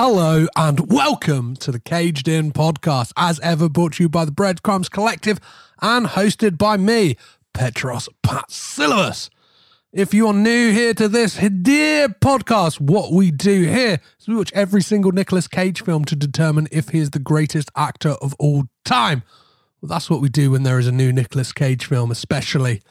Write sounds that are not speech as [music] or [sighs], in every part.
Hello and welcome to the Caged In podcast, as ever brought to you by the Breadcrumbs Collective and hosted by me, Petros Patsilivus. If you're new here to this dear podcast, what we do here is we watch every single Nicolas Cage film to determine if he is the greatest actor of all time. Well, that's what we do when there is a new Nicolas Cage film, especially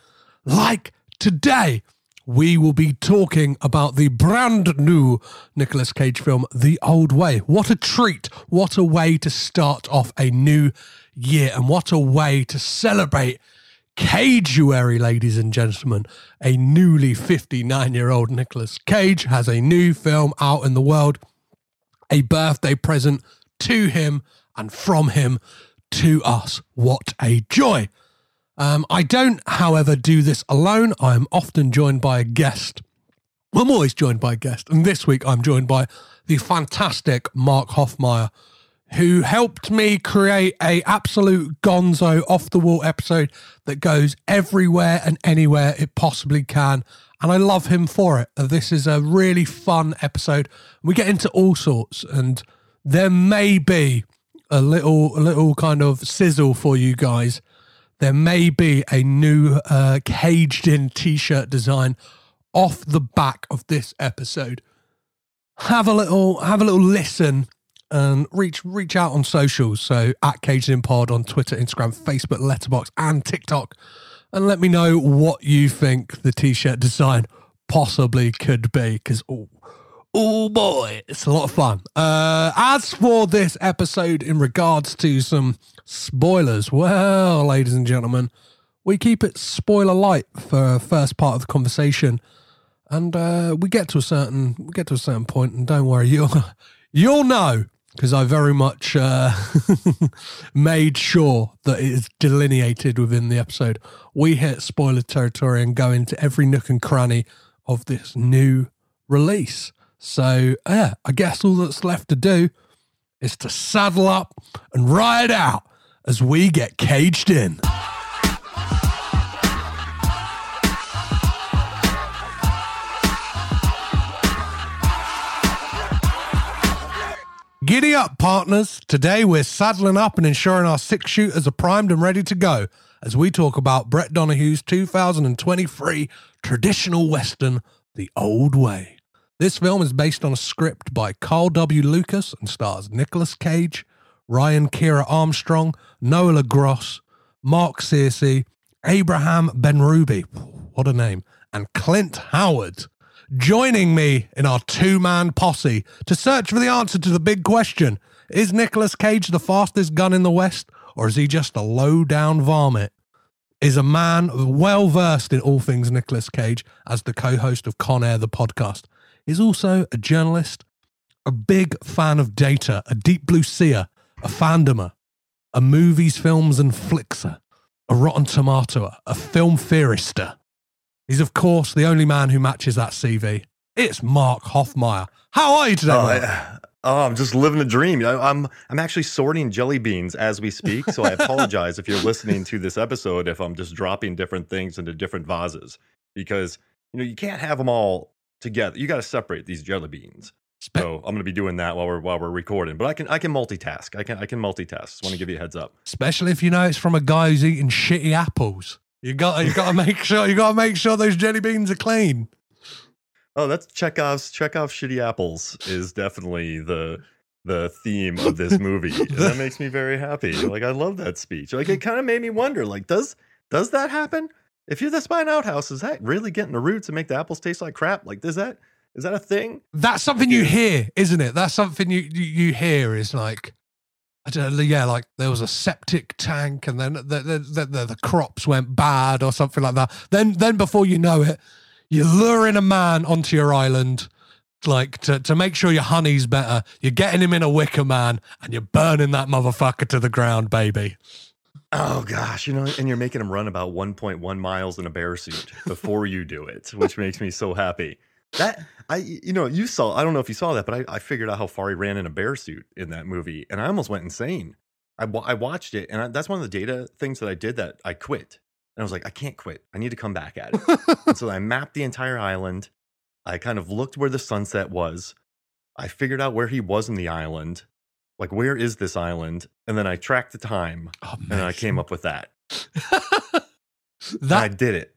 like today we will be talking about the brand new Nicolas Cage film, The Old Way. What a treat. What a way to start off a new year, and what a way to celebrate Cagetuary, ladies and gentlemen. A newly 59 year old Nicolas Cage has a new film out in the world, a birthday present to him and from him to us. What a joy! Um, I don't, however, do this alone. I am often joined by a guest. I'm always joined by a guest, and this week I'm joined by the fantastic Mark Hoffmeyer, who helped me create a absolute gonzo off the wall episode that goes everywhere and anywhere it possibly can. And I love him for it. This is a really fun episode. We get into all sorts, and there may be a little, a little kind of sizzle for you guys there may be a new uh, caged in t shirt design off the back of this episode. Have a little have a little listen and reach reach out on socials. So at Caged In Pod on Twitter, Instagram, Facebook, Letterboxd, and TikTok, and let me know what you think the t-shirt design possibly could be. Because oh, oh boy, it's a lot of fun. Uh, as for this episode, in regards to some Spoilers. Well, ladies and gentlemen, we keep it spoiler light for first part of the conversation, and uh, we get to a certain we get to a certain point, and don't worry, [laughs] you'll you'll know because I very much uh, [laughs] made sure that it is delineated within the episode. We hit spoiler territory and go into every nook and cranny of this new release. So, yeah, I guess all that's left to do is to saddle up and ride out as we get caged in. Giddy up, partners. Today we're saddling up and ensuring our six shooters are primed and ready to go as we talk about Brett Donowho's 2023 traditional Western, The Old Way. This film is based on a script by Carl W. Lucas and stars Nicolas Cage, Ryan Kiera Armstrong, Noah Le Gros, Mark Searcy, Abraham Benrubi, what a name, and Clint Howard. Joining me in our two man posse to search for the answer to the big question Is Nicolas Cage the fastest gun in the West, or is he just a low down varmint? Is a man well versed in all things Nicolas Cage as the co host of Con Air, the podcast. He's also a journalist, a big fan of data, a deep blue seer, a fandomer, a movies, films, and flickser, a rotten tomatoer, a film theorister. He's, of course, the only man who matches that CV. It's Mark Hoffmeyer. How are you today, oh, I, oh I'm just living a dream. I, I'm I'm actually sorting jelly beans as we speak, so I [laughs] apologize if you're listening to this episode if I'm just dropping different things into different vases because you know you can't have them all together. You got to separate these jelly beans. So I'm going to be doing that while we're while we're recording. But I can I can multitask. I can I can multitask. Just want to give you a heads up. Especially if you know it's from a guy who's eating shitty apples. You got you got to make sure you got to make sure those jelly beans are clean. Oh, that's Chekhov's Chekhov's shitty apples is definitely the the theme of this movie. [laughs] and that makes me very happy. Like I love that speech. Like it kind of made me wonder like does does that happen? If you're the spine outhouse, is that really getting the roots and make the apples taste like crap? Like does that is that a thing? That's something you hear, isn't it? That's something you you, you hear is like, I don't know, yeah, like there was a septic tank, and then the the, the the, the crops went bad or something like that. Then then before you know it, you're luring a man onto your island. Like to, to make sure your honey's better, you're getting him in a wicker man and you're burning that motherfucker to the ground, baby. Oh gosh, you know, and you're making him run about 1.1 miles in a bear suit before you do it, which makes me so happy. That I, you know, you saw. I don't know if you saw that, but I, I figured out how far he ran in a bear suit in that movie, and I almost went insane. I, I watched it, and I, that's one of the data things that I did that I quit, and I was like, I can't quit. I need to come back at it. and so I mapped the entire island. I kind of looked where the sunset was. I figured out where he was in the island. Like, where is this island? And then I tracked the time and I came up with that. [laughs] And I did it.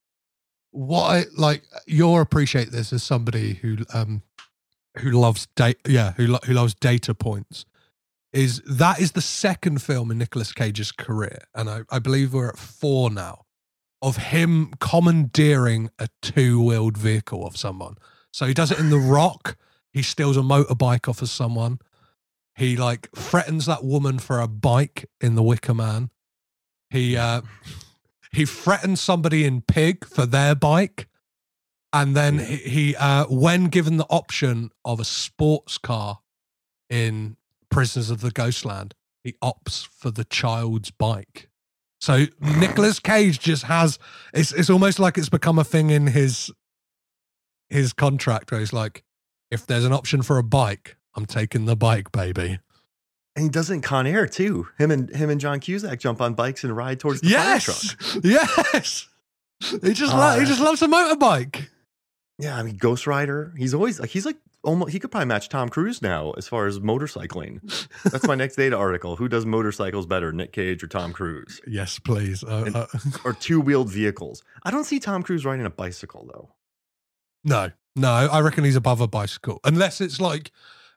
What I like you'll appreciate this as somebody who um who loves data yeah who lo- who loves data points is that is the second film in Nicolas Cage's career and I, I believe we're at four now of him commandeering a two-wheeled vehicle of someone. So he does it in The Rock. He steals a motorbike off of someone. He like threatens that woman for a bike in The Wicker Man. He uh he threatened somebody in Pig for their bike, and then he, he uh, when given the option of a sports car in Prisoners of the Ghostland, he opts for the child's bike. So Nicolas [sighs] Cage just has it's it's almost like it's become a thing in his his contract where he's like, if there's an option for a bike, I'm taking the bike, baby. And he does it in Con Air too. Him and him and John Cusack jump on bikes and ride towards the fire truck. Yes. [laughs] Yes. He just Oh, lo- he just loves a motorbike. Yeah, I mean Ghost Rider. He's always like he's like almost he could probably match Tom Cruise now as far as motorcycling. That's my next data article. Who does motorcycles better, Nick Cage or Tom Cruise? Yes, please. Uh, And- uh, [laughs] Or two wheeled vehicles. I don't see Tom Cruise riding a bicycle though. no, no. I reckon he's above a bicycle, unless it's like,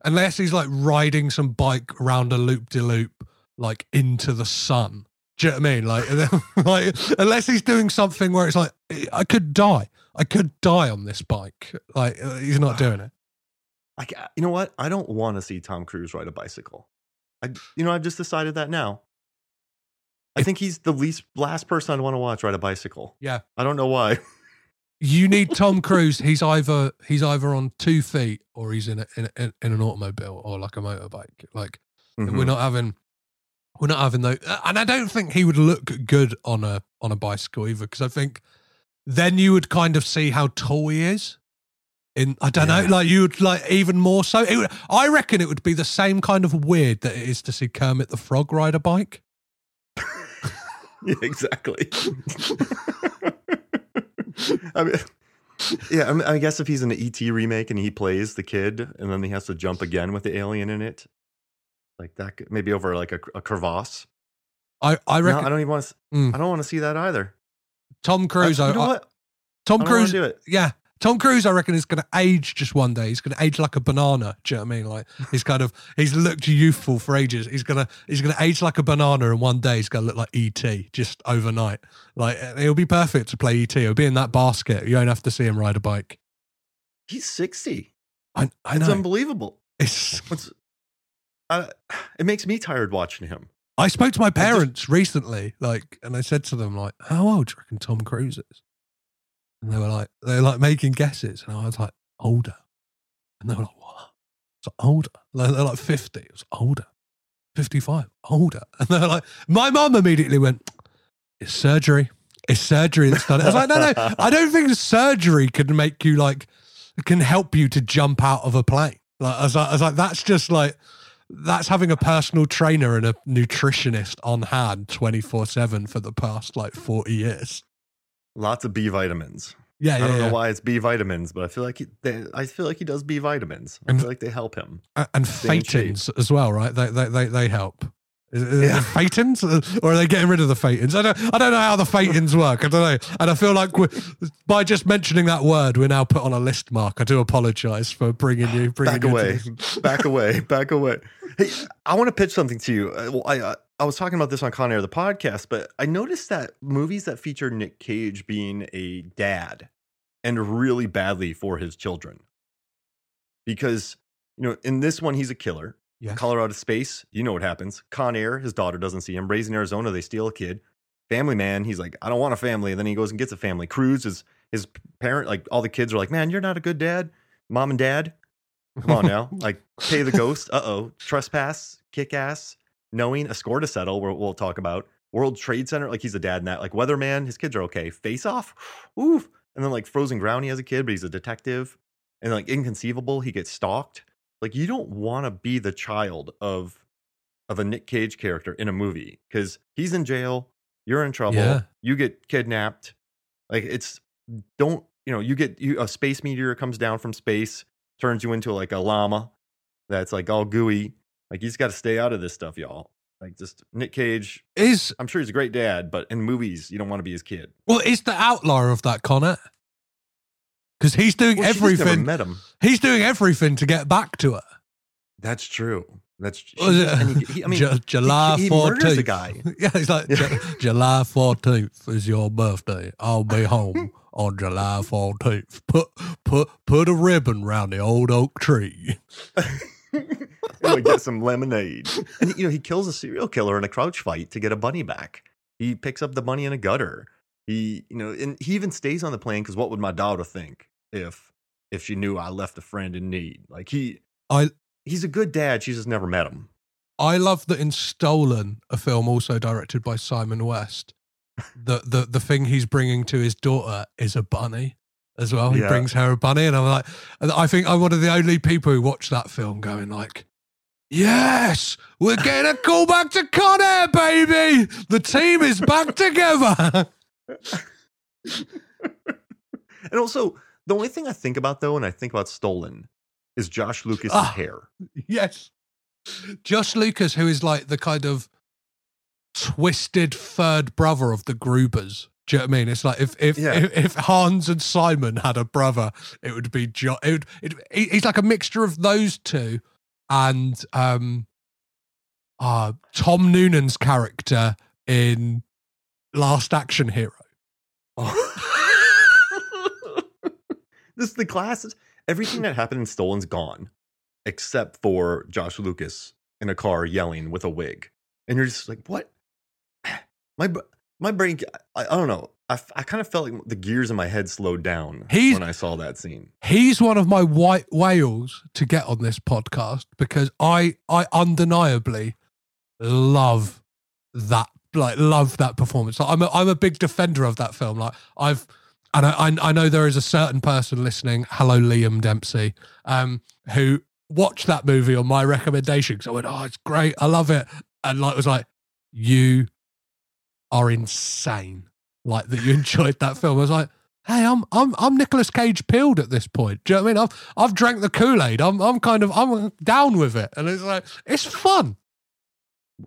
unless he's like riding some bike around a loop de loop, like into the sun. Do you know what I mean? Like, then, [laughs] like, unless he's doing something where it's like, I could die. I could die on this bike. Like, uh, he's not doing it. [sighs] I, you know what? I don't want to see Tom Cruise ride a bicycle. I, you know, I've just decided that now. I think he's the least last person I'd want to watch ride a bicycle. Yeah. I don't know why. [laughs] You need Tom Cruise. He's either he's either on two feet or he's in a, in, a, in an automobile or like a motorbike. Like Mhm. we're not having we're not having those and i don't think he would look good on a on a bicycle either because i think then you would kind of see how tall he is in i don't Yeah. know like you would like even more so it would, i reckon it would be the same kind of weird that it is to see kermit the frog ride a bike [laughs] yeah, exactly. [laughs] [laughs] I mean, yeah, I, mean, I guess if he's in an ET remake and he plays the kid, and then he has to jump again with the alien in it, like that, could- maybe over like a, a crevasse. i i No, I don't even want to. Mm. I don't want to see that either. tom cruise I, I, you know tom I don't wanna cruise do it. yeah tom cruise i reckon is going to age just one day. He's going to age like a banana. Do you know what i mean? Like he's kind of he's looked youthful for ages. He's going to he's to age like a banana and one day. He's going to look like et just overnight. Like it'll be perfect to play et he'll be in that basket. You don't have to see him ride a bike. He's sixty. i, I It's unbelievable. it's, What's, I, it makes me tired watching him. i spoke to my just- parents recently like and i said to them like how old do you reckon tom cruise is and they were like they were like making guesses and i was like older. And they were like what? It's like older. Like, they're like 50 it was older. 55 older. [laughs] And they're like my mum immediately went it's surgery. It's surgery that's done it. I was like no no. I don't think surgery can make you like can help you to jump out of a plane. Like i was like, I was like that's just like that's having a personal trainer and a nutritionist on hand 24 7 for the past like 40 years Lots of B vitamins. yeah I yeah, don't yeah. know why it's B vitamins, but I feel like he, they, I feel like he does B vitamins. I And- feel like they help him. And Stay phaetons as well right they they they, they help is it, is it Yeah. phaetons or are they getting rid of the phaetons I don't I don't know how the phaetons work I don't know and I feel like we're, by just mentioning that word we're now put on a list mark I do apologize for bringing you [sighs] bringing Back you away, [laughs] back away, back away. Hey, I want to pitch something to you. Uh, Well, I uh, I was talking about this on Con Air the podcast, but I noticed that movies that feature Nick Cage being a dad and really badly for his children, because you know in this one he's a killer. Yes. Color Out of Space, you know what happens. Con Air, his daughter doesn't see him. Raising Arizona, they steal a kid. Family Man, he's like, I don't want a family. And then he goes and gets a family. Cruise is his parent, like all the kids are like, Man, you're not a good dad. Mom and dad, come on [laughs] now. Like, pay the ghost. Uh oh. Trespass, kick ass, knowing, a score to settle, we'll, we'll talk about. World Trade Center, like he's a dad in that. Like Weatherman, his kids are okay. Face Off, [sighs] oof. And then like Frozen Ground, he has a kid, but he's a detective. And like Inconceivable, he gets stalked. Like you don't want to be the child of of a Nick Cage character in a movie because he's in jail, you're in trouble, Yeah. you get kidnapped. Like it's don't you know you get you a space meteor comes down from space, turns you into like a llama, that's like all gooey. Like he's got to stay out of this stuff, y'all. Like just Nick Cage. Is I'm sure he's a great dad, but in movies, you don't want to be his kid. well, is the outlier of that Connor? Because he's doing Well, everything. met him. He's doing everything to get back to her. That's true. That's Was it- and he- he- I [laughs] mean, Ju- July he, he murders 14th. a guy. [laughs] Yeah, he's like. [laughs] "Ju- July fourteenth is your birthday. I'll be home on July fourteenth. Put put put a ribbon round the old oak tree. [laughs] and get some lemonade. And you know, he kills a serial killer in a crouch fight to get a bunny back. He picks up the bunny in a gutter. He, you know, and he even stays on the plane because what would my daughter think if if she knew I left a friend in need? Like he, I- he's a good dad. She's just never met him. I love that in Stolen, a film also directed by Simon West. The the the thing he's bringing to his daughter is a bunny as well. He Yeah. brings her a bunny, and I'm like, I think I'm one of the only people who watch that film going like. Yes, we're getting a call back to Con Air, baby. The team is back [laughs] together. [laughs] And also, the only thing I think about though, when I think about Stolen, is Josh Lucas's Ah. hair. yes. Josh Lucas, who is like the kind of twisted third brother of the Grubers. Do you know what I mean? It's like if if, Yeah. if if Hans and Simon had a brother, it would be John. it would it, he- he's like a mixture of those two and um uh Tom Noonan's character in Last Action Hero. [laughs] this is the classes. Everything that happened in Stolen's gone, except for Josh Lucas in a car yelling with a wig, and you're just like, what? [sighs] My my brain, I, I don't know—I kind of felt like the gears in my head slowed down He's- when I saw that scene. He's one of my white whales to get on this podcast because I I undeniably love that like love that performance. Like, I'm a, I'm a big defender of that film. Like I've and I, I I know there is a certain person listening. Hello, Liam Dempsey, um, who watched that movie on my recommendation because I went, oh, it's great, I love it, and like was like, you are insane, like that you enjoyed that film. I was like. Hey, I'm I'm I'm Nicolas Cage peeled at this point. Do you know what I mean? I've I've drank the Kool Aid. I'm I'm kind of I'm down with it, and it's like it's fun.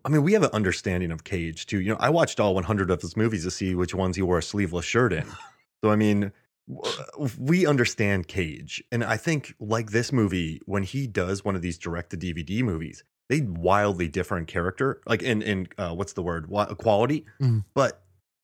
I mean, we have an understanding of Cage too. You know, I watched all 100 of his movies to see which ones he wore a sleeveless shirt in. [laughs] So, I mean, we understand Cage. And I think, like this movie, when he does one of these direct to DVD movies, they wildly different character, like in, in uh, what's the word, quality. Mm. But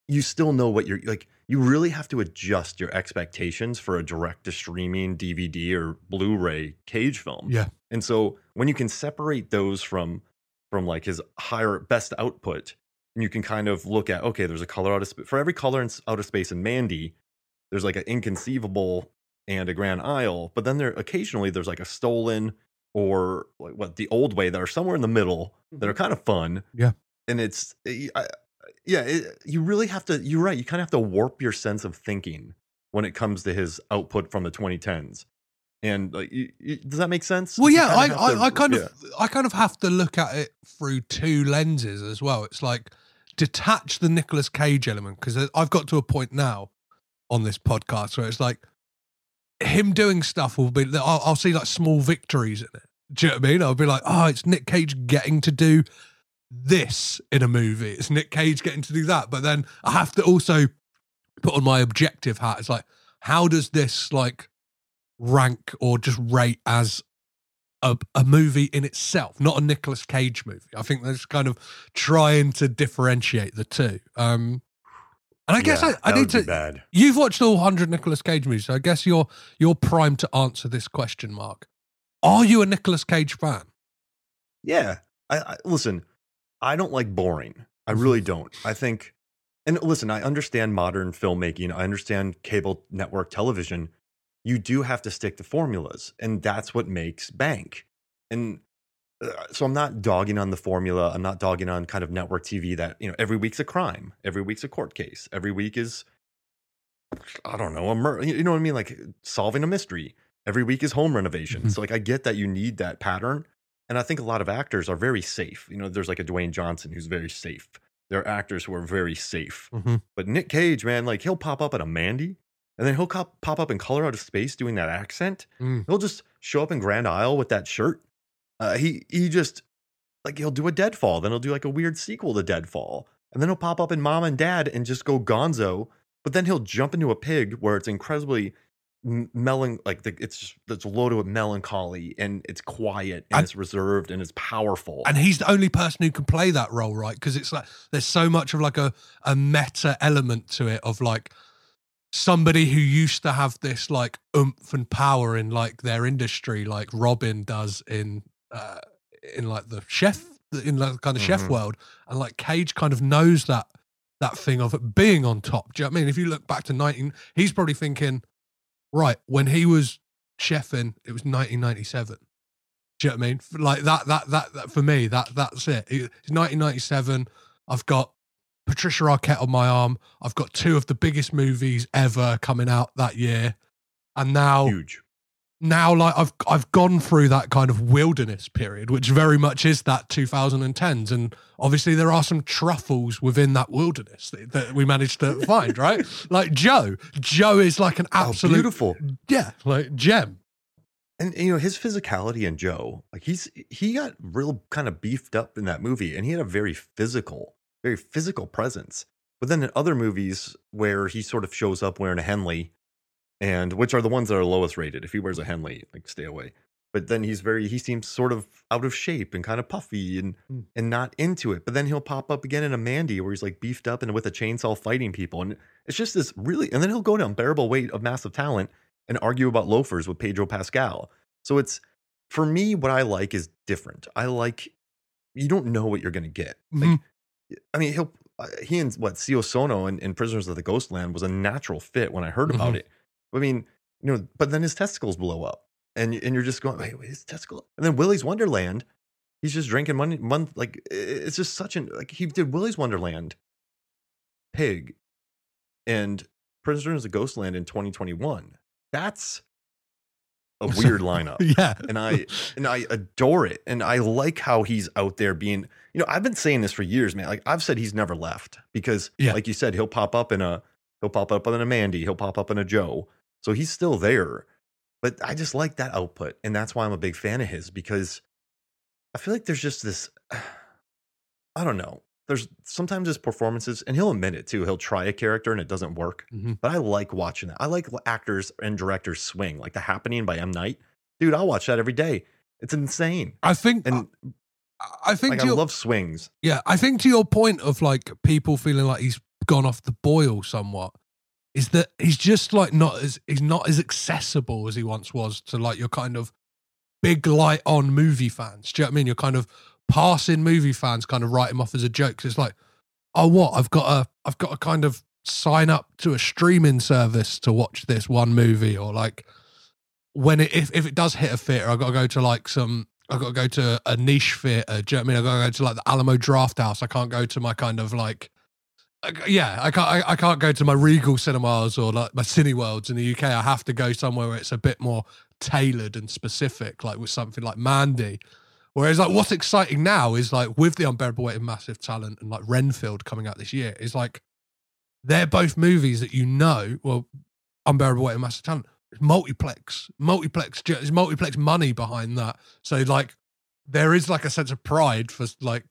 you still know what you're like. You really have to adjust your expectations for a direct to streaming DVD or Blu ray Cage film. Yeah. And so when you can separate those from from like his higher best output, and you can kind of look at okay, there's a color out of space for every color in s- outer space in Mandy, there's like an inconceivable and a Grand Isle, but then there occasionally there's like a stolen or like what the old way that are somewhere in the middle that are mm-hmm. kind of fun. Yeah. and it's I, I- yeah, it, you really have to. You're right. You kind of have to warp your sense of thinking when it comes to his output from the 2010s. And like, you, you, does that make sense? Well, yeah, I, kinda I, to- I kind yeah. of I kind of have to look at it through two lenses as well. It's like detach the Nicolas Cage element because I've got to a point now on this podcast where it's like him doing stuff will be I'll, I'll see like small victories in it. Do you know what I mean? I'll be like, oh, it's Nick Cage getting to do this in a movie. It's Nick Cage getting to do that. But then I have to also put on my objective hat. It's like, how does this like rank or just rate as a, a movie in itself, not a Nicolas Cage movie. I think that's kind of trying to differentiate the two. Um, and I guess Yeah, I, I need to. bad. You've watched all hundred Nicolas Cage movies, so I guess you're you're primed to answer this question, Mark. Are you a Nicolas Cage fan? Yeah. I, I listen. I don't like boring. I really mm-hmm. don't. I think, and listen, I understand modern filmmaking. I understand cable network television. You do have to stick to formulas, and that's what makes bank. And so I'm not dogging on the formula. I'm not dogging on kind of network TV that you know every week's a crime, every week's a court case, every week is I don't know a murder. You know what I mean? Like solving a mystery. Every week is home renovation. Mhm. So like I get that you need that pattern, and I think a lot of actors are very safe. You know, there's like a Dwayne Johnson who's very safe. There are actors who are very safe. Mm-hmm. But Nick Cage, man, like he'll pop up at a Mandy, and then he'll cop, pop up in Color Out of Space doing that accent. Mm. He'll just show up in Grand Isle with that shirt, Uh, he he just like he'll do a Deadfall, then he'll do like a weird sequel to Deadfall, and then he'll pop up in Mom and Dad and just go Gonzo. But then he'll jump into a pig where it's incredibly melon like the, it's just it's loaded with melancholy and it's quiet and, And- it's reserved and it's powerful. and he's the only person who can play that role right because it's like there's so much of like a, a meta element to it of like somebody who used to have this like oomph and power in like their industry like robin does in uh in like the chef in like the kind of chef Mhm. world and like cage kind of knows that that thing of being on top do you know what i mean if you look back to 19 he's probably thinking right when he was chefing it was 1997 do you know what I mean? Like that, that, that, that for me, that, that's it. It- It's 1997. I've got Patricia Arquette on my arm. I've got two of the biggest movies ever coming out that year, and now, Huge. Now, like I've, I've gone through that kind of wilderness period, which very much is that 2010s, and obviously there are some truffles within that wilderness that, that we managed to [laughs] find, right? Like Joe, Joe is like an absolute Oh, absolute, beautiful. yeah, like gem. And you know his physicality and Joe, like he's he got real kind of beefed up in that movie, and he had a very physical, very physical presence. But then in other movies where he sort of shows up wearing a Henley, and which are the ones that are lowest rated. If he wears a Henley, like stay away. But then he's very he seems sort of out of shape and kind of puffy and Mm. and not into it. But then he'll pop up again in a Mandy where he's like beefed up and with a chainsaw fighting people, and it's just this really. And then he'll go to unbearable weight of massive talent and argue about loafers with Pedro Pascal. So it's for me, what I like is different. I like you don't know what you're gonna get. Like, Mhm. I mean, he'll uh, he and what Sion Sono in, in Prisoners of the Ghostland was a natural fit when I heard about Mhm. it. I mean, you know, but then his testicles blow up, and and you're just going, wait, wait his testicle. And then Willy's Wonderland, he's just drinking money. Month like it's just such an like he did Willy's Wonderland, Pig, and Prisoners of Ghostland in 2021. That's a weird lineup [laughs] Yeah, and I and I adore it. And I like how he's out there being, you know, I've been saying this for years, man. Like I've said he's never left because Yeah. like you said, he'll pop up in a he'll pop up in a Mandy, he'll pop up in a Joe. So he's still there. But I just like that output. And that's why I'm a big fan of his because I feel like there's just this [sighs] I don't know. There's sometimes his performances, and he'll admit it too. He'll try a character and it doesn't work. Mhm. But I like watching that. I like actors and directors swing, like The Happening by M. Night. Dude, I'll watch that every day. It's insane. I think, And I, I think like, I your- love swings. Yeah, I think to your point of like people feeling like he's gone off the boil somewhat, is that he's just like not as he's not as accessible as he once was to like your kind of big light on movie fans. Do you know what I mean? You're kind of passing movie fans kind of write him off as a joke. 'Cause it's like, oh what? I've got a I've got to kind of sign up to a streaming service to watch this one movie or like when it if, if it does hit a theater, I've got to go to like some I've got to go to a niche theater. Do you know what I mean? I've got to go to like the Alamo Drafthouse. I can't go to my kind of like, yeah, I can't. I, I can't go to my Regal cinemas or like my Cineworlds in the UK. I have to go somewhere where it's a bit more tailored and specific, like with something like Mandy. Whereas like what's exciting now is like with the unbearable weight of massive talent and like Renfield coming out this year is like they're both movies that you know. Well, unbearable weight of massive talent multiplex, multiplex, there's multiplex money behind that. So like, there is like a sense of pride for like,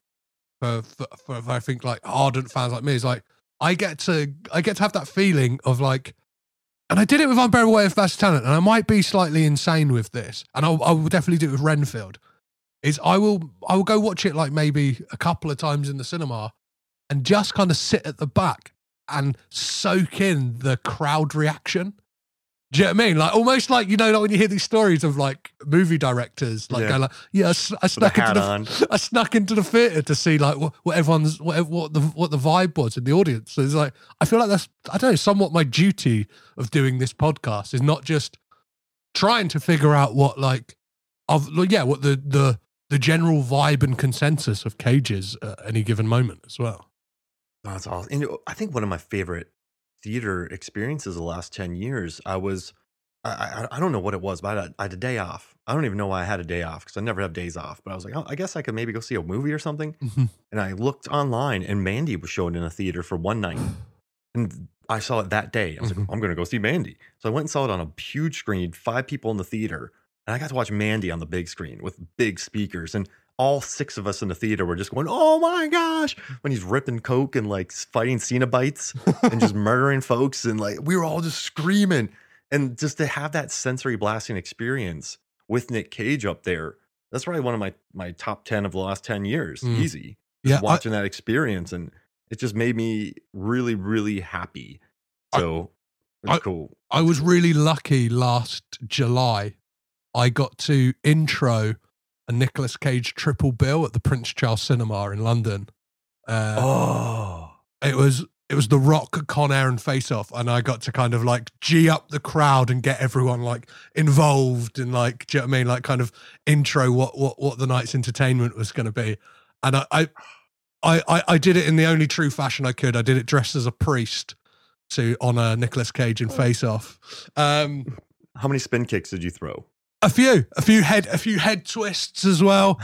for, for, for, I think like ardent fans like me. Is like I get to I get to have that feeling of like, and I did it with unbearable weight of talent, and I might be slightly insane with this, and I'll, I will definitely do it with Renfield. Is I will I will go watch it like maybe a couple of times in the cinema, and just kind of sit at the back and soak in the crowd reaction. Do you know what I mean? Like almost like you know, like when you hear these stories of like movie directors, like Yeah. going like, "Yeah, I, I snuck into the, on. I snuck into the theater to see like what, what everyone's what, what the what the vibe was in the audience." So it's like I feel like that's I don't know, somewhat my duty of doing this podcast is not just trying to figure out what like of yeah what the the the general vibe and consensus of cages at any given moment as well. That's awesome. And I think one of my favorite theater experiences the last 10 years, I was, I, I, I don't know what it was, but I had, a, I had a day off. I don't even know why I had a day off because I never have days off. But I was like, oh, I guess I could maybe go see a movie or something. Mm-hmm. And I looked online and Mandy was showing in a theater for one night. And I saw it that day. I was like, mm-hmm. I'm going to go see Mandy. So I went and saw it on a huge screen, five people in the theater. And I got to watch Mandy on the big screen with big speakers, and all six of us in the theater were just going, "Oh my gosh!" When he's ripping coke and like fighting Cenobites and just [laughs] murdering folks, and like we were all just screaming, and just to have that sensory blasting experience with Nick Cage up there, that's probably one of my my top ten of the last ten years, Mm. easy. Yeah, Just I- watching that experience, and it just made me really, really happy. I- So it's I- cool. I was really lucky last July. I got to intro a Nicolas Cage triple bill at the Prince Charles Cinema in London. Uh, Oh, It was it was The Rock, Con Air, and Face Off, and I got to kind of like g up the crowd and get everyone like involved and like, do you know what I mean? Like kind of intro what what what the night's entertainment was going to be, and I, I I I I did it in the only true fashion I could. I did it dressed as a priest to honor Nicolas Cage in Face Off. Um, how many spin kicks did you throw? A few, a few head, a few head twists as well.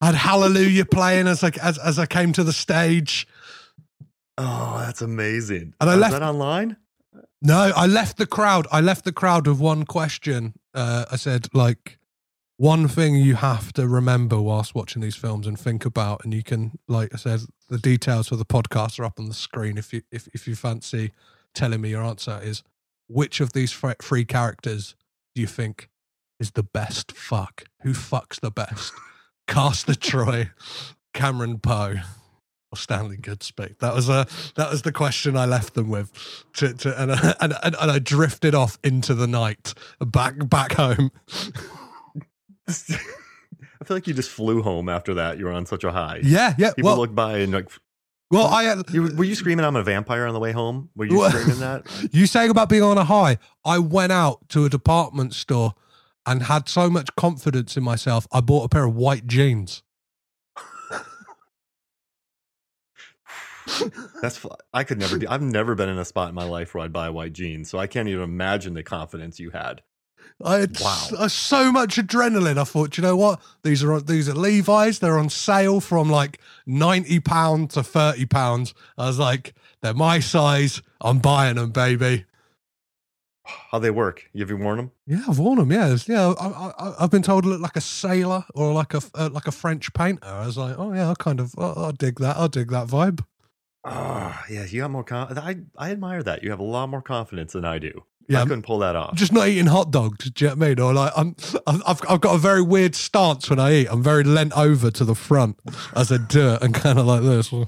I had Hallelujah playing as like as as I came to the stage. Oh, that's amazing. And I Was left- that online. No, I left the crowd. I left the crowd with one question. Uh, I said, like, one thing you have to remember whilst watching these films and think about, and you can, like I said, the details for the podcast are up on the screen. If you if if you fancy telling me your answer is, which of these three characters do you think is the best fuck? Who fucks the best? Castor Troy, Cameron Poe, or Stanley Goodspeed? That was a that was the question I left them with. To, to and, [laughs] I- and and I drifted off into the night back back home. [laughs] I feel like you just flew home after that. You were on such a high. Yeah, yeah. People Well, look by and like, well, I uh, you, were you screaming, "I'm a vampire" on the way home? Were you Well- screaming that? [laughs] You saying about being on a high? I went out to a department store and had so much confidence in myself. I bought a pair of white jeans. That's I could never do. I've never been in a spot in my life where I'd buy white jeans, so I can't even imagine the confidence you had. I had Wow. uh, so much adrenaline. I thought, you know what? These are these are Levi's. They're on sale from like ninety pound to thirty pounds. I was like, they're my size. I'm buying them, baby. How they work? You have you worn them? Yeah, I've worn them. Yeah, yeah. I, I, I've been told I look like a sailor or like a uh, like a French painter. I was like, oh yeah, I kind of, I, I dig that. I dig that vibe. Ah, yeah. You got more. Con- I I admire that. You have a lot more confidence than I do. Yeah, I couldn't pull that off. Just not eating hot dogs. Do you know what I mean? Or like, I'm, I've, I've got a very weird stance when I eat. I'm very leant over to the front as I do it, and kind of like this. [laughs]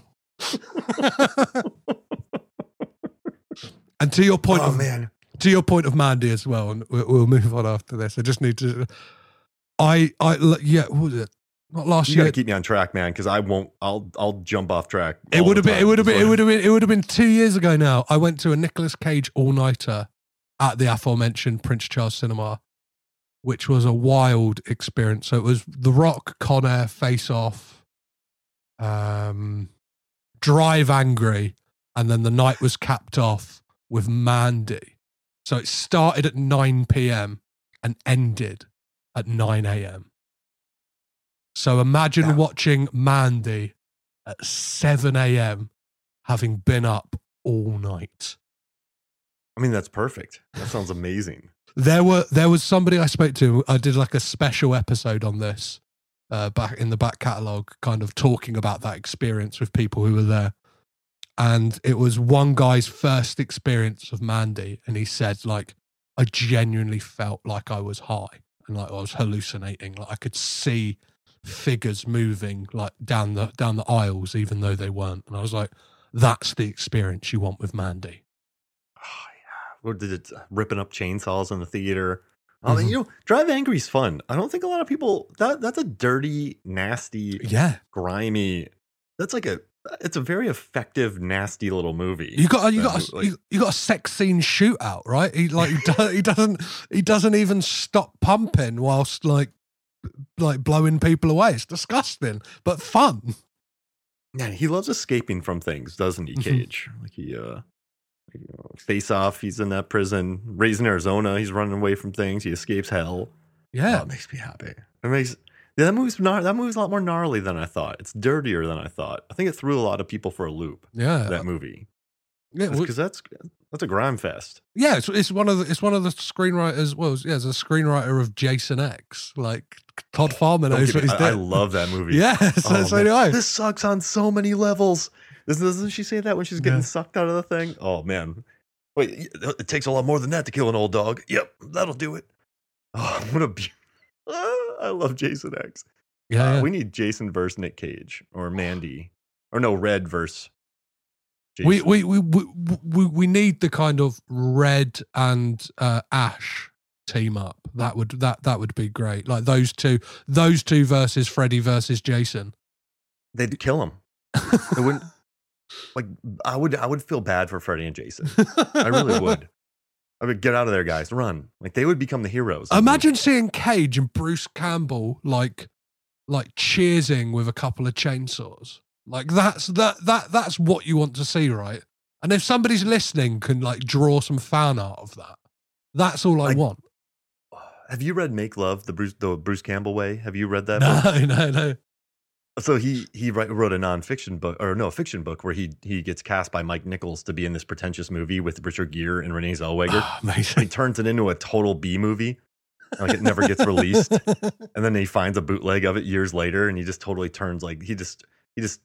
and to your point oh of man, to your point of Mandy as well, and we'll, we'll move on after this. I just need to. I I yeah, what was it? Not last year. you gotta keep me on track, man, because I won't. I'll I'll jump off track. It would have been. It would have been. It would have been. It would have been two years ago now. I went to a Nicolas Cage all nighter at the aforementioned Prince Charles Cinema, which was a wild experience. So it was The Rock, Con Air, Face Off, um, Drive Angry, and then the night was capped off with Mandy. So it started at nine p.m. and ended at nine a.m. So imagine watching Mandy at 7 a.m. having been up all night. I mean, that's perfect. That sounds amazing. There were there was somebody I spoke to. I did like a special episode on this uh, back in the back catalogue, kind of talking about that experience with people who were there. And it was one guy's first experience of Mandy, and he said like, I genuinely felt like I was high and like I was hallucinating. Like I could see figures moving like down the down the aisles, even though they weren't. And I was like, that's the experience you want with Mandy. Oh, [sighs] yeah. It? Ripping up chainsaws in the theater. I mean, Mhm. you know, Drive Angry is fun. I don't think a lot of people that that's a dirty, nasty, Yeah, grimy. That's like a. It's a very effective, nasty little movie. You got you that got a, like- you, you got a sex scene shootout, right? He like he, do, he doesn't he doesn't even stop pumping whilst like like blowing people away. It's disgusting, but fun. Yeah, he loves escaping from things, doesn't he, Mhm. Cage? Like he uh you know, face off, he's in that prison. Raising Arizona, he's running away from things. He escapes hell. Oh, Yeah, it makes me happy. It makes yeah, that movie's gnar- that movie's a lot more gnarly than I thought. It's dirtier than I thought. I think it threw a lot of people for a loop. yeah. That movie. Yeah, because that's that's a grime fest. yeah. It's, it's one of the it's one of the screenwriters. Well, yeah, it's a screenwriter of Jason X. Like Todd Farmer knows what he's I, I love that [laughs] movie. Yeah, so, Oh, so do I. This sucks on so many levels. Doesn't, she say that when she's getting Yeah. sucked out of the thing? Oh man, wait, it takes a lot more than that to kill an old dog. Yep, that'll do it. Oh, [laughs] what a be- Ah, I love Jason X. Yeah, Uh, yeah. We need Jason versus Nick Cage or [sighs] Mandy or no Red versus. we, Jason. we, we, we, we, we need the kind of red and uh, ash team up. That would that that would be great. Like those two, those two versus Freddy versus Jason. they'd kill him. It wouldn't. [laughs] Like I would, I would feel bad for Freddy and Jason. I really [laughs] would. I would get out of there, guys. Run. Like they would become the heroes. the. Imagine seeing Cage and Bruce Campbell like like cheersing with a couple of chainsaws. Like that's that that that's what you want to see, right? And if somebody's listening can like draw some fan art of that, that's all I Like, want. [sighs] Have you read Make Love, the Bruce, the Bruce Campbell way? Have you read that? book? [laughs] No, no, no. So he he wrote a nonfiction book, or no, a fiction book, where he he gets cast by Mike Nichols to be in this pretentious movie with Richard Gere and Renee Zellweger. Ah, he turns it into a total B movie, like it never gets released. [laughs] and then he finds a bootleg of it years later, and he just totally turns like he just he just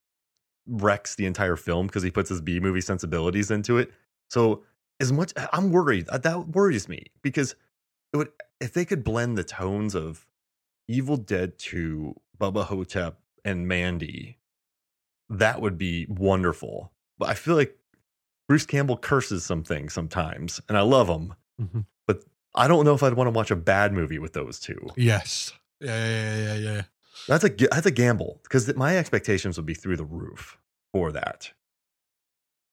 wrecks the entire film because he puts his B movie sensibilities into it. So as much I'm worried uh, that worries me because it would if they could blend the tones of Evil Dead 2, Bubba Ho-Tep, and Mandy, that would be wonderful. But I feel like Bruce Campbell curses some things sometimes, and I love him. Mhm. But I don't know if I'd want to watch a bad movie with those two. Yes. Yeah, yeah, yeah, yeah. That's a that's a gamble because my expectations would be through the roof for that.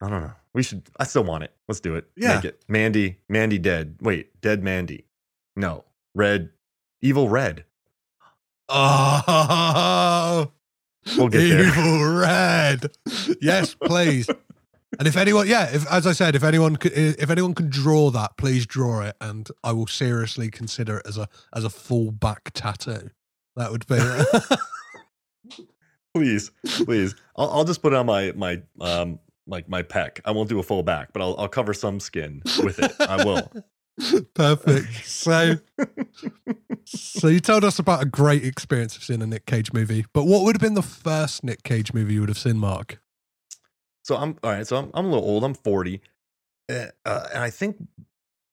I don't know. We should. I still want it. Let's do it. Yeah. Make it. Mandy. Mandy dead. Wait, dead Mandy. No. Red. Evil Red. [laughs] Oh, We'll get there. evil red. Yes, please. And if anyone, yeah, if as I said, if anyone, could, if anyone can draw that, please draw it, and I will seriously consider it as a as a full back tattoo. That would be. [laughs] Please, please. I'll, I'll just put it on my my um like my pec. I won't do a full back, but I'll I'll cover some skin with it. I will. [laughs] Perfect. So, [laughs] so you told us about a great experience of seeing a Nick Cage movie, but what would have been the first Nick Cage movie you would have seen, Mark? So I'm all right. So I'm I'm a little old. I'm 40, uh, uh, and I think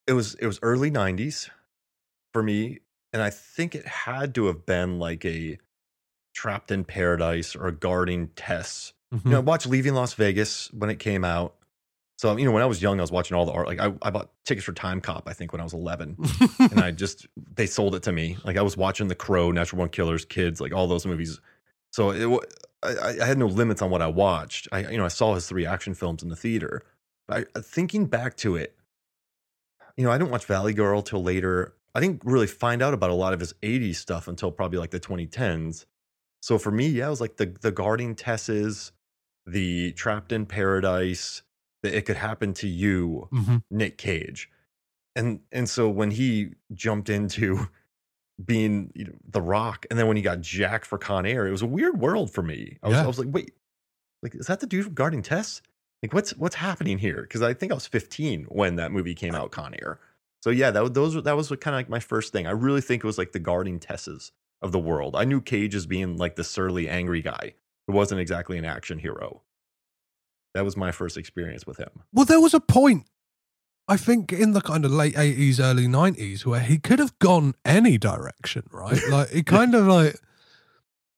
it was it was early 90s for me, and I think it had to have been like a Trapped in Paradise or a Guarding Tess. You know, I watched Leaving Las Vegas when it came out. So you know, when I was young, I was watching all the art. Like I, I bought tickets for Time Cop. I think when I was 11, [laughs] and I just they sold it to me. Like I was watching The Crow, Natural Born Killers, Kids, like all those movies. So it, I, I had no limits on what I watched. I you know I saw his three action films in the theater. But I, uh, thinking back to it, you know I didn't watch Valley Girl till later. I didn't really find out about a lot of his 80s stuff until probably like the 2010s. So for me, yeah, it was like the the guarding Tesses, the Trapped in Paradise, the It Could Happen to You, Mhm. Nick Cage. And and so when he jumped into [laughs] being you know, the rock, and then when he got jacked for Con Air, it was a weird world for me. I was, Yeah. I was like, wait, like is that the dude from Guarding Tess? Like what's what's happening here? Because I think I was 15 when that movie came out, Con Air. So yeah, that was- those that was kind of like my first thing. I really think it was like the Guarding Tesses of the world. I knew Cage as being like the surly, angry guy who wasn't exactly an action hero. That was my first experience with him. Well, there was a point, I think, in the kind of late eighties, early nineties, where he could have gone any direction, right? [laughs] Like it kind of like,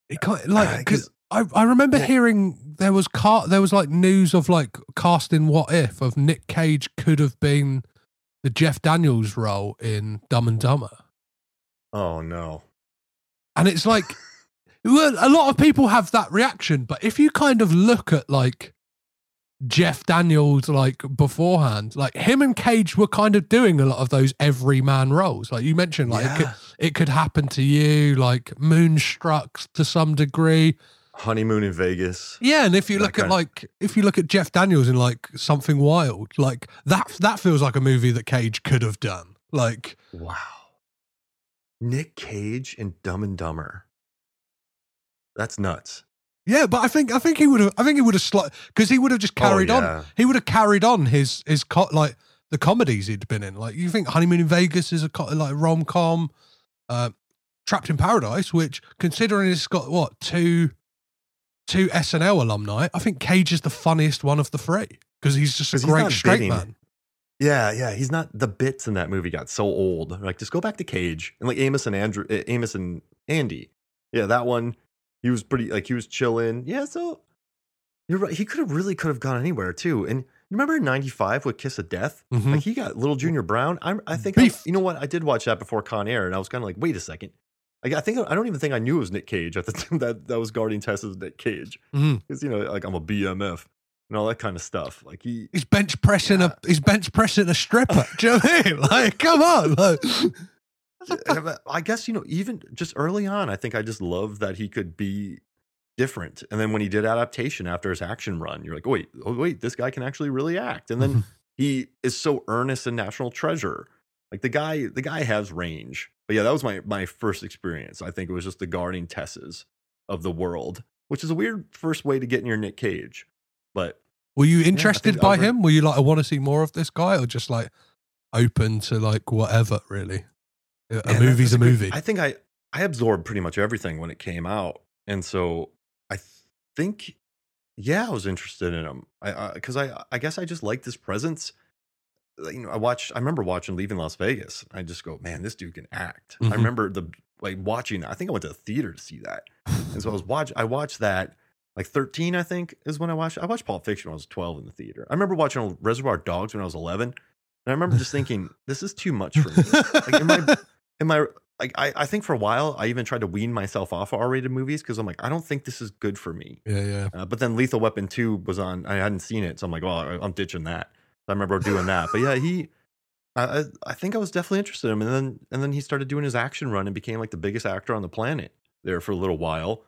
it kind Uh, like because I, I remember hearing there was car there was like news of like casting what if of Nick Cage could have been the Jeff Daniels role in Dumb and Dumber, Oh no. and it's like. [laughs] Well, a lot of people have that reaction, but if you kind of look at like Jeff Daniels like beforehand, like him and Cage were kind of doing a lot of those everyman roles. Like you mentioned, like it, could, it could happen to you, like Moonstruck to some degree. Honeymoon in Vegas. Yeah, and if you look at like if you look at Jeff Daniels in like Something Wild, like that that feels like a movie that Cage could have done. Like Wow. Nick Cage in Dumb and Dumber. That's nuts. Yeah, but I think I think he would have I think he would have sli because he would have just carried oh, on. He would have carried on his his co- like the comedies he'd been in. Like you think Honeymoon in Vegas is a co- like rom com, uh, Trapped in Paradise, which considering it's got what two two SNL alumni, I think Cage is the funniest one of the three because he's just a great straight bidding. man. Yeah, yeah, he's not. The bits in that movie got so old. Like, just go back to Cage and like Amos and Andrew, uh, Amos and Andy. Yeah, that one. He was pretty like he was chilling. Yeah, so you're right. He could have really could have gone anywhere too. And remember in '95 with Kiss of Death? Mhm. Like he got Little Junior Brown. I, I think I, you know what? I did watch that before Con Air, and I was kind of like, wait a second. Like, I think I don't even think I knew it was Nick Cage at the [laughs] time that that was guarding Tess's Nick Cage because you know like I'm a BMF and all that kind of stuff. Like he He's bench pressing Yeah. a he's bench pressing a stripper. [laughs] Do you know what I mean? Like, come on. Like, I guess you know, even just early on, I think I just loved that he could be different. And then when he did adaptation after his action run, you're like, oh, wait, oh wait, this guy can actually really act. And then [laughs] he is so earnest in National Treasure. Like the guy, the guy has range. But yeah, that was my my first experience. I think it was just the guarding Tesses of the world, which is a weird first way to get in your Nick Cage. But Were you interested think by him? Were you like, I want to see more of this guy, or just like open to like whatever? Really, a movie's a movie. I think I I absorbed pretty much everything when it came out, and so I think yeah, I was interested in him. I because I, I guess I just liked his presence. You know, I watched. I remember watching Leaving Las Vegas. I just go, man, this dude can act. Mhm. I remember the like watching. I think I went to the theater to see that, and so I was [laughs] watch. I watched that. Like 13, I think, is when I watched. I watched Pulp Fiction when I was 12 in the theater. I remember watching Reservoir Dogs when I was 11, and I remember just thinking, "This is too much for me." like am I am I like I, I think for a while I even tried to wean myself off of R-rated movies because I'm like I don't think this is good for me. yeah, yeah. Uh, but then Lethal Weapon two was on. I hadn't seen it, so I'm like, well, I- I'm ditching that. I remember doing that. But yeah, he. I I think I was definitely interested in him, and then and then he started doing his action run and became like the biggest actor on the planet there for a little while,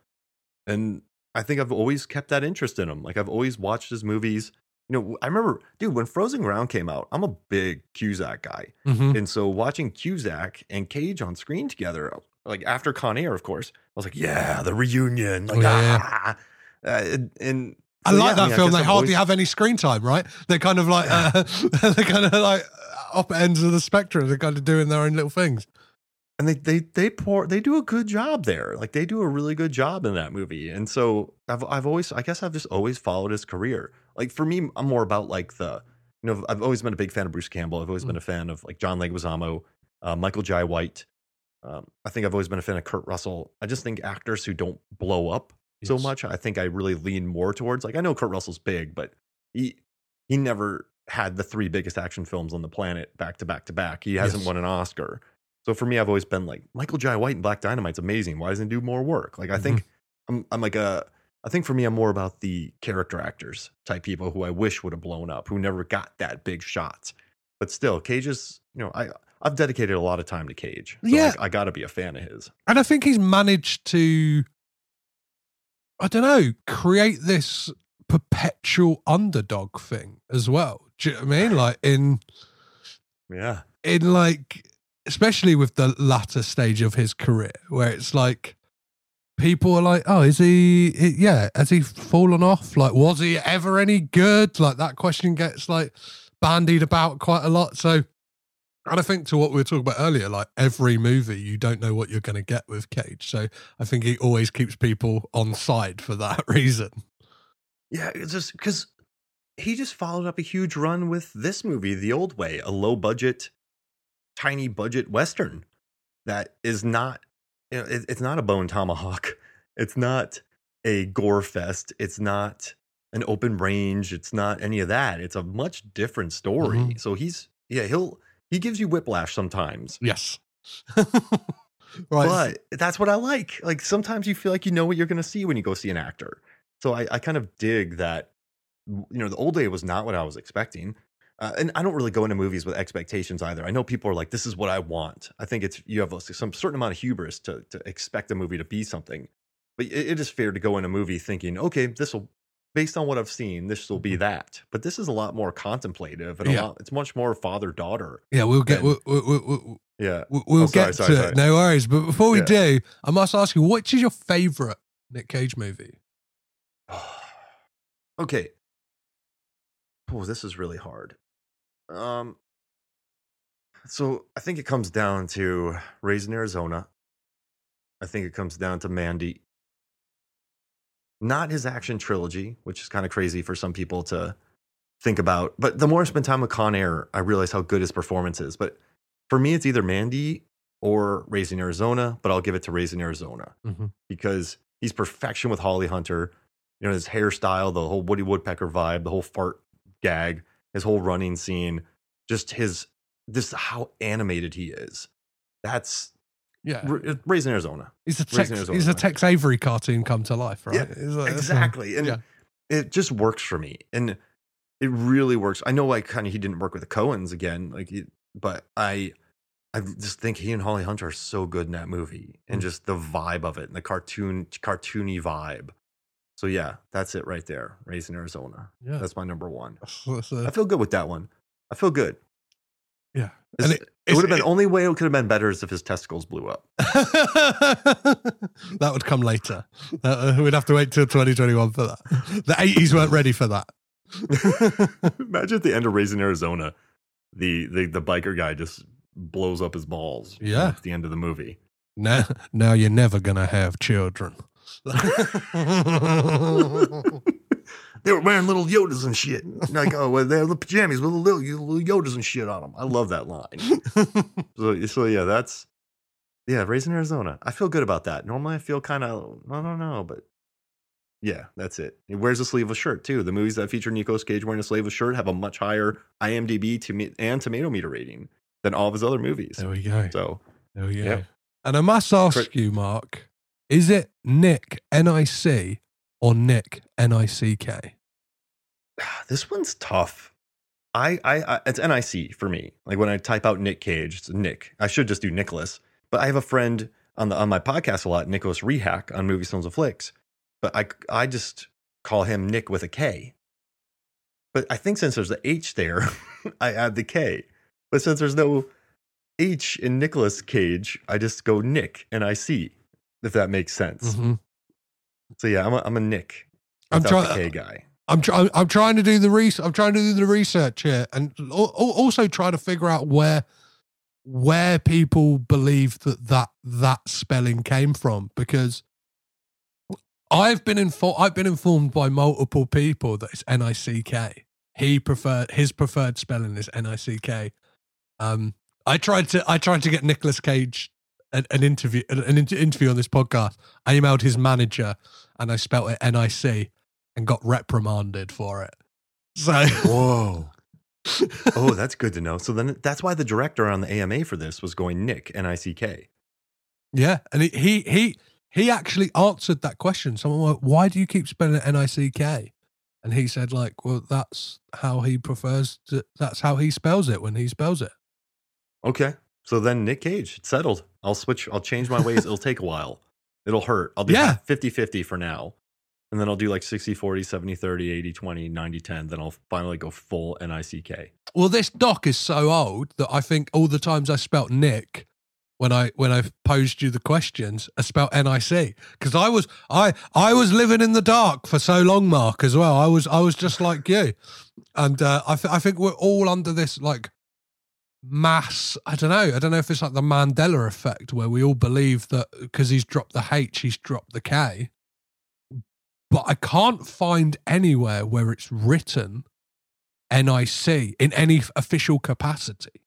and I think I've always kept that interest in him. Like I've always watched his movies. You know, I remember, dude, when Frozen Ground came out, I'm a big Cusack guy. Mhm. And so watching Cusack and Cage on screen together, like after Con Air, of course, I was like, yeah, the reunion. Like, Oh, yeah, yeah. ah. Uh, and, and I like yeah, that mean, film. They I've hardly always- have any screen time, right? They're kind of like uh, [laughs] they're kind of like up ends of the spectrum. They're kind of doing their own little things. and they they they pour they do a good job there. Like they do a really good job in that movie. And so I've I've always I guess I've just always followed his career. Like for me, I'm more about like the you know I've always been a big fan of Bruce Campbell. I've always Mm. been a fan of like John Leguizamo, uh, Michael Jai White. Um, I think I've always been a fan of Kurt Russell. I just think actors who don't blow up so much, I think I really lean more towards. Like I know Kurt Russell's big, but he he never had the three biggest action films on the planet back to back to back. He hasn't Yes. won an Oscar. So for me, I've always been like Michael Jai White and Black Dynamite's amazing. Why doesn't he do more work? Like I think I'm I'm like a I think for me, I'm more about the character actors type people who I wish would have blown up, who never got that big shots. But still, Cage is, you know, I I've dedicated a lot of time to Cage. So Yeah. I, I got to be a fan of his. And I think he's managed to, I don't know, create this perpetual underdog thing as well. Do you know what I mean? Like in Yeah, in like especially with the latter stage of his career where it's like people are like oh is he yeah has he fallen off like was he ever any good like that question gets like bandied about quite a lot so and I think to what we were talking about earlier, like every movie, you don't know what you're going to get with Cage. So I think he always keeps people on side for that [laughs] reason. yeah. It's just because he just followed up a huge run with this movie, The Old Way, a low budget, tiny budget western that is not, you know, it, it's not a bone tomahawk. [laughs] It's not a gore fest. It's not an open range. It's not any of that. It's a much different story. Mhm. So he's yeah, he'll he gives you whiplash sometimes. Yes. [laughs] right. But that's what I like. Like sometimes you feel like you know what you're going to see when you go see an actor. So I, I kind of dig that. You know, the old day was not what I was expecting, uh, and I don't really go into movies with expectations either. I know people are like, "This is what I want." I think it's you have some certain amount of hubris to to expect a movie to be something, but it, it is fair to go in a movie thinking, "Okay, this will." Based on what I've seen, this will be that. But this is a lot more contemplative and a Yeah. lot, it's much more father daughter. yeah, we'll get then- we'll, we'll, we'll, we'll, Yeah. we'll- Oh, sorry, get sorry, to sorry. it. No worries. But before we Yeah. do, I must ask you, which is your favorite Nick Cage movie? [sighs] okay. Oh, this is really hard. Um, so I think it comes down to Raising Arizona. I think it comes down to Mandy. Not his action trilogy, which is kind of crazy for some people to think about. But the more I spend time with Con Air, I realize how good his performance is. But for me, it's either Mandy or Raising Arizona, but I'll give it to Raising Arizona Mhm. because he's perfection with Holly Hunter. You know, his hairstyle, the whole Woody Woodpecker vibe, the whole fart gag, his whole running scene, just his this how animated he is. That's Yeah, R- Raising Arizona. he's a Tex, Arizona. he's a Tex Avery cartoon come to life, right? Yeah, It's like- exactly. And yeah. it just works for me. And it really works. I know like kind of he didn't work with the Coens again, like he, but I I just think he and Holly Hunter are so good in that movie and Mm. just the vibe of it and the cartoon cartoony vibe. So yeah, that's it right there. Raising Arizona. Yeah. That's my number one. That's- that's a- I feel good with that one. I feel good. yeah. It's- it, it's- would have been it- only way it could have been better is if his testicles blew up. [laughs] that would come later. Uh, we'd have to wait till 2021 for that. The 80s weren't ready for that. [laughs] Imagine at the end of Raising Arizona, the, the the biker guy just blows up his balls. Yeah. At the end of the movie. Now, now you're never gonna have children. [laughs] they were wearing little Yodas and shit. Like, oh, well, they're the pajamas with little, little Yodas and shit on them. I love that line. [laughs] so, so yeah, that's yeah, Raising Arizona. I feel good about that. Normally, I feel kind of I don't know, but yeah, that's it. He wears a sleeveless shirt too. The movies that feature Nicolas Cage wearing a sleeveless shirt have a much higher IMDb to and tomato meter rating than all of his other movies. there we go. So There we go. Yep. And I must ask Crit- you, Mark, is it Nick N I C or Nick N I C K? Ah, this one's tough. I, I, I, it's NIC for me. Like when I type out Nick Cage, it's Nick. I should just do Nicholas. But I have a friend on the on my podcast a lot, Nicholas Rehack on Movie Stones and Flicks. But I, I just call him Nick with a K. But I think since there's the H there, [laughs] I add the K. But since there's no H in Nicholas Cage, I just go Nick and I see if that makes sense. Mhm. So yeah, I'm a, I'm a Nick. I'm trying- K guy. I'm trying. I'm trying to do the research. I'm trying to do the research here, and al- al- also try to figure out where where people believe that that that spelling came from because I've been informed. I've been informed by multiple people that it's N I C K. He preferred his preferred spelling is N I C K. Um, I tried to I tried to get Nicholas Cage an, an interview an, an interview on this podcast. I emailed his manager and I spelt it N I C and got reprimanded for it. So Whoa. [laughs] oh, that's good to know. So then that's why the director on the AMA for this was going Nick N I C K. yeah, and he he he he actually answered that question. Someone went, "Why do you keep spelling it N I C K?" And he said, "Like, well, that's how he prefers. To, that's how he spells it when he spells it." Okay. So then Nick Cage, it's settled. I'll switch. I'll change my ways. It'll take a while. It'll hurt. I'll do Yeah. 50 50 for now. And then I'll do like 60 40, 70 30, 80 20, 90 10. Then I'll finally go full N I C K. Well, this doc is so old that I think all the times I spelt Nick when I when I posed you the questions, I spelt N I C because I was I I was living in the dark for so long, Mark, as well. I was I was just like you, and uh, I th- I think we're all under this like mass. I don't know. I don't know if it's like the Mandela effect where we all believe that because he's dropped the H, he's dropped the K. But I can't find anywhere where it's written NIC in any official capacity.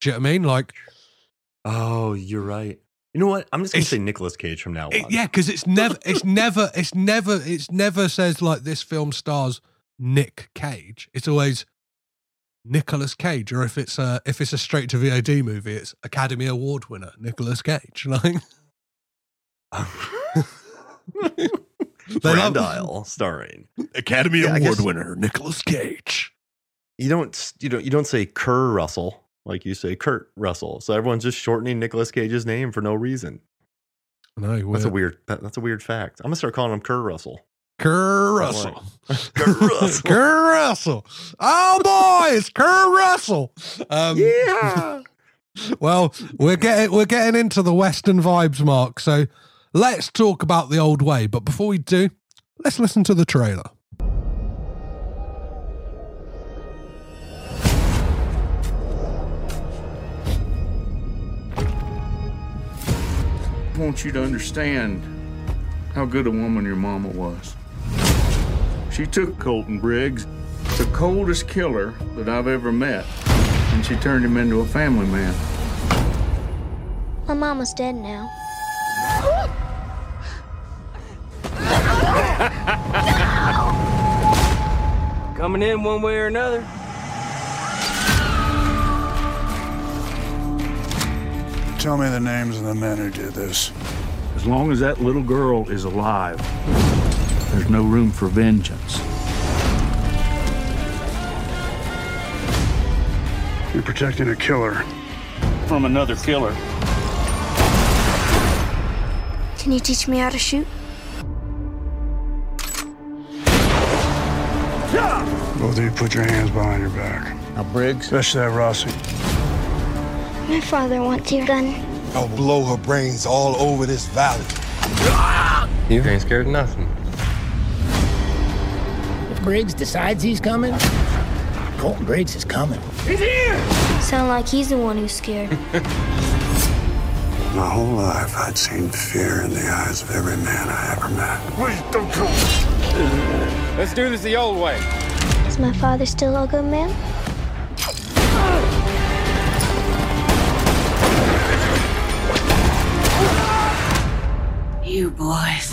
Do you know what I mean? Like, Oh, you're right. You know what? I'm just going to say Nicolas Cage from now on. it- yeah, because it's never, it's never, it's never, it's never says like this film stars Nick Cage. It's always Nicholas Cage, or if it's a if it's a straight to VOD movie, it's Academy Award winner Nicholas Cage. [laughs] Like, [laughs] They love- Isle starring. Academy Yeah, I guess- winner Nicholas Cage. You don't you don't you don't say Kerr Russell like you say Kurt Russell. So everyone's just shortening Nicolas Cage's name for no reason. No, That's a weird that's a weird fact. I'm gonna start calling him Kerr Russell. Kerr Russell. [laughs] Kerr Russell. Kerr Russell. Oh boy, it's Kerr Russell. Um, yeah. [laughs] Well, we're getting we're getting into the Western vibes, Mark. So let's talk about the old way. But before we do, let's listen to the trailer. I want you to understand how good a woman your mama was. She took Colton Briggs, the coldest killer that I've ever met, and she turned him into a family man. My mama's dead now. [laughs] Coming in one way or another. Tell me the names of the men who did this. As long as that little girl is alive, there's no room for vengeance. You're protecting a killer. From another killer. Can you teach me how to shoot? Both of you put your hands behind your back. Now, Briggs, Especially that Rossi. My father wants your gun. I'll blow her brains all over this valley. You ain't scared of nothing. If Briggs decides he's coming, Colton Briggs is coming. He's here! Sound like he's the one who's scared. [laughs] My whole life, I'd seen fear in the eyes of every man I ever met. Let's do this the old way. Is my father still a good man? You boys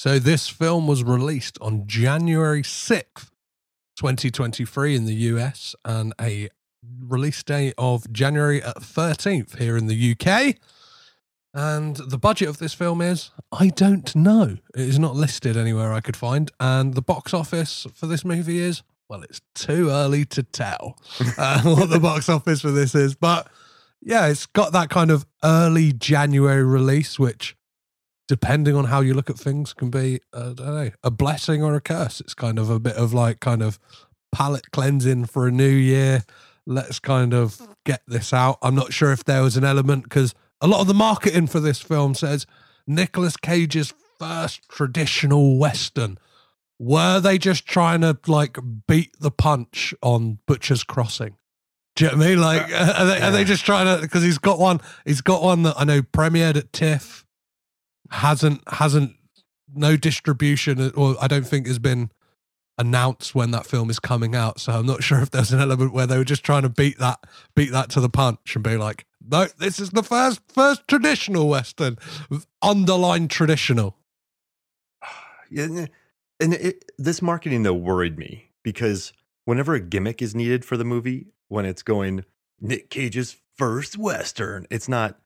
So this film was released on January 6th, 2023 in the US and a release date of January 13th here in the UK. And the budget of this film is, I don't know. It is not listed anywhere I could find. And the box office for this movie is, well, it's too early to tell uh, [laughs] what the box office for this is. But yeah, it's got that kind of early January release, which depending on how you look at things, can be uh, I don't know a blessing or a curse. It's kind of a bit of like kind of palate cleansing for a new year. Let's kind of get this out. I'm not sure if there was an element because a lot of the marketing for this film says Nicolas Cage's first traditional western. Were they just trying to like beat the punch on Butcher's Crossing? Do you know what I mean? Like, uh, are they, are they just trying to? Because he's got one. He's got one that I know premiered at TIFF hasn't hasn't no distribution or I don't think has been announced when that film is coming out. So I'm not [laughs] sure if there's an element where they were just trying to beat that beat that to the punch and be like, no, this is the first first traditional western, underlined traditional. [sighs] Yeah, and it, this marketing though worried me because whenever a gimmick is needed for the movie, when it's going Nick Cage's first western, it's not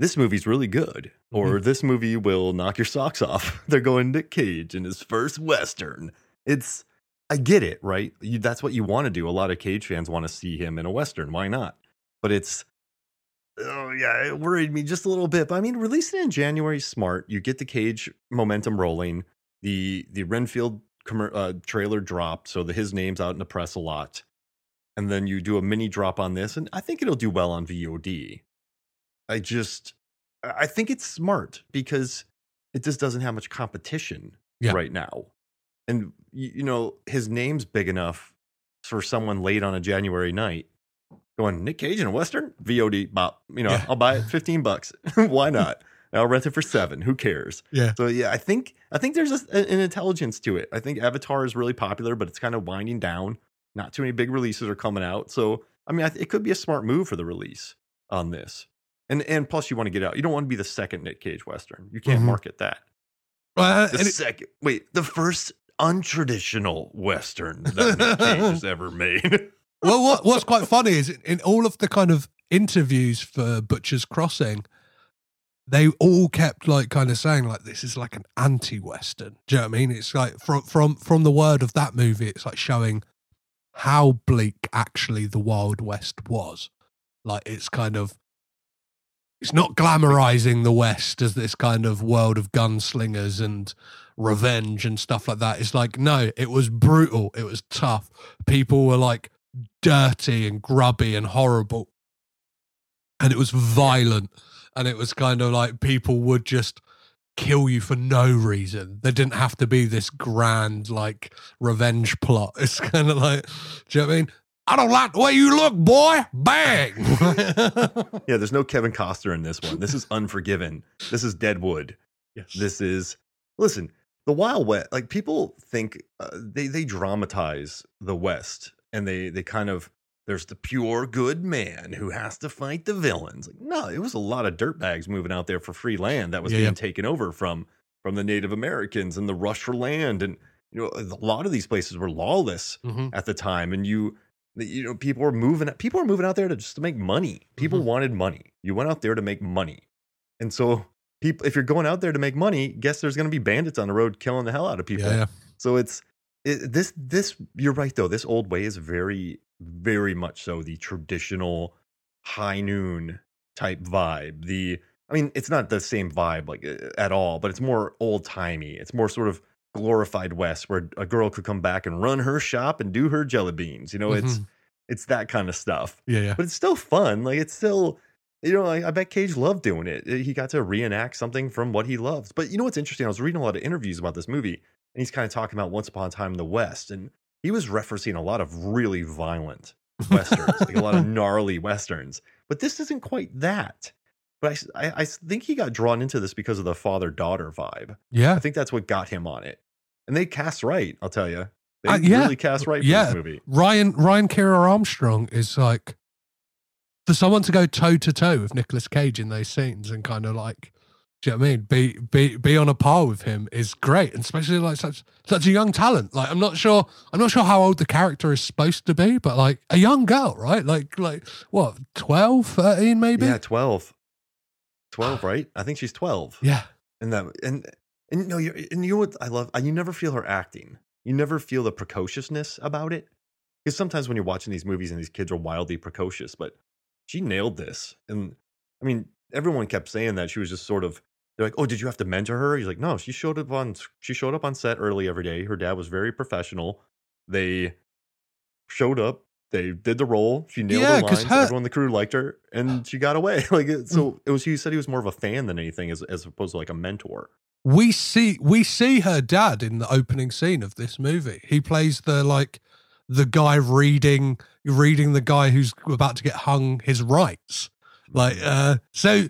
this movie's really good or this movie will knock your socks off. [laughs] They're going Nick Cage in his first western. It's I get it, right? You, that's what you want to do. A lot of Cage fans want to see him in a western. Why not? But it's oh yeah, it worried me just a little bit. But I mean, releasing in January is smart. You get the Cage momentum rolling. The the Renfield commer- uh, trailer dropped, so the, his name's out in the press a lot. And then you do a mini drop on this, and I think it'll do well on VOD. I just I think it's smart because it just doesn't have much competition Yeah. right now. And you, know, his name's big enough for someone late on a January night going, Nick Cage in a Western? VOD bop. You know, Yeah. I'll buy it [laughs] 15 bucks. [laughs] Why not? I'll rent it for seven. Who cares? Yeah. So yeah, I think I think there's a, an intelligence to it. I think Avatar is really popular, but it's kind of winding down. Not too many big releases are coming out, so I mean, it could be a smart move for the release on this. And and plus, you want to get out. You don't want to be the second Nick Cage Western. You can't Mhm. market that. Well, The it- second, wait, the first untraditional Western that Nick Cage has ever [laughs] made. well, what, what's quite funny is in- in all of the kind of interviews for Butcher's Crossing, they all kept like kind of saying like this is like an anti-western. Do you know what I mean? It's like from from from the word of that movie, it's like showing how bleak actually the Wild West was. Like it's kind of it's not glamorizing the West as this kind of world of gunslingers and revenge and stuff like that. It's like no, it was brutal. It was tough. People were like dirty and grubby and horrible. And it was violent. And it was kind of like people would just kill you for no reason. There didn't have to be this grand like revenge plot. [laughs] It's kind of like, do you know what I mean? I don't like the way you look, boy. Bang. [laughs] [laughs] Yeah, there's no Kevin Costner in this one. This is Unforgiven. This is Deadwood. yes. This is listen. The Wild West, like people think uh, they they dramatize the West, and they they kind of there's the pure good man who has to fight the villains. Like, no, it was a lot of dirtbags moving out there for free land that was Yeah, being yeah. taken over from from the Native Americans and the rush for land, and you know a lot of these places were lawless Mhm. at the time, and you the- you know people were moving people were moving out there to just to make money. People Mhm. wanted money. You went out there to make money, and so people if you're going out there to make money, guess there's going to be bandits on the road killing the hell out of people. Yeah, yeah. So it's it, this this you're right though. This old way is very very much so the traditional high noon type vibe. The I mean, it's not the same vibe like at all, but it's more old timey. It's more sort of glorified west where a girl could come back and run her shop and do her jelly beans. You know, it's Mhm. it's that kind of stuff. Yeah, yeah. But it's still fun. Like it's still you know, I, I bet Cage loved doing it. He got to reenact something from what he loves. But you know what's interesting? I was reading a lot of interviews about this movie, and he's kind of talking about Once Upon a Time in the West, and he was referencing a lot of really violent [laughs] westerns, like a lot of gnarly westerns. But this isn't quite that. But I, I think he got drawn into this because of the father daughter vibe. Yeah. I think that's what got him on it. And they cast right, I'll tell you. They Uh, yeah. really cast right for Yeah. this movie. Ryan Ryan Kiera Armstrong is like for someone to go toe to toe with Nicolas Cage in those scenes and kind of like do you know what I mean? Be be be on a par with him is great, and especially like such such a young talent. Like I'm not sure I'm not sure how old the character is supposed to be, but like a young girl, right? Like like what 12, 13 maybe? Yeah, 12. 12, right? I think she's 12. Yeah. And that and and no, you and you know what I love? You never feel her acting. You never feel the precociousness about it. Because sometimes when you're watching these movies and these kids are wildly precocious, but she nailed this. And I mean, everyone kept saying that she was just sort of they're like, "Oh, did you have to mentor her?" He's like, "No, she showed up on she showed up on set early every day. Her dad was very professional. They showed up. They did the role. She nailed Yeah, her lines. her- Everyone in the crew liked her, and she got away. [laughs] Like so, it was. He said he was more of a fan than anything, as as opposed to like a mentor. we see we see her dad in the opening scene of this movie. He plays the like the guy reading reading the guy who's about to get hung his rights. Like uh so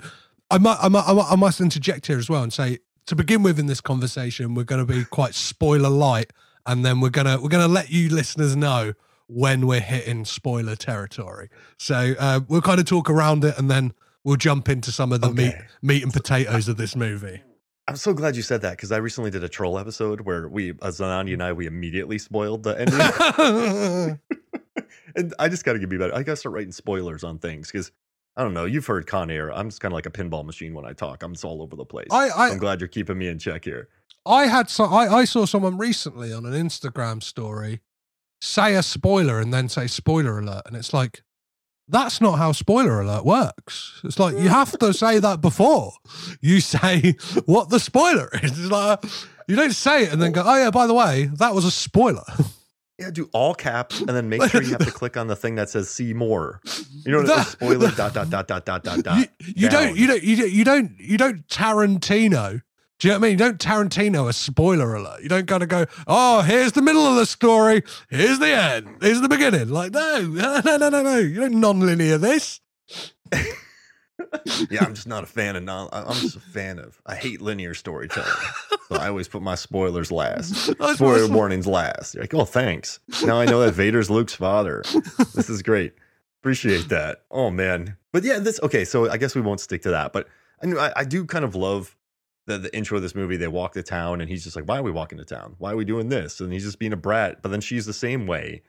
I I might I might- I must interject here as well and say to begin with in this conversation we're going to be quite spoiler light and then we're to we're going to let you listeners know when we're hitting spoiler territory. So uh we'll kind of talk around it and then we'll jump into some of the meat Okay. meat and potatoes of this movie. I'm so glad you said that because I recently did a troll episode where we, uh, Zanandi and I, we immediately spoiled the ending. [laughs] [laughs] and I just got to get me better. I got to start writing spoilers on things because I don't know. You've heard Con Air. I'm just kind of like a pinball machine when I talk. I'm just all over the place. I- I- am glad you're keeping me in check here. I had so I, I saw someone recently on an Instagram story say a spoiler and then say spoiler alert, and it's like that's not how spoiler alert works. It's like you have to say that before you [laughs] say what the spoiler [laughs] is. It's like you don't say it and then go, "Oh yeah, by the way, that was a spoiler." Yeah, do all caps and then make sure you have to click on the thing that says "see more." You know, That- spoiler dot [laughs] dot dot dot dot dot dot. you, you don't. You don't. You don't. You don't. You don't Tarantino. Do you know what I mean? You don't Tarantino a spoiler alert. You don't kind of go, oh, here's the middle of the story. Here's the end. Here's the beginning. Like, no, no, no, no, no. You don't non-linear this. [laughs] yeah, I'm just not a fan of non. I'm just a fan of. I hate linear storytelling, so I always put my spoilers last. [laughs] Spoiler warnings last. You're like, oh, thanks. Now I know that Vader's Luke's father. This is great. Appreciate that. Oh man, but yeah, this okay. So I guess we won't stick to that, but I, I do kind of love the the intro of this movie. They walk to town, and he's just like, "Why are we walking to town? Why are we doing this?" And he's just being a brat. But then she's the same way.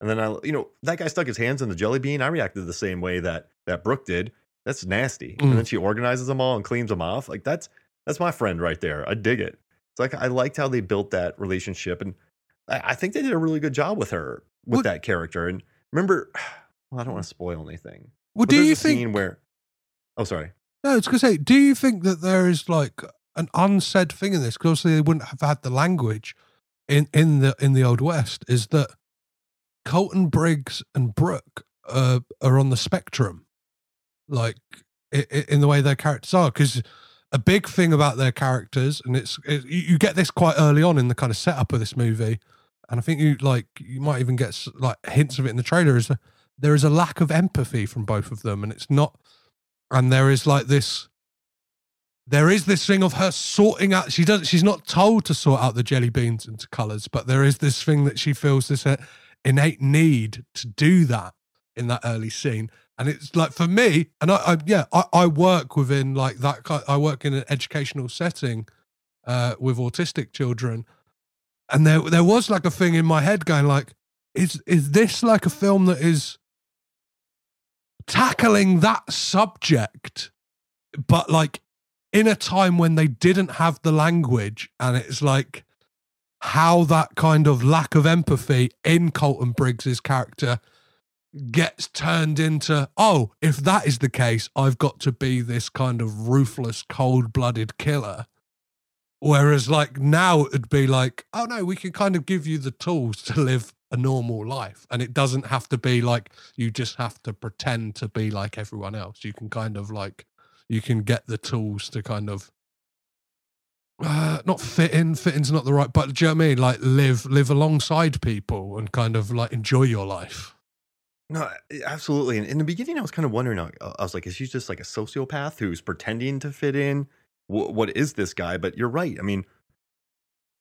And then I, you know, that guy stuck his hands in the jelly bean. I reacted the same way that that Brooke did. That's nasty. Mm. And then she organizes them all and cleans them off. Like that's that's my friend right there. I dig it. It's like I liked how they built that relationship, and I, I think they did a really good job with her with What- that character. And remember, [sighs] well, I don't want to spoil anything. Well, But do you think? where? Oh, sorry. No, it's because say, do you think that there is like an unsaid thing in this? Because obviously they wouldn't have had the language in in the in the old west. Is that Colton Briggs and Brooke uh, are on the spectrum, like in the way their characters are. Because a big thing about their characters, and it's it, you you get this quite early on in the kind of setup of this movie, and I think you like you might even get like hints of it in the trailer. Is that there is a lack of empathy from both of them, and it's not, and there is like this. There is this thing of her sorting out. She doesn't She's not told to sort out the jelly beans into colors, but there is this thing that she feels this uh, innate need to do that in that early scene. And it's like for me, and I, I yeah, I, I work within like that. I work in an educational setting uh, with autistic children, and there there was like a thing in my head going like, is is this like a film that is tackling that subject, but like in a time when they didn't have the language, and it's like how that kind of lack of empathy in Colton Briggs's character gets turned into oh if that is the case i've got to be this kind of ruthless cold-blooded killer. Whereas like now it would be like oh no we can kind of give you the tools to live a normal life and it doesn't have to be like you just have to pretend to be like everyone else. You can kind of like you can get the tools to kind of uh, not fit in fit in's not the right but do you know what i mean like live live alongside people and kind of like enjoy your life No, absolutely. And in the beginning, I was kind of wondering. I was like, is he just like a sociopath who's pretending to fit in? Wh- what is this guy? But you're right. I mean,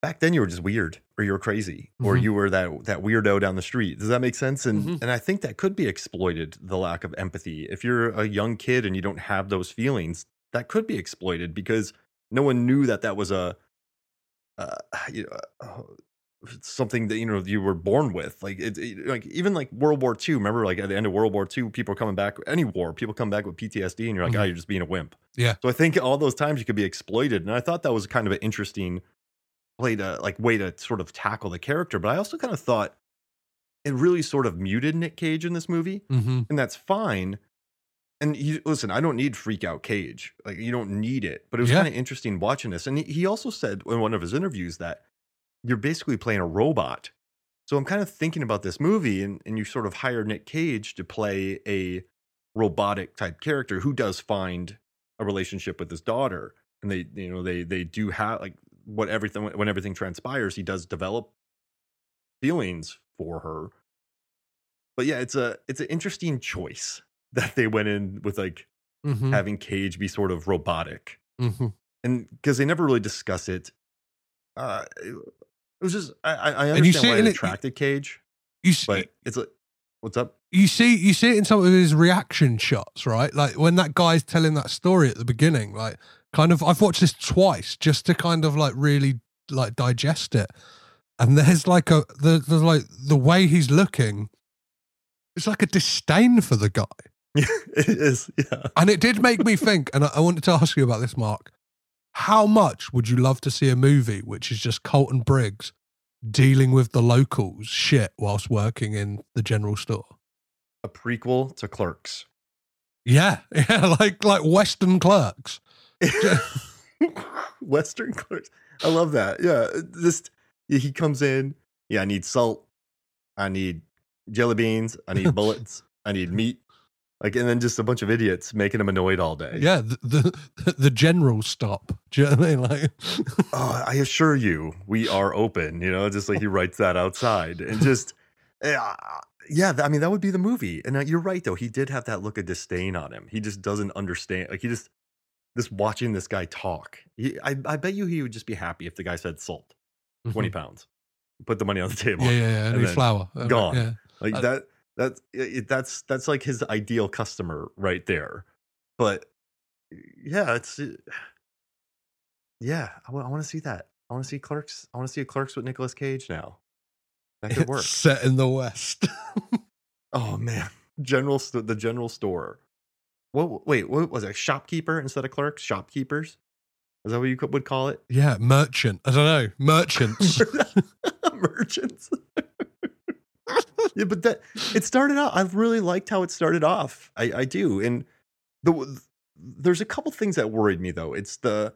back then you were just weird, or you were crazy, or Mhm. you were that that weirdo down the street. Does that make sense? And Mhm. and I think that could be exploited. The lack of empathy. If you're a young kid and you don't have those feelings, that could be exploited because no one knew that that was a. Uh, [sighs] you know, uh, something that you know you were born with like it, it- like even like world war ii remember like at the end of world war ii people are coming back any war people come back with ptsd and you're like Mhm. oh you're just being a wimp Yeah. so i think all those times you could be exploited and i thought that was kind of an interesting play to like way to sort of tackle the character but i also kind of thought it really sort of muted nick cage in this movie mm-hmm. and that's fine and you listen i don't need freak out cage like you don't need it but it was Yeah. kind of interesting watching this and he- he also said in one of his interviews that you're basically playing a robot so i'm kind of thinking about this movie and, and you sort of hire nick cage to play a robotic type character who does find a relationship with his daughter and they you know they they do have like what everything when everything transpires he does develop feelings for her but yeah it's a it's an interesting choice [laughs] that they went in with like Mm-hmm. having cage be sort of robotic Mm-hmm. and because they never really discuss it uh it was just i i understand why it- attracted cage You see, but it's like what's up you see, you see it in some of his reaction shots, right? Like when that guy's telling that story at the beginning, like kind of. I've watched this twice just to kind of like really like digest it. And there's like a the there's like the way he's looking. It's like a disdain for the guy. [laughs] it is yeah And it did make me [laughs] think, and I, I wanted to ask you about this, Mark. How much would you love to see a movie which is just Colton Briggs dealing with the locals shit whilst working in the general store? a prequel to clerks Yeah, [laughs] yeah, like like Western clerks. [laughs] western clerks i love that yeah uh, just he comes in yeah i need salt i need jelly beans i need [laughs] bullets i need meat like and then just a bunch of idiots making him annoyed all day Yeah, the the, [laughs] the general stop. Do you know what I mean? Like, oh, I assure you, we are open. You know, just like he writes that outside, and just eh, uh, yeah, yeah. I mean, that would be the movie. And uh, you're right, though. He did have that look of disdain on him. He just doesn't understand. Like he just just watching this guy talk. He, I, I bet you he would just be happy if the guy said salt, 20 pounds, put the money on the table. Mm-hmm. yeah, yeah, yeah. and then flour gone. Yeah, Like Uh, that. That's it, that's that's like his ideal customer right there. But yeah, it's uh, yeah. I want to see that. I want to see Clerks. I want to see a Clerks with Nicolas Cage now. That could it's work. set in the West. [laughs] Oh man, general the general store. What? Wait, what was it? Shopkeeper instead of clerks? Shopkeepers? Is that what you would call it? yeah, merchant. I don't know, merchants. [laughs] Merchants. [laughs] yeah, but that it started out. I really liked how it started off. I, I do, and the there's a couple things that worried me though. It's the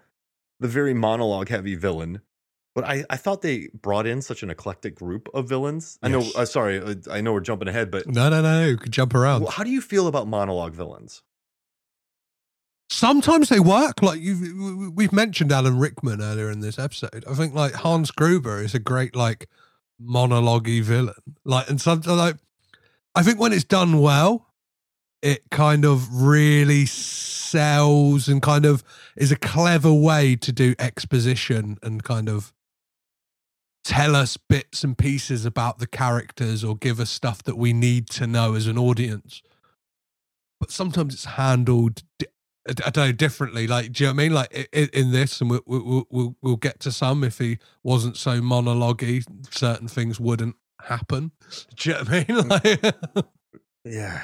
the very monologue heavy villain, But I, I thought they brought in such an eclectic group of villains. I know. Uh, sorry, uh, I know we're jumping ahead, but No, no, no. You could jump around. how do you feel about monologue villains? Sometimes they work. Like you, we've mentioned Alan Rickman earlier in this episode. I think like Hans Gruber is a great like monologue villain. Like, and sometimes like, I think when it's done well, it kind of really sells and kind of is a clever way to do exposition and kind of tell us bits and pieces about the characters or give us stuff that we need to know as an audience. But sometimes it's handled I don't know differently. Like, do you know what I mean? Like in this, and we'll we'll we'll, we'll get to some. If he wasn't so monologue certain things wouldn't happen. Do you know what I mean? [laughs] Like, Yeah.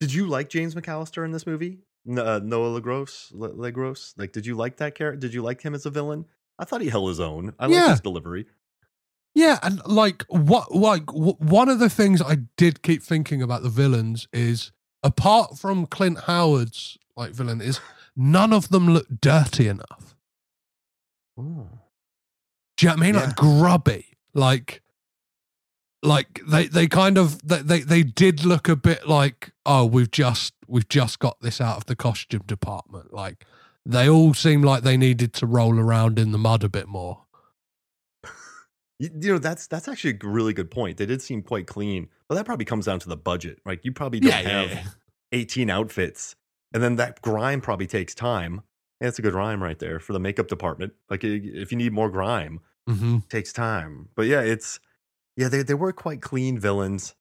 Did you like James McAllister in this movie? Uh, Noah Le Gros, Le- Legros. Like, did you like that character? Did you like him as a villain? I thought he held his own. I Yeah. like his delivery. Yeah, and like what like w- one of the things I did keep thinking about the villains is apart from Clint Howard's like villain is none of them look dirty enough. Ooh. Do you know what I mean? Yeah. Like grubby. Like like they they kind of they, they they did look a bit like oh we've just we've just got this out of the costume department. Like they all seem like they needed to roll around in the mud a bit more. You, you know, that's that's actually a really good point. They did seem quite clean, but that probably comes down to the budget. Like, you probably don't Yeah, yeah, have yeah. 18 outfits, and then that grime probably takes time. Yeah, it's a good rhyme right there for the makeup department. Like, if you need more grime, Mm-hmm. it takes time. But yeah, it's yeah, they they were quite clean villains.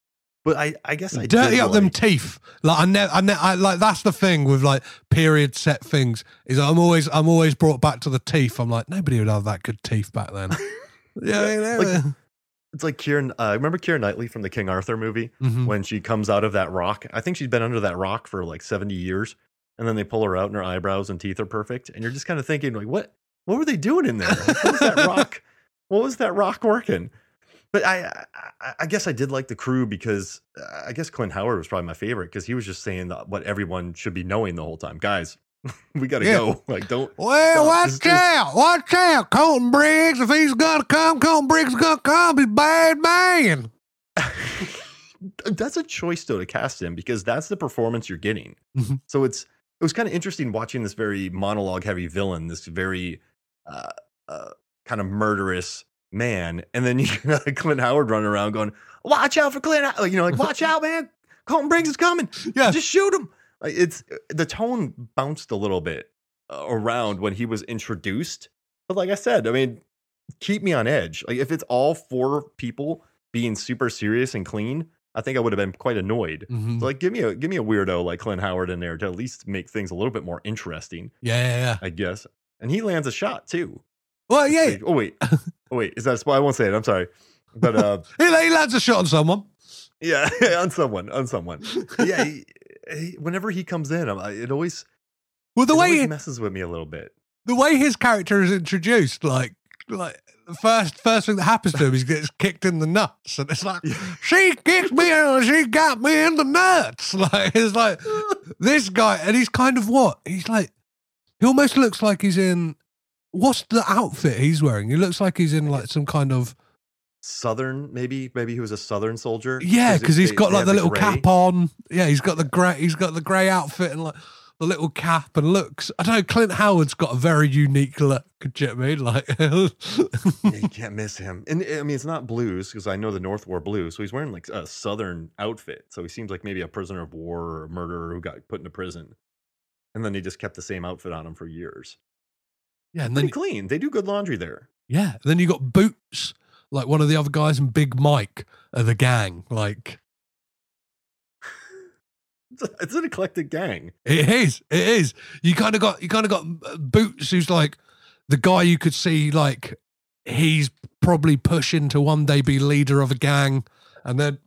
But I I guess I dirty up them teeth. Like I never, I, ne- I like that's the thing with like period set things is I'm always I'm always brought back to the teeth. I'm like nobody would have that good teeth back then. [laughs] yeah, know. Like, It's like Keira. Uh, remember Keira Knightley from the King Arthur movie Mhm. when she comes out of that rock. I think she's been under that rock for like seventy years, and then they pull her out, and her eyebrows and teeth are perfect. And you're just kind of thinking, like, what? What were they doing in there? Like, what was that [laughs] rock? What was that rock working? But I, I, I guess I did like the crew because uh, I guess Clint Howard was probably my favorite because he was just saying that what everyone should be knowing the whole time, guys. [laughs] we got to Yeah. go. [laughs] Like, don't. Well, watch this- out, watch out, Colton Briggs. If he's gonna come, Colton Briggs is gonna come. He's a bad man. [laughs] that's a choice though to cast him because that's the performance you're getting. Mhm. So it's it was kind of interesting watching this very monologue heavy villain, this very uh, uh, kind of murderous man, and then you got Clint Howard running around going, "Watch out for Clint!" How-" You know, like "Watch out, man! Colton Briggs is coming! Yeah. just shoot him!" Like it's the tone bounced a little bit uh, around when he was introduced, but like I said, I mean, keep me on edge. Like if it's all four people being super serious and clean, I think I would have been quite annoyed. Mhm. So like give me a give me a weirdo like Clint Howard in there to at least make things a little bit more interesting, Yeah, yeah, yeah. I guess. And he lands a shot too. Well, yeah. Like, oh wait, [laughs] oh wait, is that a? I won't say it. I'm sorry, but [laughs] uh, He, lands a shot on someone. yeah, [laughs] on someone, on someone. Yeah, he, whenever he comes in, I'm, it always Well, the it way he- messes with me a little bit. the way his character is introduced, like like the first first thing that happens to him, is he gets kicked in the nuts, and it's like [laughs] she kicked me, and she got me in the nuts. [laughs] Like it's like [laughs] this guy, and he's kind of what he's like. He almost looks like he's in. What's the outfit he's wearing? He looks like he's in like some kind of Southern, maybe, maybe he was a Southern soldier. yeah, because he's got they like the little gray. cap on. Yeah, he's got the grey. He's got the grey outfit and like the little cap and looks. I don't know. Clint Howard's got a very unique look. Do you know I mean? Like, [laughs] you can't miss him. And eh, I mean, it's not blues because I know the North wore blue. So he's wearing like a Southern outfit. So he seems like maybe a prisoner of war or a murderer who got put into prison. And then he just kept the same outfit on him for years. yeah, and Pretty then clean. They do good laundry there. yeah, then you got Boots, like one of the other guys, and Big Mike are the gang. Like It's, an eclectic gang. it is, it is. You kind of got you kind of got uh, Boots, who's like the guy you could see like he's probably pushing to one day be leader of a gang, and then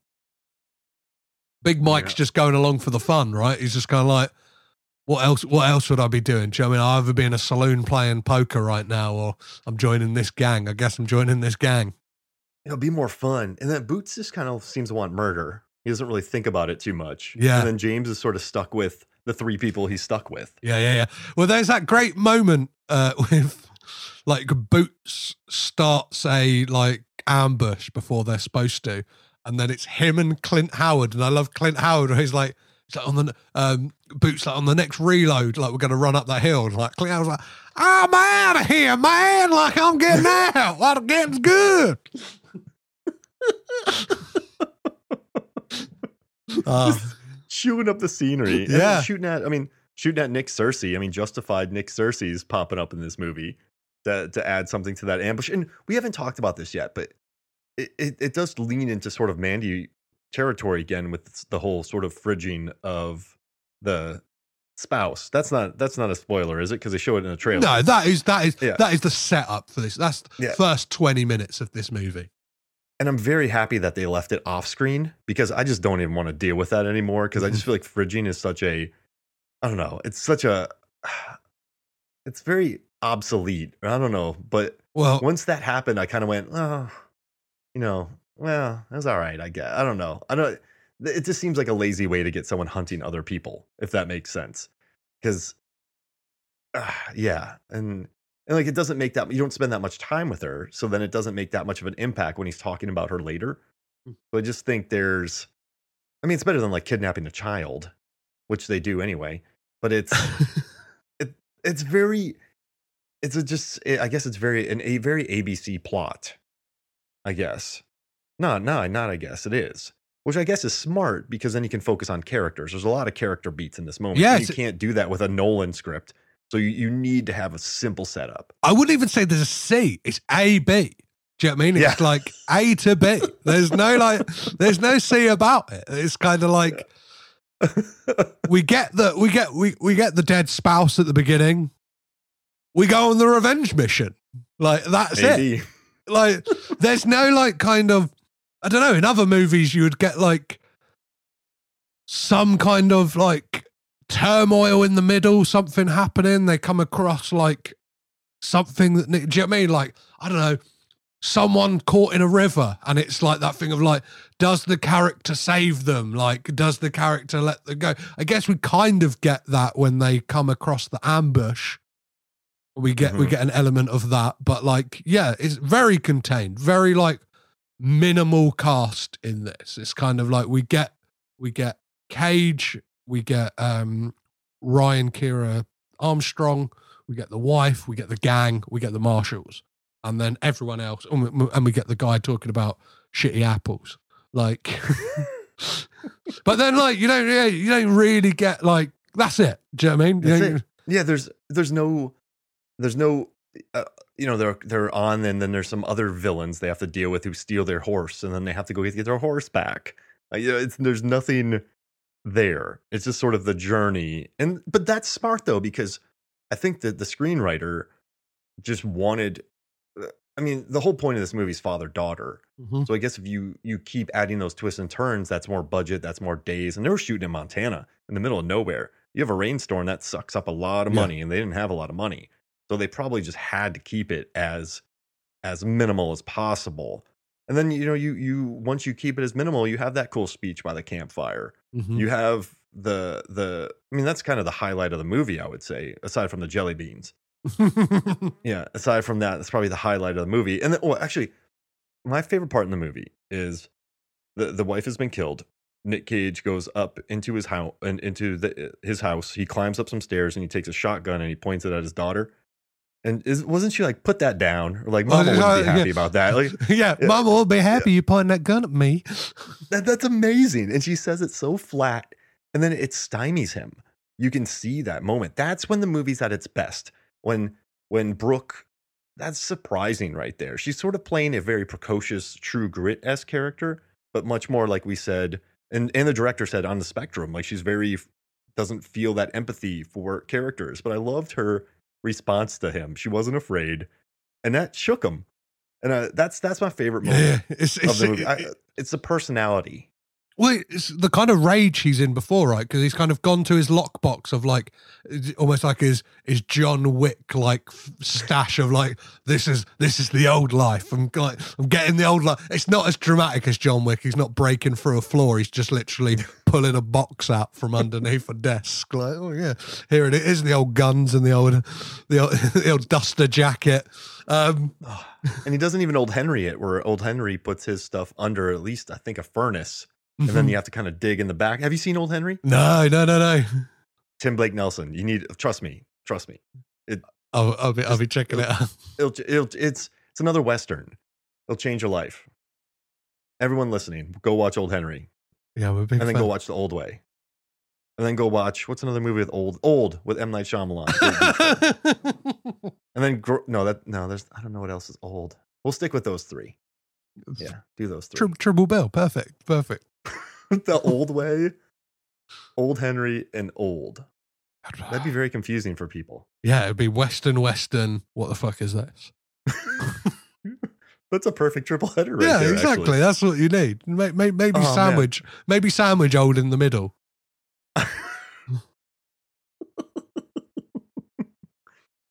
Big Mike's Yeah. just going along for the fun, right? He's just kind of like, what else? What else would I be doing? Do you know what I mean? I either be in a saloon playing poker right now, or I'm joining this gang. I guess I'm joining this gang. It'll be more fun. And then Boots just kind of seems to want murder. He doesn't really think about it too much. Yeah. And then James is sort of stuck with the three people he's stuck with. Yeah, yeah, yeah. Well, there's that great moment uh, [laughs] with like Boots starts a like ambush before they're supposed to, and then it's him and Clint Howard, and I love Clint Howard. Where he's like, he's like on the um, Boots like on the next reload, like we're gonna run up that hill, and like Clint Howard's like, I'm out of here, man! Like I'm getting [laughs] out, like I'm getting good. [laughs] Uh, shooting up the scenery. Yeah. shooting at. I mean, shooting at Nick Searcy. I mean, justified Nick Searcy's popping up in this movie to to add something to that ambush. And we haven't talked about this yet, but it it, it does lean into sort of Mandy territory again with the whole sort of fridging of the spouse. That's not that's not a spoiler, is it? Because they show it in a trailer. no, that is that is Yeah. that is the setup for this. That's the Yeah. first twenty minutes of this movie. And I'm very happy that they left it off screen because I just don't even want to deal with that anymore because I just mm-hmm. feel like fridging is such a I don't know, it's such a [sighs] it's very obsolete. I don't know, but Well, once that happened, I kind of went, oh, you know, well, that's all right. I guess I don't know. I don't. It just seems like a lazy way to get someone hunting other people, if that makes sense. Because, [sighs] yeah, and and like it doesn't make that you don't spend that much time with her, so then it doesn't make that much of an impact when he's talking about her later. So I just think there's, I mean, it's better than like kidnapping a child, which they do anyway. But it's [laughs] it it's very it's a just eh, I guess it's very an a very ABC plot. I guess. No, no, not I guess it is. Which I guess is smart because then you can focus on characters. There's a lot of character beats in this moment. Yeah, you can't do that with a Nolan script. So you, you need to have a simple setup. I wouldn't even say there's a C. It's A B. Do you know what I mean? It's Yeah. like A to B. There's no like there's no C about it. It's kind of like [laughs] we get the we get we we get the dead spouse at the beginning. We go on the revenge mission. Like that's it. Like [laughs] there's no like kind of I don't know, in other movies you would get like some kind of like turmoil in the middle, something happening. They come across like something that do you know what I mean? Like, I don't know, someone caught in a river, and it's like that thing of like, does the character save them? Like, does the character let them go? I guess we kind of get that when they come across the ambush. We get we Mhm. get an element of that, but like, yeah, it's very contained, very like minimal cast in this. It's kind of like we get we get Cage, we get um Ryan Kiera Armstrong, we get the wife, we get the gang, we get the marshals, and then everyone else, and we, and we get the guy talking about shitty apples. Like, [laughs] but then like you don't yeah, you don't really get like that's it. Do you know what I mean? You it. Yeah, there's there's no there's no uh, you know they're they're on and then there's some other villains they have to deal with who steal their horse and then they have to go get, get their horse back. Uh, you know, it's there's nothing there. It's just sort of the journey. And but that's smart though because I think that the screenwriter just wanted uh, I mean, the whole point of this movie is father daughter. Mhm. So I guess if you you keep adding those twists and turns, that's more budget, that's more days. And they were shooting in Montana in the middle of nowhere. You have a rainstorm that sucks up a lot of Yeah. money, and they didn't have a lot of money, so they probably just had to keep it as as minimal as possible. And then you know you you once you keep it as minimal, you have that cool speech by the campfire. Mhm. You have the the I mean that's kind of the highlight of the movie, I would say, aside from the jelly beans. [laughs] Yeah, aside from that, that's probably the highlight of the movie. And then, well, actually, my favorite part in the movie is the the wife has been killed. Nick Cage goes up into his house and into the, his house. He climbs up some stairs and he takes a shotgun and he points it at his daughter. And is, wasn't she like, put that down? Or like, Oh, Mama wouldn't [laughs] be happy yeah. about that. Like, yeah, Yeah. Mama will be happy you pointing that gun at me. that, that's amazing. And she says it so flat, and then it stymies him. You can see that moment. That's when the movie's at its best. When when Brooke, that's surprising right there. She's sort of playing a very precocious, true grit s character, but much more like we said, and and the director said on the spectrum. Like she's very doesn't feel that empathy for characters. But I loved her response to him. She wasn't afraid, and that shook him. And uh, that's that's my favorite moment Yeah, it's, of the movie. I, it's the personality. Well, it's the kind of rage he's in before, right? Because he's kind of gone to his lockbox of like, almost like his his John Wick like stash of like, this is this is the old life. I'm like, I'm getting the old life. It's not as dramatic as John Wick. He's not breaking through a floor. He's just literally [laughs] pulling a box out from underneath a desk. Like, oh yeah, here it is. The old guns and the old the old, [laughs] the old duster jacket. Um, [sighs] and he doesn't even old Henry it, where old Henry puts his stuff under at least I think a furnace, and then Mhm. you have to kind of dig in the back. Have you seen old Henry? no, no, no, no. Tim Blake Nelson. You need trust me, trust me. I'll, I'll be I'll be checking it out. [laughs] It'll, it'll it's it's another western. It'll change your life. Everyone listening, go watch Old Henry, Yeah, we're big and then go watch The Old Way, and then go watch what's another movie with old old with M Night Shyamalan. [laughs] and then gro- no that no there's I don't know what else is old. We'll stick with those three. Yeah, do those three. Triple Bell, perfect, perfect. [laughs] the [laughs] old way, old Henry, and old. That'd be very confusing for people. Yeah, it'd be Western, Western. What the fuck is this? [laughs] That's a perfect triple header right yeah, there. exactly. actually. That's what you need. May- may- Maybe Oh, man. sandwich, maybe sandwich old in the middle.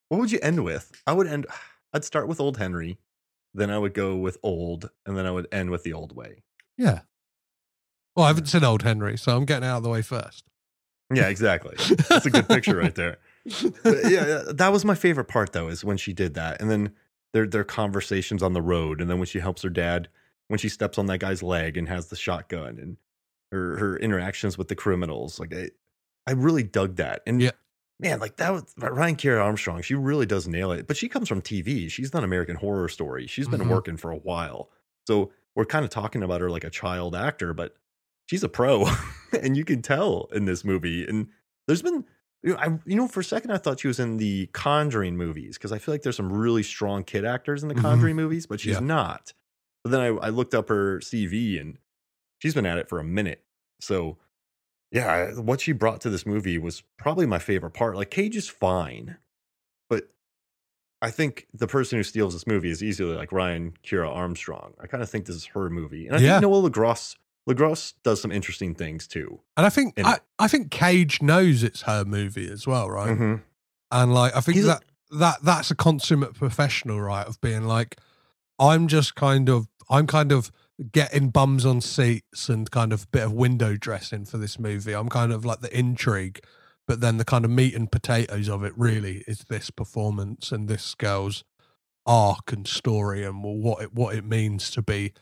What would you end with? I would end. [sighs] I'd start with old Henry, then I would go with old, and then I would end with the old way. Yeah. Well, I haven't seen Old Henry, so I'm getting out of the way first. Yeah, exactly. That's a good picture right there. But [laughs] yeah, that was my favorite part though, is when she did that, and then their their conversations on the road, and then when she helps her dad when she steps on that guy's leg and has the shotgun, and her her interactions with the criminals. Like I, I really dug that, and Yeah. man, like that was Ryan Kiera Armstrong. She really does nail it, but she comes from TV. She's done American Horror Story. She's been Mhm. working for a while, so we're kind of talking about her like a child actor, but she's a pro, [laughs] and you can tell in this movie. And there's been, you know, I, you know, for a second I thought she was in the Conjuring movies because I feel like there's some really strong kid actors in the Mhm. Conjuring movies, but she's Yeah. not. But then I, I looked up her CV and she's been at it for a minute. So yeah, what she brought to this movie was probably my favorite part. Like Cage is fine, but I think the person who steals this movie is easily like Ryan Kiera Armstrong. I kind of think this is her movie, and I Yeah. think Noah Le Gros Le Gros does some interesting things too. And I think I. I think Cage knows it's her movie as well, right? Mhm. And like I think He's a- that that that's a consummate professional, right? Of being like, I'm just kind of I'm kind of getting bums on seats and kind of bit of window dressing for this movie. I'm kind of like the intrigue, but then the kind of meat and potatoes of it really is this performance and this girl's arc and story and what it what it means to be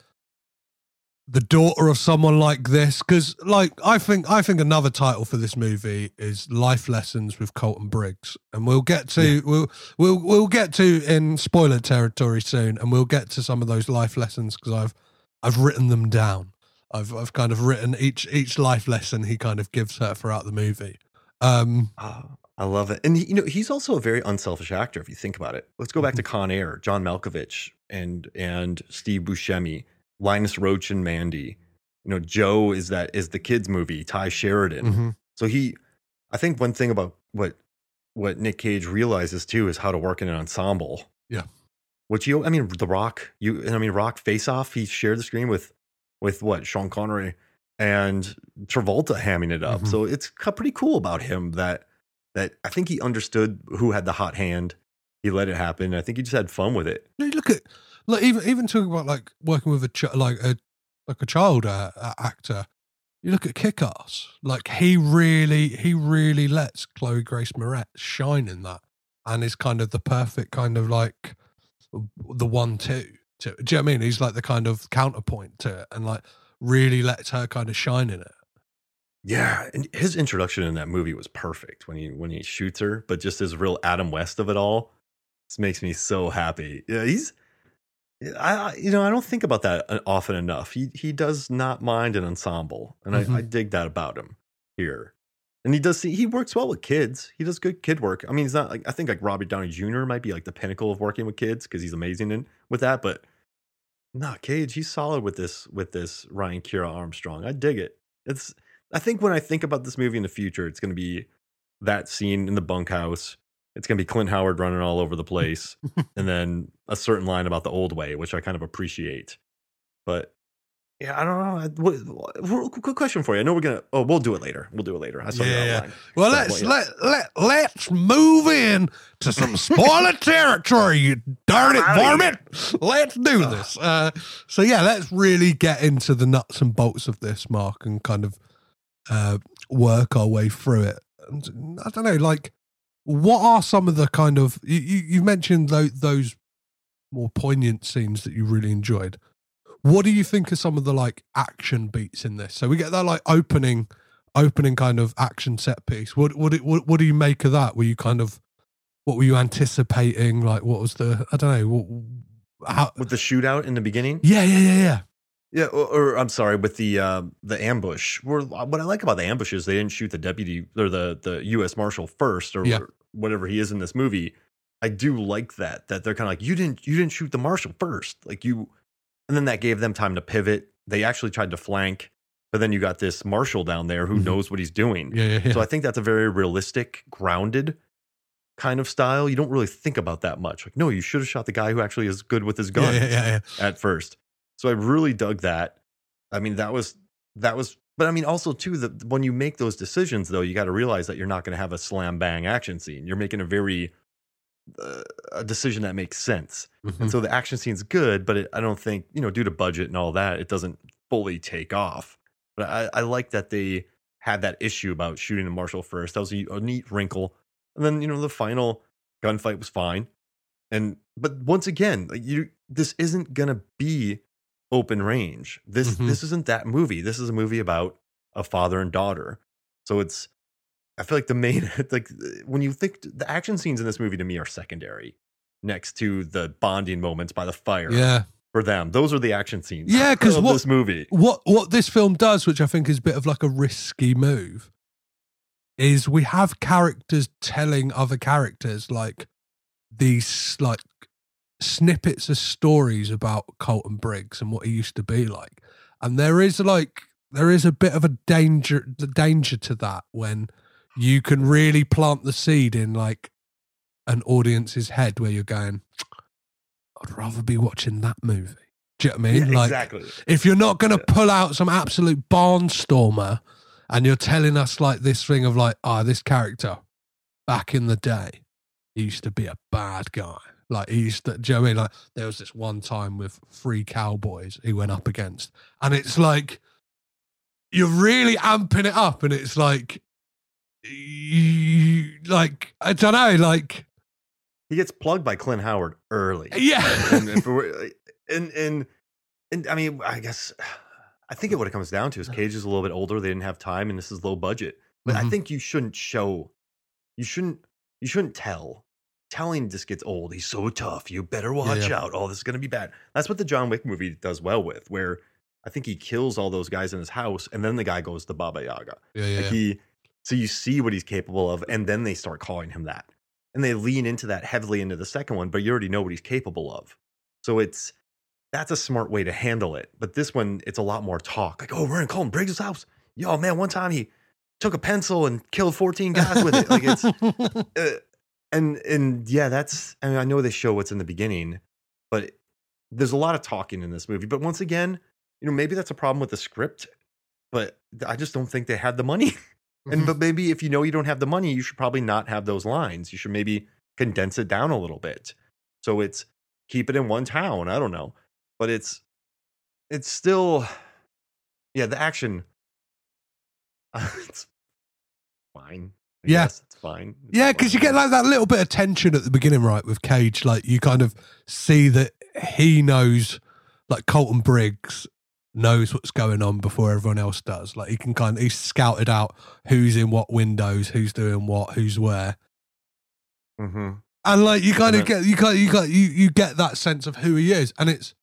the daughter of someone like this? Because like i think i think another title for this movie is life lessons with colton briggs. And we'll get to we'll we'll we'll get to in spoiler territory soon and we'll get to some of those life lessons because i've i've written them down. I've i've kind of written each each life lesson he kind of gives her throughout the movie. Um Oh, I love it. And he, you know, he's also a very unselfish actor if you think about it. Let's go back to Con Air, John Malkovich and and Steve Buscemi, Linus Roache and Mandy. You know, Joe is that is the kids movie, Tye Sheridan. mhm. So he I think one thing about what what Nick Cage realizes too is how to work in an ensemble. Yeah. Which you I mean The Rock, you and I mean Rock Face Off, he shared the screen with with what, Sean Connery and Travolta hamming it up. Mhm. So it's pretty cool about him that that I think he understood who had the hot hand. He let it happen. I think he just had fun with it. Look at like even even talking about like working with a ch- like a like a child uh, uh, actor. You look at Kick-Ass. Like he really he really lets Chloe Grace Moretz shine in that, and is kind of the perfect kind of like the one two. To, do you know what I mean? He's like the kind of counterpoint to it, and like really lets her kind of shine in it. Yeah, and his introduction in that movie was perfect when he when he shoots her, but just his real Adam West of it all. This makes me so happy. Yeah, he's I you know I don't think about that uh, often enough. He he does not mind an ensemble, and I, I Mhm. dig that about him here. And he does see he works well with kids. He does good kid work. I mean, he's not like I think like Robbie Downey Jr. might be like the pinnacle of working with kids because he's amazing in with that. But nah, Cage, he's solid with this with this Ryan Kiera Armstrong. I dig it. It's I think when I think about this movie in the future, it's going to be that scene in the bunkhouse. It's going to be Clint Howard running all over the place, [laughs] and then a certain line about the old way, which I kind of appreciate. But Yeah, I don't know. What, what, quick question for you. I know we're gonna. Oh, we'll do it later. We'll do it later. I saw Yeah, your yeah. Well, So, let's yeah. let let let's move in to some [laughs] spoiler territory, you darn it, varmint. Let's do this. Uh, so yeah, let's really get into the nuts and bolts of this, Mark, and kind of uh, work our way through it. And I don't know, like, what are some of the kind of you you, mentioned those, those more poignant scenes that you really enjoyed. What do you think are some of the like action beats in this? So we get that like opening opening kind of action set piece. What what it- what, what do you make of that? Were you kind of what were you anticipating? Like what was the I don't know. What, how, with the shootout in the beginning. yeah, yeah, yeah, yeah. Yeah, or, or I'm sorry, with the uh, the ambush. Where what I like about the ambush is they didn't shoot the deputy or the the U.S. Marshal first or Yeah. Whatever he is in this movie. I do like that that they're kind of like you didn't you didn't shoot the marshal first, like you, and then that gave them time to pivot. They actually tried to flank, but then you got this marshal down there who Mhm. knows what he's doing. Yeah, yeah, yeah. So I think that's a very realistic, grounded kind of style. You don't really think about that much. Like, no, you should have shot the guy who actually is good with his gun yeah, yeah, yeah. at first. So I really dug that. I mean, that was that was but I mean also too that when you make those decisions though, you got to realize that you're not going to have a slam bang action scene. You're making a very uh, a decision that makes sense. Mhm. And so the action scene's good, but it, I don't think, you know, due to budget and all that, it doesn't fully take off. But I, I like that they had that issue about shooting the marshal first. That was a, a neat wrinkle. And then, you know, the final gunfight was fine. And but once again, like you this isn't gonna be open range. This Mhm. this isn't that movie. This is a movie about a father and daughter. So it's I feel like the main [laughs] like when you think the action scenes in this movie to me are secondary next to the bonding moments by the fire yeah. for them. Those are the action scenes. Yeah, 'cause of what- this movie. what what this film does, which I think is a bit of like a risky move, is we have characters telling other characters like these like snippets of stories about Colton Briggs and what he used to be like. And there is like there is a bit of a danger the danger to that when you can really plant the seed in like an audience's head where you're going, I'd rather be watching that movie. Do you know what I mean? Yeah, like exactly. if you're not going to pull out some absolute barnstormer and you're telling us like this thing of like, ah, this character back in the day he used to be a bad guy. Like he used to, do you know I mean? Like there was this one time with three cowboys he went up against, and it's like you're really amping it up, and it's like, you, like I don't know, like He gets plugged by Clint Howard early. [laughs] yeah, and, and, for, and and and I mean, I guess I think it what it comes down to is Cage is a little bit older. They didn't have time, and this is low budget. But I Mhm. think you shouldn't show, you shouldn't, you shouldn't tell. Telling this gets old. He's so tough. You better watch yeah. out. Oh, this is gonna be bad. That's what the John Wick movie does well with, where I think he kills all those guys in his house, and then the guy goes to Baba Yaga. yeah, yeah. Like he, so you see what he's capable of, and then they start calling him that, and they lean into that heavily into the second one. But you already know what he's capable of, so it's that's a smart way to handle it. But this one, it's a lot more talk. Like, oh, we're in Colton Briggs' house. Yo, man, one time he took a pencil and killed fourteen guys with it. Like it's, [laughs] uh, and and yeah, that's. I mean, I know they show what's in the beginning, but there's a lot of talking in this movie. But once again, you know, maybe that's a problem with the script. But I just don't think they had the money. [laughs] And mm-hmm. but maybe if you know you don't have the money, you should probably not have those lines. You should maybe condense it down a little bit. So it's keep it in one town. I don't know. But it's it's still yeah, the action [laughs] it's fine. I Yeah. it's fine. It's Yeah, because you get like that little bit of tension at the beginning, right, with Cage. Like you kind of see that he knows, like Colton Briggs knows what's going on before everyone else does. Like he can kind of he's scouted out who's in what windows, who's doing what, who's where, Mhm. and like you kind of get you kind you got you you get that sense of who he is, and it's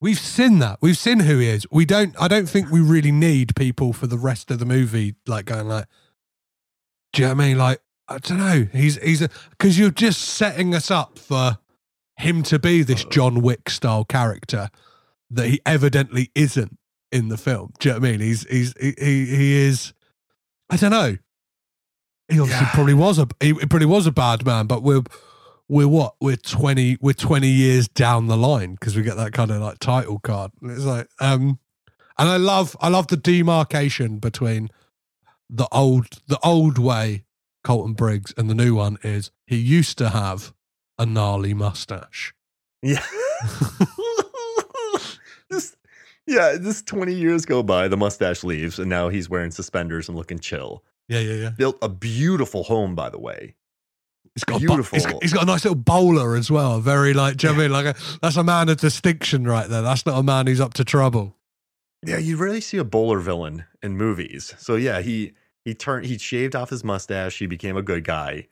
we've seen that we've seen who he is. We don't. I don't think we really need people for the rest of the movie like going like. Do you know what I mean? Like, I don't know. He's he's because you're just setting us up for him to be this John Wick style character that he evidently isn't in the film. Do you know what I mean? He's he's he he, he is. I don't know. He obviously Yeah. probably was a he probably was a bad man, but we're we're what we're twenty we're twenty years down the line because we get that kind of like title card. And it's like um, And I love I love the demarcation between the old the old way Colton Briggs and the new one is he used to have a gnarly mustache. Yeah. [laughs] this, yeah, this 20 years go by, the mustache leaves, and now he's wearing suspenders and looking chill. Yeah, yeah, yeah. Built a beautiful home, by the way. He's got, beautiful. A, he's, he's got a nice little bowler as well. Very like, do you know I mean? Like, a, that's a man of distinction right there. That's not a man who's up to trouble. Yeah, you rarely see a bowler villain in movies. So yeah, he he turned he shaved off his mustache. He became a good guy.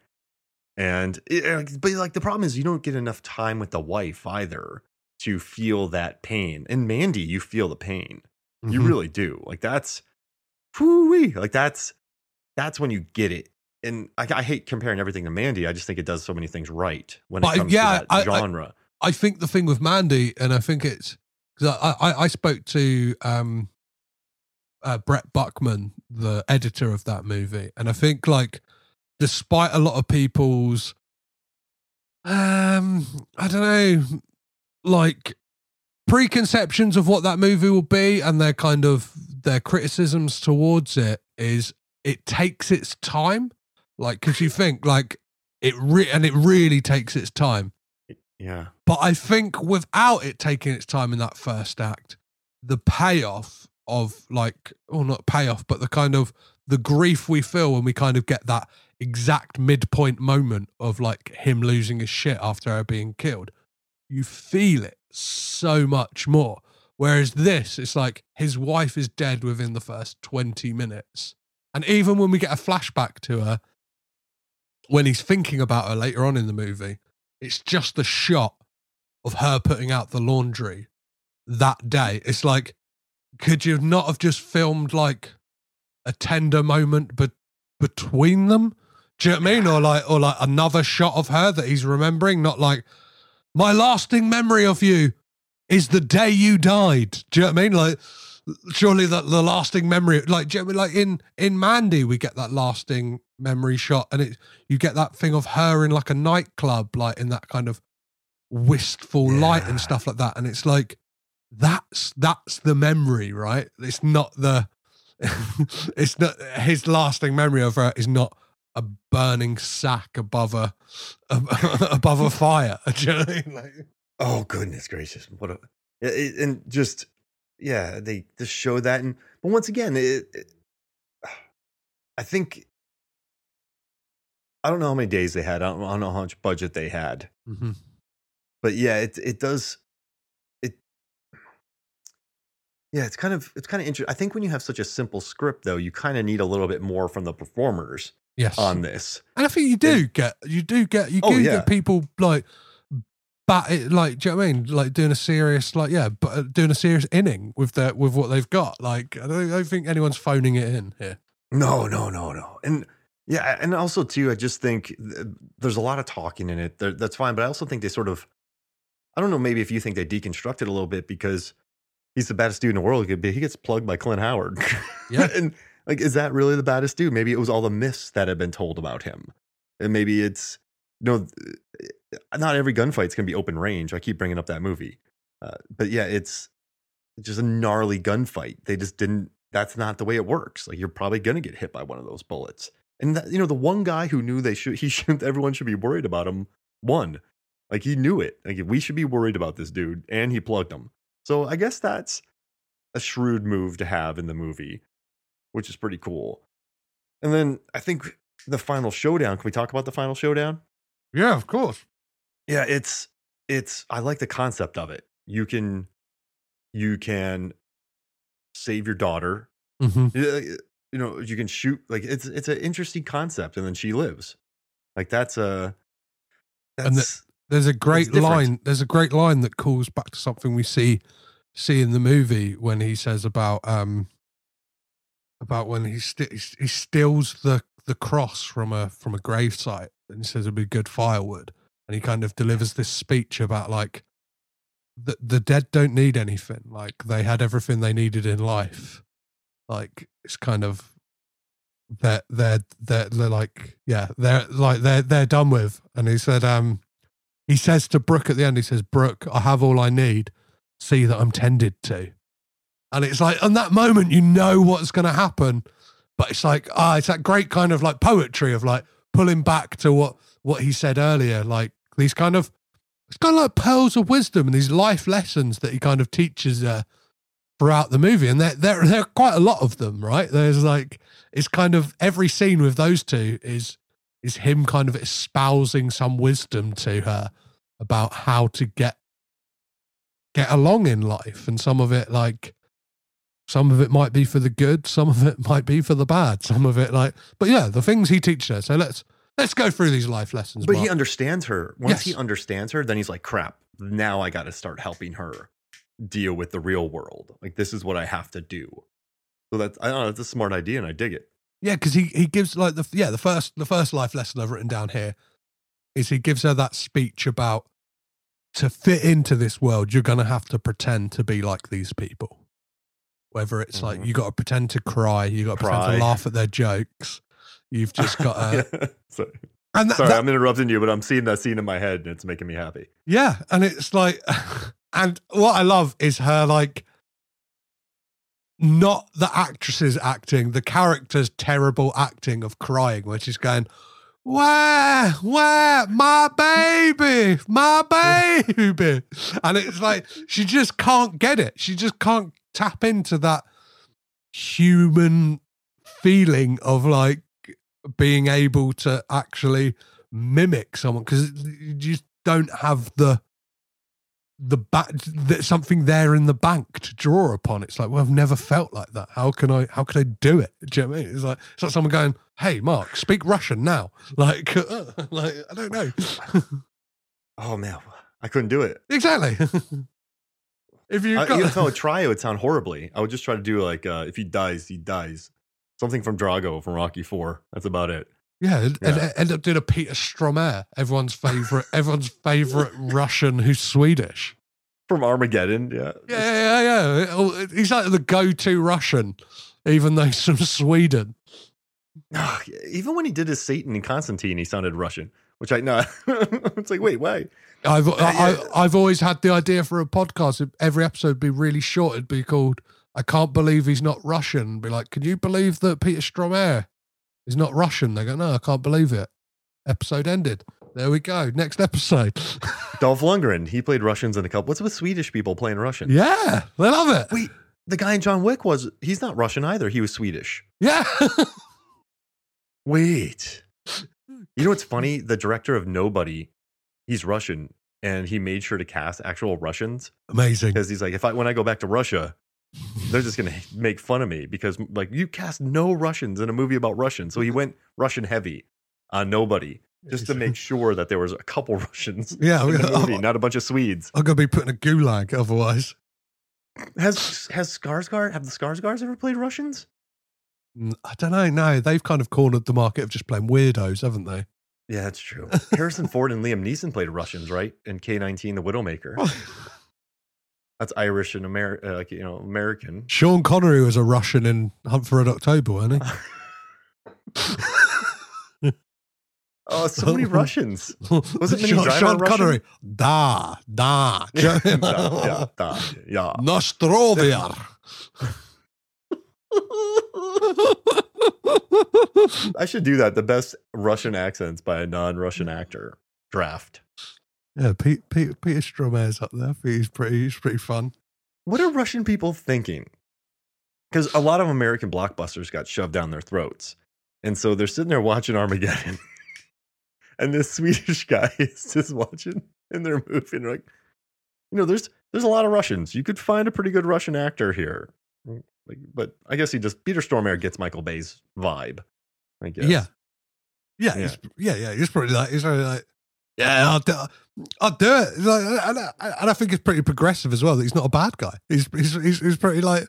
And it, but like the problem is you don't get enough time with the wife either to feel that pain. And Mandy, you feel the pain. Mm-hmm. You really do. Like that's whoo like that's that's when you get it. And I, I, hate comparing everything to Mandy. I just think it does so many things right when it comes yeah, to that I, genre. I, I, think the thing with Mandy, and I think it's because I, I, I spoke to um, uh, Brett Bachman, the editor of that movie, and I think like despite a lot of people's um I don't know like preconceptions of what that movie will be and their kind of their criticisms towards it is it takes its time. Like because you think like it re- and it really takes its time. Yeah. But i think without it taking its time in that first act the payoff of like well, not payoff but the kind of the grief we feel when we kind of get that exact midpoint moment of like him losing his shit after her being killed you feel it so much more. Whereas this it's like his wife is dead within the first 20 minutes. And even when we get a flashback to her when he's thinking about her later on in the movie it's just the shot of her putting out the laundry that day. It's like could you not have just filmed like a tender moment but between them do you know what I mean? Or like, or like another shot of her that he's remembering, not like my lasting memory of you is the day you died. Do you know what I mean? Like, surely that the lasting memory, like, you know I mean? like in in Mandy, we get that lasting memory shot, and it you get that thing of her in like a nightclub, like in that kind of wistful yeah. light and stuff like that, and it's like that's that's the memory, right? It's not the [laughs] it's not his lasting memory of her is not a burning sack above a, a [laughs] above a fire. [laughs] You know I mean? like, oh goodness gracious! What a it, and just yeah, they just show that. And but once again, it, it, I think I don't know how many days they had. I don't, I don't know how much budget they had. Mm-hmm. But yeah, it it does Yeah, it's kind of it's kind of interesting. I think when you have such a simple script, though, you kind of need a little bit more from the performers yes. on this. And I think you do get you do get you oh, do yeah. get people like bat it like do you know what I mean? Like doing a serious like yeah, but uh, doing a serious inning with their with what they've got. Like I don't, I don't think anyone's phoning it in here. No, no, no, no. And yeah, and also too, I just think there's a lot of talking in it. That's fine, but I also think they sort of, I don't know, maybe if you think they deconstructed a little bit because he's the baddest dude in the world, he gets plugged by Clint Howard. [laughs] Yeah, and like, is that really the baddest dude? Maybe it was all the myths that had been told about him. And maybe it's, you know, not every gunfight's going to be open range. I keep bringing up that movie. Uh, but yeah, it's just a gnarly gunfight. They just didn't, that's not the way it works. Like, you're probably going to get hit by one of those bullets. And, that, you know, the one guy who knew they should, [laughs] he should, everyone should be worried about him, won. Like, he knew it. Like, we should be worried about this dude. And he plugged him. So I guess that's a shrewd move to have in the movie which is pretty cool. And then I think the final showdown. Can we talk about the final showdown? Yeah, of course. Yeah, it's it's I like the concept of it. You can you can save your daughter. Mm-hmm. You know, you can shoot like it's it's an interesting concept, and then she lives. Like that's a that's, and the, there's a great line. There's a great line that calls back to something we see see in the movie when he says about um about when he st- he steals the the cross from a from a gravesite and he says it'd be good firewood. And he kind of delivers this speech about like the the dead don't need anything. Like they had everything they needed in life. Like it's kind of they're they're they're, they're like yeah they're like they're they're done with. And he said um he says to Brooke at the end he says Brooke I have all I need see that I'm tended to And it's like, on that moment, you know what's going to happen. But it's like, ah, it's that great kind of like poetry of like pulling back to what what he said earlier, like these kind of it's kind of like pearls of wisdom and these life lessons that he kind of teaches uh, throughout the movie, and there there there are quite a lot of them, right? There's like it's kind of every scene with those two is is him kind of espousing some wisdom to her about how to get get along in life, and some of it like some of it might be for the good, some of it [laughs] might be for the bad, some of it like, but yeah, the things he teaches her. So let's let's go through these life lessons. But Mark. he understands her. Once he understands her, then he's like, crap, now I got to start helping her deal with the real world. Like, this is what I have to do. So that's, I don't know, that's a smart idea and I dig it. Yeah, because he, he gives like the yeah the first the first life lesson I've written down here is he gives her that speech about to fit into this world you're gonna have to pretend to be like these people. Whether it's like Mhm. you got to pretend to cry, you got to pretend to laugh at their jokes. You've just [laughs] got to, Yeah. And that, sorry, that- I'm interrupting you, but I'm seeing that scene in my head and it's making me happy. Yeah, and it's like, [laughs] and what I love is her like, not the actresses acting, the character's terrible acting of crying, where she's going, "Where, where, my baby, my baby," and it's like she just can't get it. She just can't tap into that human feeling of like being able to actually mimic someone because you just don't have the the back something there in the bank to draw upon it's like well i've never felt like that how can i how can i do it do you know what i mean it's like it's like someone going hey mark speak russian now [laughs] like like i don't know [laughs] Oh, man. I couldn't do it. exactly [laughs] if you I, got even if I would try, it would sound horribly. I would just try to do like, uh, if he dies, he dies. Something from Drago from Rocky Four. That's about it. Yeah, and, and Yeah. end up doing a peter stormare everyone's favorite everyone's favorite [laughs] russian who's swedish From Armageddon. Yeah. Yeah, yeah, yeah. He's like the go-to Russian, even though he's from Sweden. Even when he did his Satan in Constantine, he sounded Russian, which I know. [laughs] it's like, wait, why? I've I, yeah. I, I've always had the idea for a podcast. Every episode would be really short. It'd be called "I can't believe he's not Russian." Be like, can you believe that Peter Stormare is not Russian? They go, no, I can't believe it. Episode ended. There we go. Next episode. [laughs] Dolph Lundgren, he played Russians in a couple. What's with Swedish people playing Russian? yeah, they love it. Wait, the guy in John Wick was, he's not Russian either. He was Swedish. Yeah, [laughs] Wait. You know what's funny? The director of Nobody, he's Russian and he made sure to cast actual Russians amazing. because he's like, if I, when I go back to Russia, they're just going [laughs] to make fun of me because like you cast no Russians in a movie about Russians. So he went Russian heavy on Nobody just to make sure that there was a couple [laughs] Russians Yeah, in the I'm- movie, [laughs] not a bunch of Swedes. I'm gonna be put in a gulag otherwise. Has has Skarsgård have the Skarsgårds ever played Russians? I don't know. No, they've kind of cornered the market of just playing weirdos, haven't they? Yeah, that's true. Harrison Ford and Liam Neeson played Russians, right? In K nineteen, The Widowmaker. That's Irish and Amer- uh, like you know American. Sean Connery was a Russian in Hunt for Red October, wasn't he? [laughs] Oh, so many Russians. [laughs] Was it Sean, Sean Connery? Da, da. [laughs] yeah, yeah, yeah, yeah. Nostrovia. I should do that. The best Russian accents by a non-Russian actor draft. Yeah, Pete, Pete, Peter Stormare's up there. He's pretty, he's pretty fun. What are Russian people thinking? Because a lot of American blockbusters got shoved down their throats, and so they're sitting there watching Armageddon, [laughs] and this Swedish guy [laughs] is just watching in their movie, and they're moving. like, you know, there's there's a lot of Russians. You could find a pretty good Russian actor here, mm, like, but I guess he just Peter Stormare gets Michael Bay's vibe. I guess. Yeah. Yeah, Yeah. He's, yeah, yeah. He's probably like, he's probably like, yeah, I'll do, I'll do it. Like, and, I, and I think it's pretty progressive as well. That he's not a bad guy. He's he's he's, he's pretty like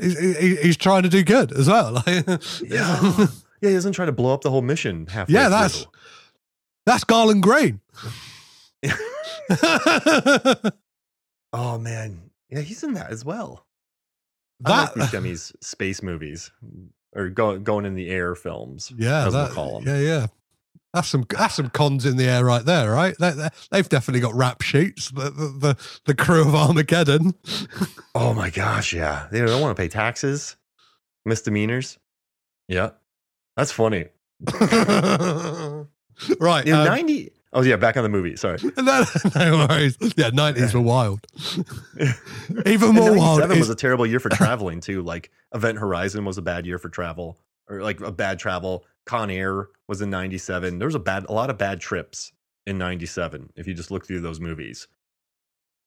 he's he's trying to do good as well. [laughs] Like, yeah, yeah. He doesn't try to blow up the whole mission halfway. yeah, that's through. that's Garland Greene. [laughs] Oh man, yeah, he's in that as well. I that like Buscemi's space movies or go, going in the air films. yeah, we'll that, 'em. yeah, yeah. That's some that's some cons in the air right there, right? They, they've definitely got rap sheets. The the the, the crew of Armageddon. [laughs] Oh my gosh, yeah. They don't want to pay taxes, misdemeanors. Yeah, that's funny. [laughs] right. In um, ninety. Oh yeah, back on the movie. Sorry. [laughs] no, no worries. Yeah, nineties were wild. Even more wild. Seven was a terrible year for traveling too. Like Event Horizon was a bad year for travel, or like a bad travel. Con Air was in '97. There's a bad, a lot of bad trips in '97. If you just look through those movies,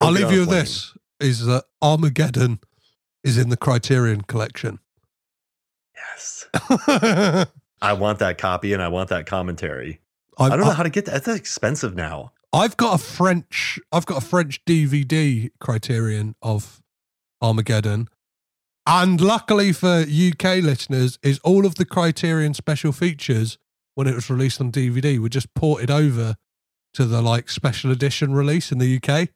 I'll Don't leave you with this: is that Armageddon is in the Criterion collection. Yes, I, [laughs] I want that copy and I want that commentary. I don't know how to get that. That's expensive now. I've got a French. I've got a French DVD Criterion of Armageddon, and luckily for UK listeners, is all of the Criterion special features when it was released on DVD were just ported over to the like special edition release in the UK.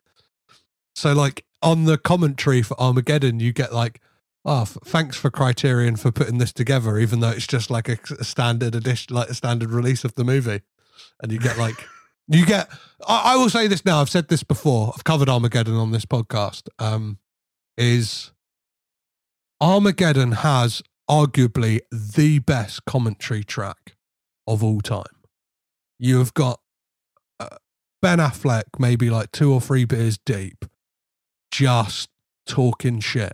So like on the commentary for Armageddon, you get like, oh, f- thanks for Criterion for putting this together, even though it's just like a, a standard edition, like a standard release of the movie, and you get like. [laughs] You get. I, I will say this now. I've said this before. I've covered Armageddon on this podcast. Um, is Armageddon has arguably the best commentary track of all time. You have got uh, Ben Affleck, maybe like two or three beers deep, just talking shit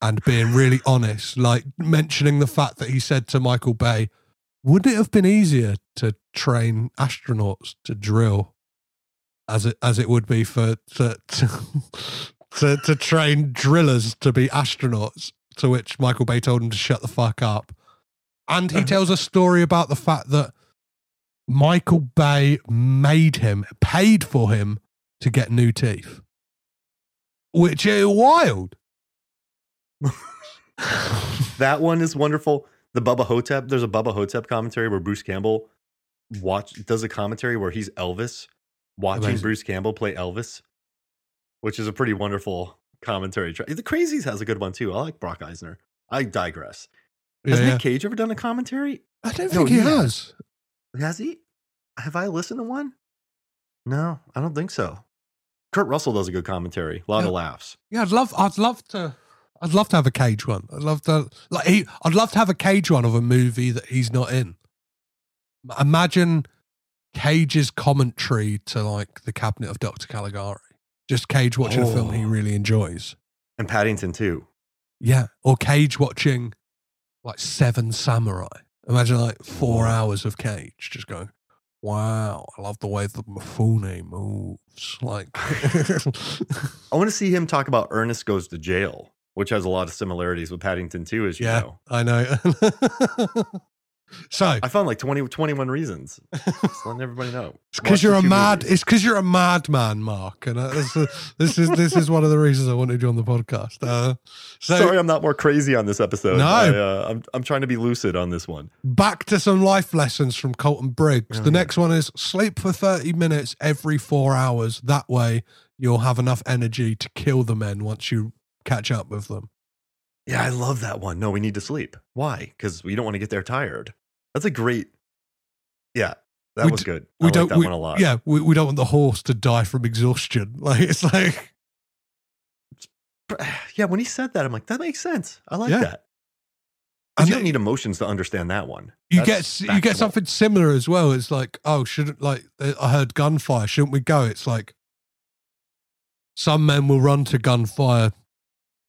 and being really [laughs] honest, like mentioning the fact that he said to Michael Bay, "Wouldn't it have been easier to train astronauts to drill as it as it would be for to to, [laughs] to, to train drillers to be astronauts?" To which Michael Bay told him to shut the fuck up, and he [laughs] tells a story about the fact that Michael Bay made him, paid for him to get new teeth, which is wild. [laughs] That one is wonderful. The Bubba Ho-Tep. There's a Bubba Ho-Tep commentary where Bruce Campbell watch does a commentary where he's Elvis watching Amazing. Bruce Campbell play Elvis, which is a pretty wonderful commentary. track. The Crazies has a good one too. I like Breck Eisner. I digress. Has Yeah, yeah. Nick Cage ever done a commentary? I don't No, think he he has. Has he? Have I listened to one? No, I don't think so. Kurt Russell does a good commentary. A lot Yeah. of laughs. Yeah, I'd love. I'd love to. I'd love to have a cage one. I'd love to. Like he. I'd love to have a cage one of a movie that he's not in. Imagine Cage's commentary to like the Cabinet of Dr. Caligari. Just Cage watching a film he Oh. really enjoys. And Paddington too. Yeah, or Cage watching like Seven Samurai. Imagine like four hours of Cage just going. Wow, I love the way the Mifune moves. Like, [laughs] I want to see him talk about Ernest Goes to Jail, which has a lot of similarities with Paddington too, as you yeah, know. I know. [laughs] so I found like 20, 21 reasons. Just letting everybody know. It's because you're a mad. movies. It's because you're a madman, Mark, and uh, this, is, this is this is one of the reasons I wanted you on the podcast. Uh, so Sorry, I'm not more crazy on this episode. No. I, uh, I'm I'm trying to be lucid on this one. back to some life lessons from Colton Briggs. Oh, the yeah. next one is sleep for 30 minutes every four hours. That way, you'll have enough energy to kill the men once you catch up with them. Yeah, I love that one. No, we need to sleep. Why? Because we don't want to get there tired. That's a great. Yeah, that We was d- good. We I don't. like that we, one a lot. Yeah, we, we don't want the horse to die from exhaustion. [laughs] Like it's like [sighs] yeah. When he said that, I'm like, that makes sense. I like Yeah. that. And you don't need emotions to understand that one. you That's get s- you get something similar as well. It's like, oh, shouldn't like uh, I heard gunfire? Shouldn't we go? It's like some men will run to gunfire,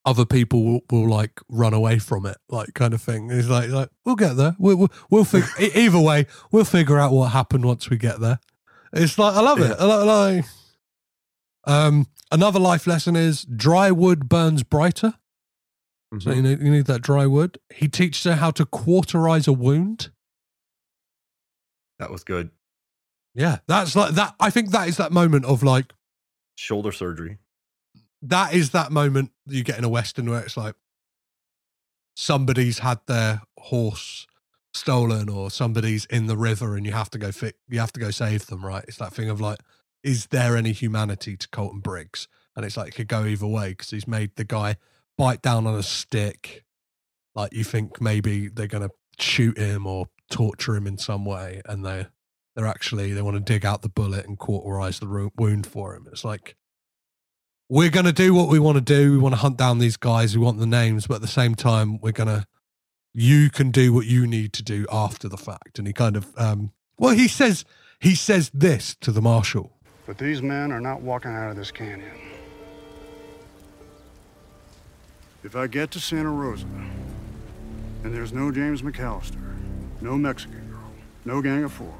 other people will, will like run away from it, like kind of thing. It's like like we'll get there. We'll we'll, we'll figure [laughs] either way. We'll figure out what happened once we get there. It's like I love it. I lo- like, um, another life lesson is dry wood burns brighter. So Mhm. you need, you need that dry wood. He teaches her how to cauterize a wound. That was good. Yeah, that's like that. I think that is that moment of like Shoulder surgery. That is that moment you get in a western where it's like somebody's had their horse stolen or somebody's in the river and you have to go fi- you have to go save them. Right? It's that thing of like, is there any humanity to Colton Briggs? And it's like it could go either way because he's made the guy bite down on a stick. Like you think maybe they're gonna shoot him or torture him in some way, and they they're actually they want to dig out the bullet and cauterize the wound for him. It's like we're going to do what we want to do. We want to hunt down these guys. We want the names, but at the same time, we're going to. You can do what you need to do after the fact. And he kind of, um, well, he says he says this to the marshal. But these men are not walking out of this canyon. If I get to Santa Rosa, and there's no James McAllister, no Mexican girl, no gang of four,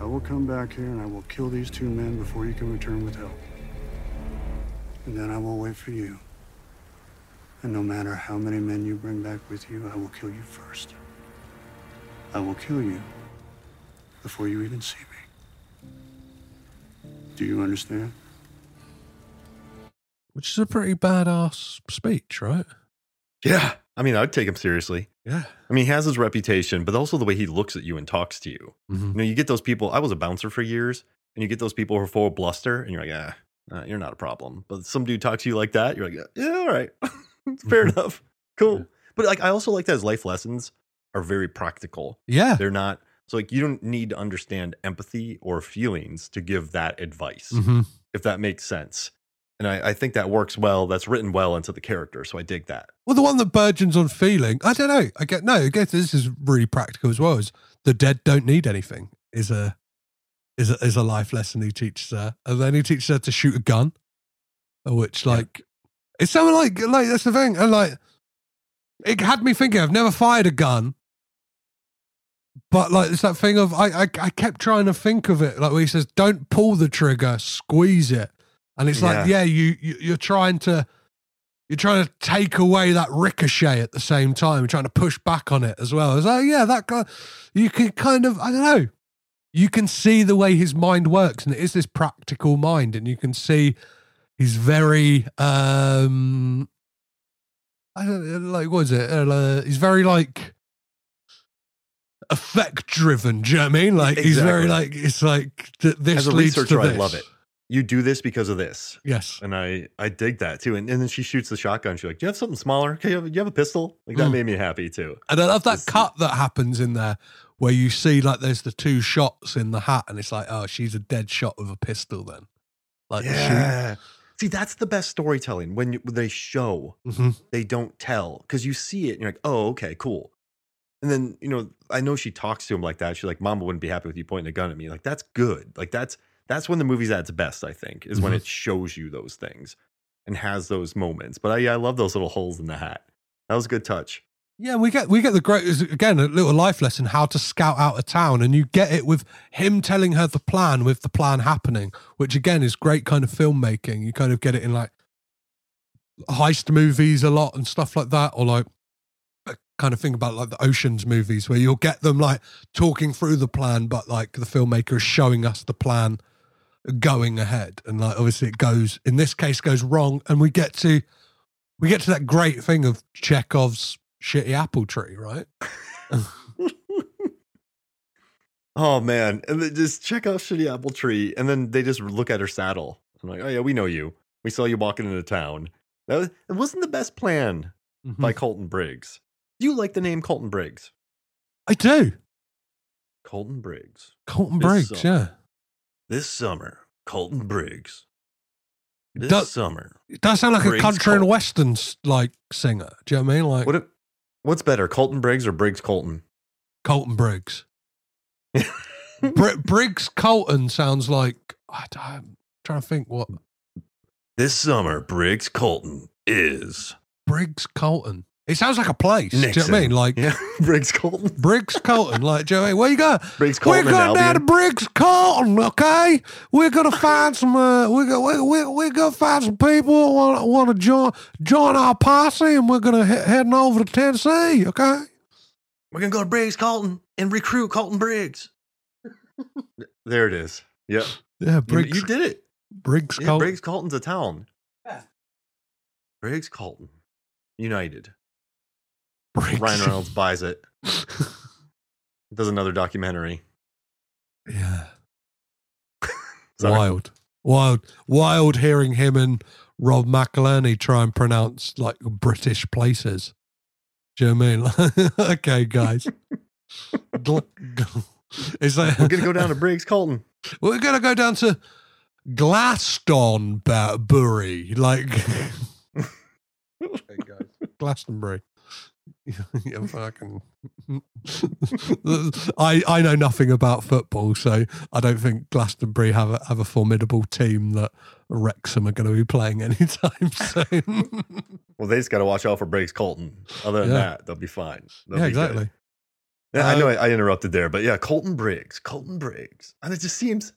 I will come back here and I will kill these two men before you can return with help. And then I will wait for you. And no matter how many men you bring back with you, I will kill you first. I will kill you before you even see me. Do you understand? Which is a pretty badass speech, right? Yeah. I mean, I'd take him seriously. Yeah. I mean, he has his reputation, but also the way he looks at you and talks to you. Mhm. You know, you get those people. I was a bouncer for years, and you get those people who are full of bluster, and you're like, ah, uh, you're not a problem. But some dude talks to you like that, you're like, yeah, all right, [laughs] fair [laughs] enough, cool. But like, I also like that his life lessons are very practical. Yeah. They're not so like you don't need to understand empathy or feelings to give that advice, hmm if that makes sense. And I, I think that works well. That's written well into the character, so I dig that. Well, the one that burgeons on feeling, I don't know. I get no. I guess this is really practical as well. Is the dead don't need anything? Is a is a, is a life lesson he teaches her, and then he teaches her to shoot a gun, which like it's something like like that's the thing, and like it had me thinking. I've never fired a gun, but like it's that thing of I I, I kept trying to think of it. Like where he says, "Don't pull the trigger, squeeze it," and it's like Yeah. yeah, you, you you're trying to you're trying to take away that ricochet at the same time, You're trying to push back on it as well. It's like, yeah, that guy, you can kind of, I don't know, you can see the way his mind works, and it is this practical mind, and you can see he's very, um, I don't like, what is it? Uh, he's very like effect driven. Do you know what I mean? Like, he's very like, it's like, th- this As a leads to researcher, I love it. You do this because of this. Yes. And I I dig that too. And, and then she shoots the shotgun. She's like, "Do you have something smaller? Okay, you have, you have a pistol?" Like that Mm. made me happy too. And I love that cut that happens in there where you see like there's the two shots in the hat, and it's like, oh, she's a dead shot with a pistol then. Like, Yeah. See, that's the best storytelling when, you, when they show, hmm they don't tell because you see it and you're like, "Oh, okay, cool." And then you know, I know she talks to him like that. She's like, "Mama wouldn't be happy with you pointing a gun at me." Like that's good. Like that's that's when the movie's at its best. I think is when Mhm. it shows you those things and has those moments. But I, yeah, I love those little holes in the hat. That was a good touch. Yeah, we get we get the great again a little life lesson how to scout out a town, and you get it with him telling her the plan with the plan happening, which again is great kind of filmmaking. You kind of get it in like heist movies a lot and stuff like that, or like kind of think about like the oceans movies where you'll get them like talking through the plan, but like the filmmaker is showing us the plan going ahead, and like obviously it goes in this case goes wrong, and we get to we get to that great thing of Chekhov's shitty apple tree, right? [laughs] Oh man, and then just check out Shitty Apple Tree, and then they just look at her saddle. I'm like, oh yeah, we know you. We saw you walking into town. That was, it wasn't the best plan by Hmm. Colton Briggs. Do you like the name Colton Briggs? I do. Colton Briggs. Colton Briggs, summer. yeah. This summer, Colton Briggs. This Does- summer, It does sound like a Briggs country and western like singer. Do you know what I mean? Like what? If, what's better, Colton Briggs or Briggs Colton? Colton Briggs. [laughs] Br- Briggs Colton sounds like I I'm trying to think what This summer, Briggs Colton is Briggs Colton. It sounds like a place. Do you know what I mean? Like yeah, [laughs] Briggs Colton. Briggs Colton. Like, do you know what I mean? Where you go? Briggs Colton. We're going down to Albion. Briggs Colton, okay? We're gonna find some. Uh, we're gonna we, we, we're gonna find some people who want want to join join our posse, and we're gonna he- heading over to Tennessee, okay? We're gonna go to Briggs Colton and recruit Colton Briggs. [laughs] there it is. Yep. Yeah, You, Briggs. you did it. Briggs Yeah, Colton. Briggs Colton's a town. Yeah. Briggs Colton. United. Briggs. Ryan [laughs] Reynolds buys it. Does another documentary. yeah. Wild, wild, wild. Hearing him and Rob McElhenney try and pronounce like British places. Do you know what I mean? [laughs] okay, guys. [laughs] It's like We're gonna go down to Briggs Colton. we're gonna go down to Glastonbury, like okay, Glastonbury. [laughs] yeah, fucking. [laughs] I I know nothing about football, so I don't think Glastonbury have a, have a formidable team that Wrexham are going to be playing [laughs] anytime soon. Well, they just got to watch out for Briggs Colton. Other than Yeah. that, they'll be fine. They'll yeah, be good. exactly. Yeah, I Uh, know I, I interrupted there, but yeah, Colton Briggs, Colton Briggs, and it just seems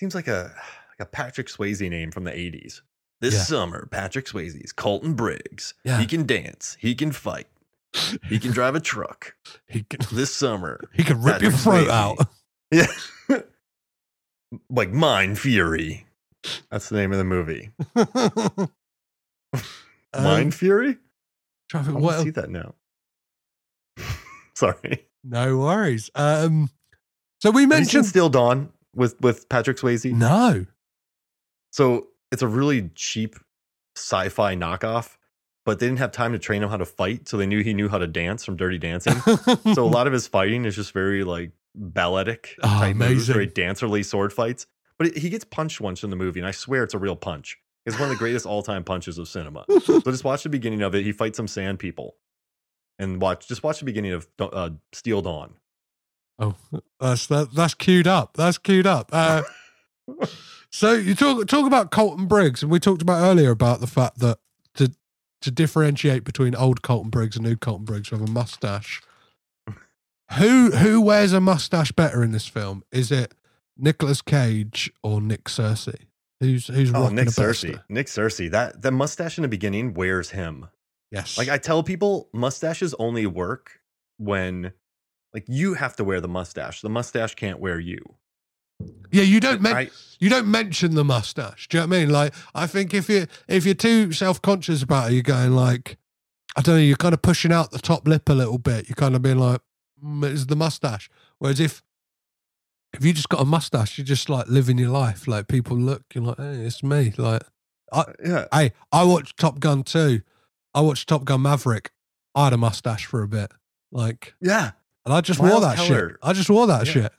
seems like a like a Patrick Swayze name from the '80s. This Yeah. summer, Patrick Swayze's Colton Briggs. Yeah. He can dance. He can fight. He can drive a truck. [laughs] He can This summer, he can rip your throat Swayze. out. [laughs] yeah, like Mind Fury. That's the name of the movie. [laughs] Um, Mind Fury. trying to I what see that now. Sorry. No worries. Um, so we Have you seen mentioned Steel Dawn with with Patrick Swayze? no. So it's a really cheap sci-fi knockoff, but they didn't have time to train him how to fight, so they knew he knew how to dance from Dirty Dancing. [laughs] so a lot of his fighting is just very like balletic Oh, type moves, amazing. very dancerly sword fights. But he gets punched once in the movie, and I swear it's a real punch. It's one of the greatest all-time punches of cinema. [laughs] So just watch the beginning of it. He fights some sand people, and watch just watch the beginning of uh, Steel Dawn. Oh, that's that, that's queued up. That's queued up. Uh, [laughs] so you talk talk about Colton Briggs, and we talked about earlier about the fact that to differentiate between old Colton Briggs and new Colton Briggs with a mustache. Who who wears a mustache better in this film? Is it Nicolas Cage or Nick Searcy? Who's who's Oh, Nick the Searcy. Nick Searcy. That the mustache in the beginning wears him. Yes. Like I tell people, mustaches only work when like you have to wear the mustache. The mustache can't wear you. Yeah, you don't men- I- you don't mention the mustache. Do you know what I mean? Like, I think if you if you're too self conscious about it, you're going like, I don't know, you're kind of pushing out the top lip a little bit. You're kind of being like, mm, it's the mustache. Whereas if if you just got a mustache, you're just like living your life. Like people look, you're like, hey, it's me. Like, I, yeah. hey, I watched Top Gun too. I watched Top Gun Maverick. I had a mustache for a bit, like, Yeah. and I just wore Miles that shit. I just wore that Yeah. shit.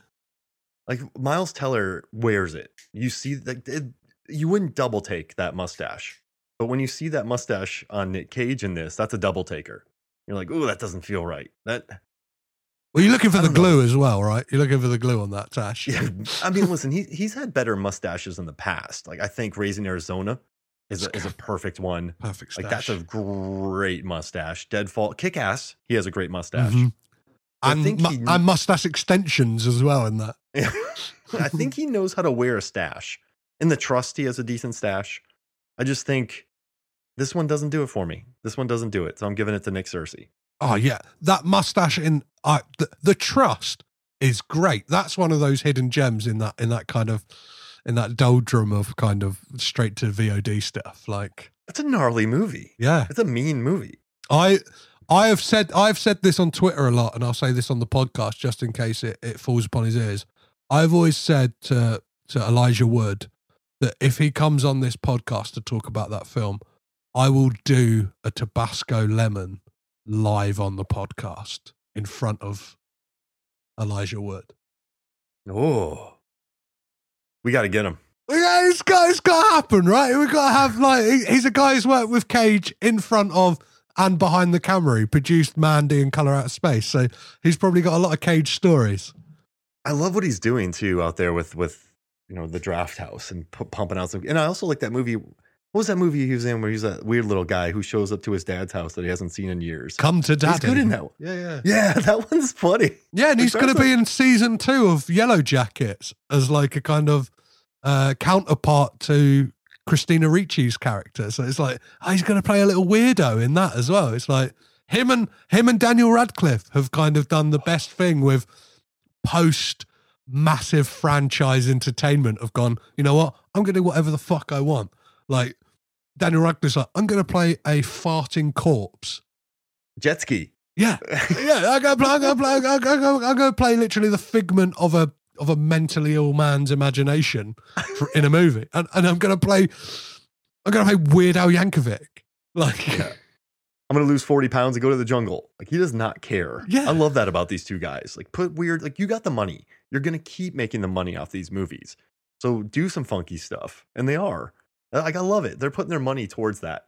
Like Miles Teller wears it. You see like it, you wouldn't double take that mustache. But when you see that mustache on Nick Cage in this, that's a double taker. You're like, oh, that doesn't feel right." That Well, you're looking for the don't know. glue as well, right? You're looking for the glue on that tash. Yeah, I mean, listen, he he's had better mustaches in the past. Like I think Raising Arizona is a, is a perfect one. Perfect stash. Like that's a great mustache. Deadfall, kick ass. He has a great mustache. Mhm. I and, think mu- he- and mustache extensions as well in that. [laughs] I think he knows how to wear a stash. In the trust, he has a decent stash. I just think this one doesn't do it for me. This one doesn't do it. So I'm giving it to Nick Searcy. Oh yeah, that mustache in uh, the, the trust is great. That's one of those hidden gems in that in that kind of in that doldrum of kind of straight to VOD stuff. Like It's a gnarly movie. yeah, It's a mean movie. I I have said I've said this on Twitter a lot, and I'll say this on the podcast just in case it, it falls upon his ears. I've always said to to Elijah Wood that if he comes on this podcast to talk about that film, I will do a Tabasco lemon live on the podcast in front of Elijah Wood. Oh, we got to get him. Yeah, it's got it's got to happen, right? We've got to have like he's a guy who's worked with Cage in front of and behind the camera. He produced Mandy and Color Out of Space, so he's probably got a lot of Cage stories. I love what he's doing too out there with with you know the draft house and pu- pumping out some. And I also like that movie. What was that movie he was in where he's that weird little guy who shows up to his dad's house that he hasn't seen in years? Come to daddy. He's good in that one. Yeah, yeah, Yeah, [laughs] that one's funny. yeah. And he's going to be in season two of Yellow Jackets as like a kind of uh, counterpart to Christina Ricci's character. So it's like oh, he's going to play a little weirdo in that as well. It's like him and him and Daniel Radcliffe have kind of done the best thing with post massive franchise entertainment. Have gone, you know what? I'm going to do whatever the fuck I want. Like Daniel Radcliffe's like, I'm going to play a farting corpse. Jet ski. Yeah, [laughs] yeah. I'm gonna play. I'm gonna play. I'm gonna, I'm gonna- play literally the figment of a of a mentally ill man's imagination for, in a movie, and and I'm gonna play. I'm gonna play Weird Al Yankovic. Like, I'm gonna lose 40 pounds and go to the jungle. Like he does not care. Yeah. I love that about these two guys. Like put weird. Like you got the money. you're going to keep making the money off these movies. So do some funky stuff. And they are. Uh, like, I love it. They're putting their money towards that.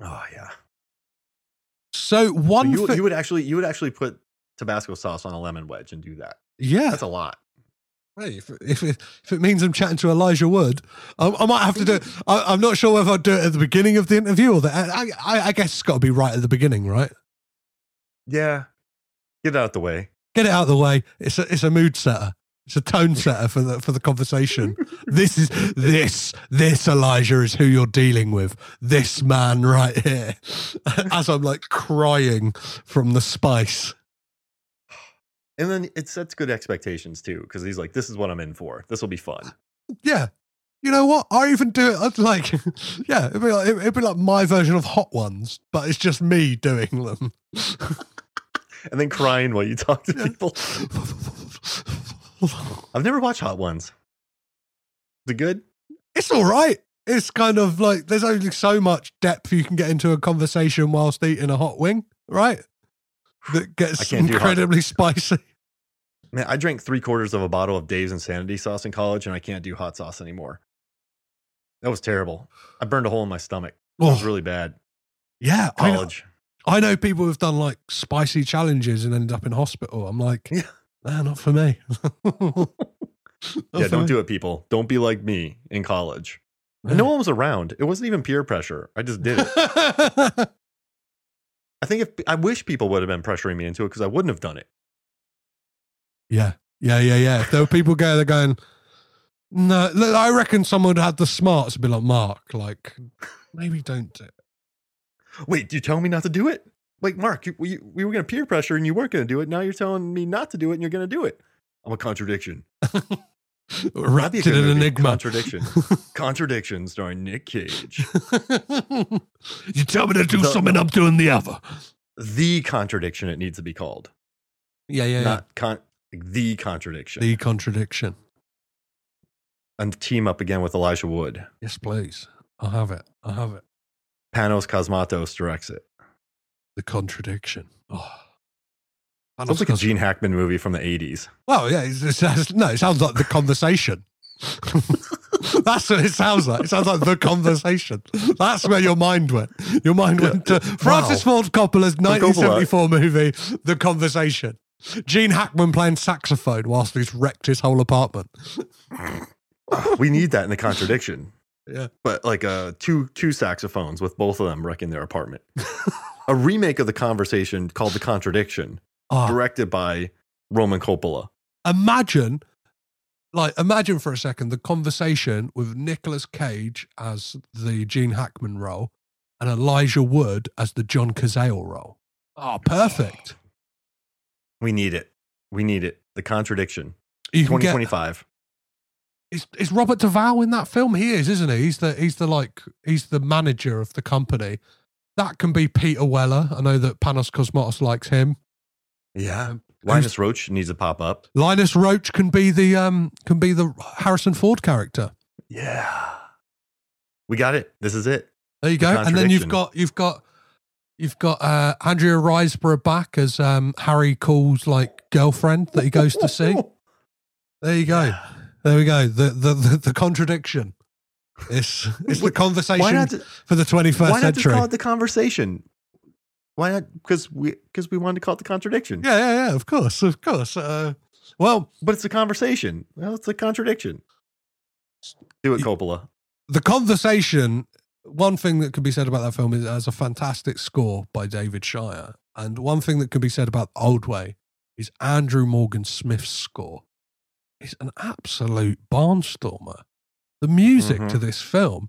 Oh, yeah. So So one you, thi- you would actually you would actually put Tabasco sauce on a lemon wedge and do that. Yeah. That's a lot. Hey, if, if, it, if it means I'm chatting to Elijah Wood, I, I might have to do it. [laughs] I, I'm not sure whether I'd do it at the beginning of the interview or that. I, I, I guess it's got to be right at the beginning, right? Yeah. Get it out the way. Get it out of the way. It's a, it's a mood setter. It's a tone [laughs] setter for the for the conversation. this is this this Elijah is who you're dealing with. This man right here. [laughs] As I'm like crying from the spice. And then it sets good expectations too, because he's like, this is what I'm in for. This will be fun. Uh, yeah. You know what? I even do it I'd like, [laughs] yeah, it'd be like, it'd be like my version of Hot Ones, but it's just me doing them. [laughs] And then crying while you talk to people. I've never watched Hot Ones. Is it good? it's all right. It's kind of like there's only so much depth you can get into a conversation whilst eating a hot wing, right? That gets can't do hot- incredibly spicy. Man, I drank three quarters of a bottle of Dave's Insanity sauce in college, and I can't do hot sauce anymore. That was terrible. I burned a hole in my stomach. It was Oh, really bad. yeah, I know, College. I know people who've done like spicy challenges and ended up in hospital. I'm like, Yeah. nah, not for me. [laughs] Yeah, don't do it, people. Don't be like me in college. No one was around. It wasn't even peer pressure. I just did it. [laughs] I think if I wish people would have been pressuring me into it because I wouldn't have done it. Yeah, yeah, yeah, yeah. If there were people go, they're going, no, look, I reckon someone had the smarts to be like, Mark, like, maybe don't do it. Wait, you telling me not to do it? Like, Mark, you, we, we were going to peer pressure and you weren't going to do it. Now you're telling me not to do it and you're going to do it. I'm a contradiction. [laughs] Wrapped in an enigma. Contradiction. [laughs] Contradiction starring Nick Cage. [laughs] you tell me to do The- something, I'm doing the other. The contradiction it needs to be called. Yeah, yeah, yeah. Not con- the contradiction. The contradiction. and team up again with Elijah Wood. Yes, please. I have it. I have it. Panos Cosmatos directs it. The contradiction. Oh. Sounds like a Gene Hackman movie from the 80s. Well, yeah. It's, it sounds, no, it sounds like the conversation. [laughs] That's what it sounds like. It sounds like the conversation. That's where your mind went. Your mind went to Francis Ford Coppola's 1974 movie, The Conversation. Gene Hackman playing saxophone whilst he's wrecked his whole apartment. [sighs] we need that in the contradiction. Yeah. But like uh two two saxophones with both of them wrecking their apartment. a remake of the conversation called The Contradiction, Oh, directed by Roman Coppola. imagine, like, imagine for a second the conversation with Nicolas Cage as the Gene Hackman role and Elijah Wood as the John Cazale role. Oh, perfect. We need it. We need it. The Contradiction. You can get 2025. is, is Robert Duvall in that film? He is, isn't he? He's the he's the like he's the manager of the company. That can be Peter Weller. I know that Panos Cosmatos likes him. Yeah. Um, Linus Roache needs to pop up. Linus Roache can be the um can be the Harrison Ford character. Yeah. We got it. This is it. There you The go. And then you've got you've got you've got uh, Andrea Riseborough back as um, Harry Caul's like girlfriend that he goes to see. [laughs] There you go. There we go. The the the, the contradiction. It's [laughs] it's the conversation for the twenty first why not just call it the conversation? Why not? Because we because we wanted to call it the contradiction. yeah, yeah, yeah. Of course, of course. Uh, well, But it's a conversation. Well, it's a contradiction. Do it, Coppola. the conversation. One thing that can be said about that film is it has a fantastic score by David Shire, and one thing that can be said about Old Way is Andrew Morgan Smith's score. is an absolute barnstormer. The music Mhm. to this film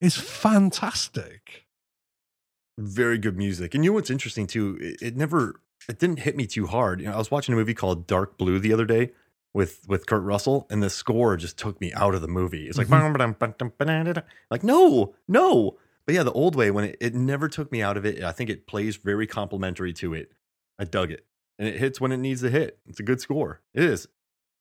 is fantastic. Very good music. And you know what's interesting too? It, it never it didn't hit me too hard. You know, I was watching a movie called Dark Blue the other day with with Kurt Russell, and the score just took me out of the movie. It's like mm-hmm. like no, no. But yeah, the old way when it, it never took me out of it. I think it plays very complimentary to it. I dug it. And it hits when it needs to hit. It's a good score. It is.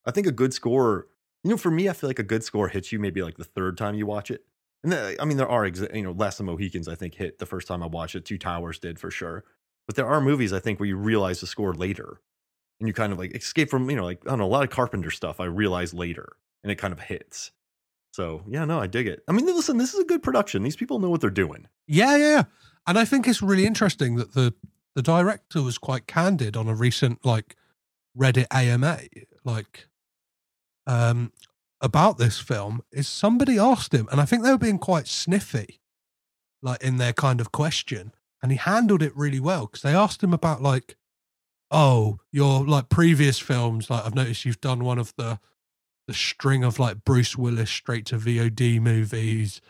I think a good score, you know, for me, I feel like a good score hits you maybe like the third time you watch it. And I mean, there are, exa- you know, Last of Mohicans, I think, hit the first time I watched it. Two Towers did for sure. But there are movies, I think, where you realize the score later. and you kind of like escape from you know like I don't know a lot of Carpenter stuff. I realize later, and it kind of hits. So yeah, no, I dig it. I mean, listen, this is a good production. These people know what they're doing. Yeah, yeah, yeah. And I think it's really interesting that the the director was quite candid on a recent like Reddit AMA, like um about this film. Is somebody asked him, and I think they were being quite sniffy, like in their kind of question, and he handled it really well because they asked him about like, oh, your like previous films. Like I've noticed you've done one of the the string of like Bruce Willis straight to VOD movies,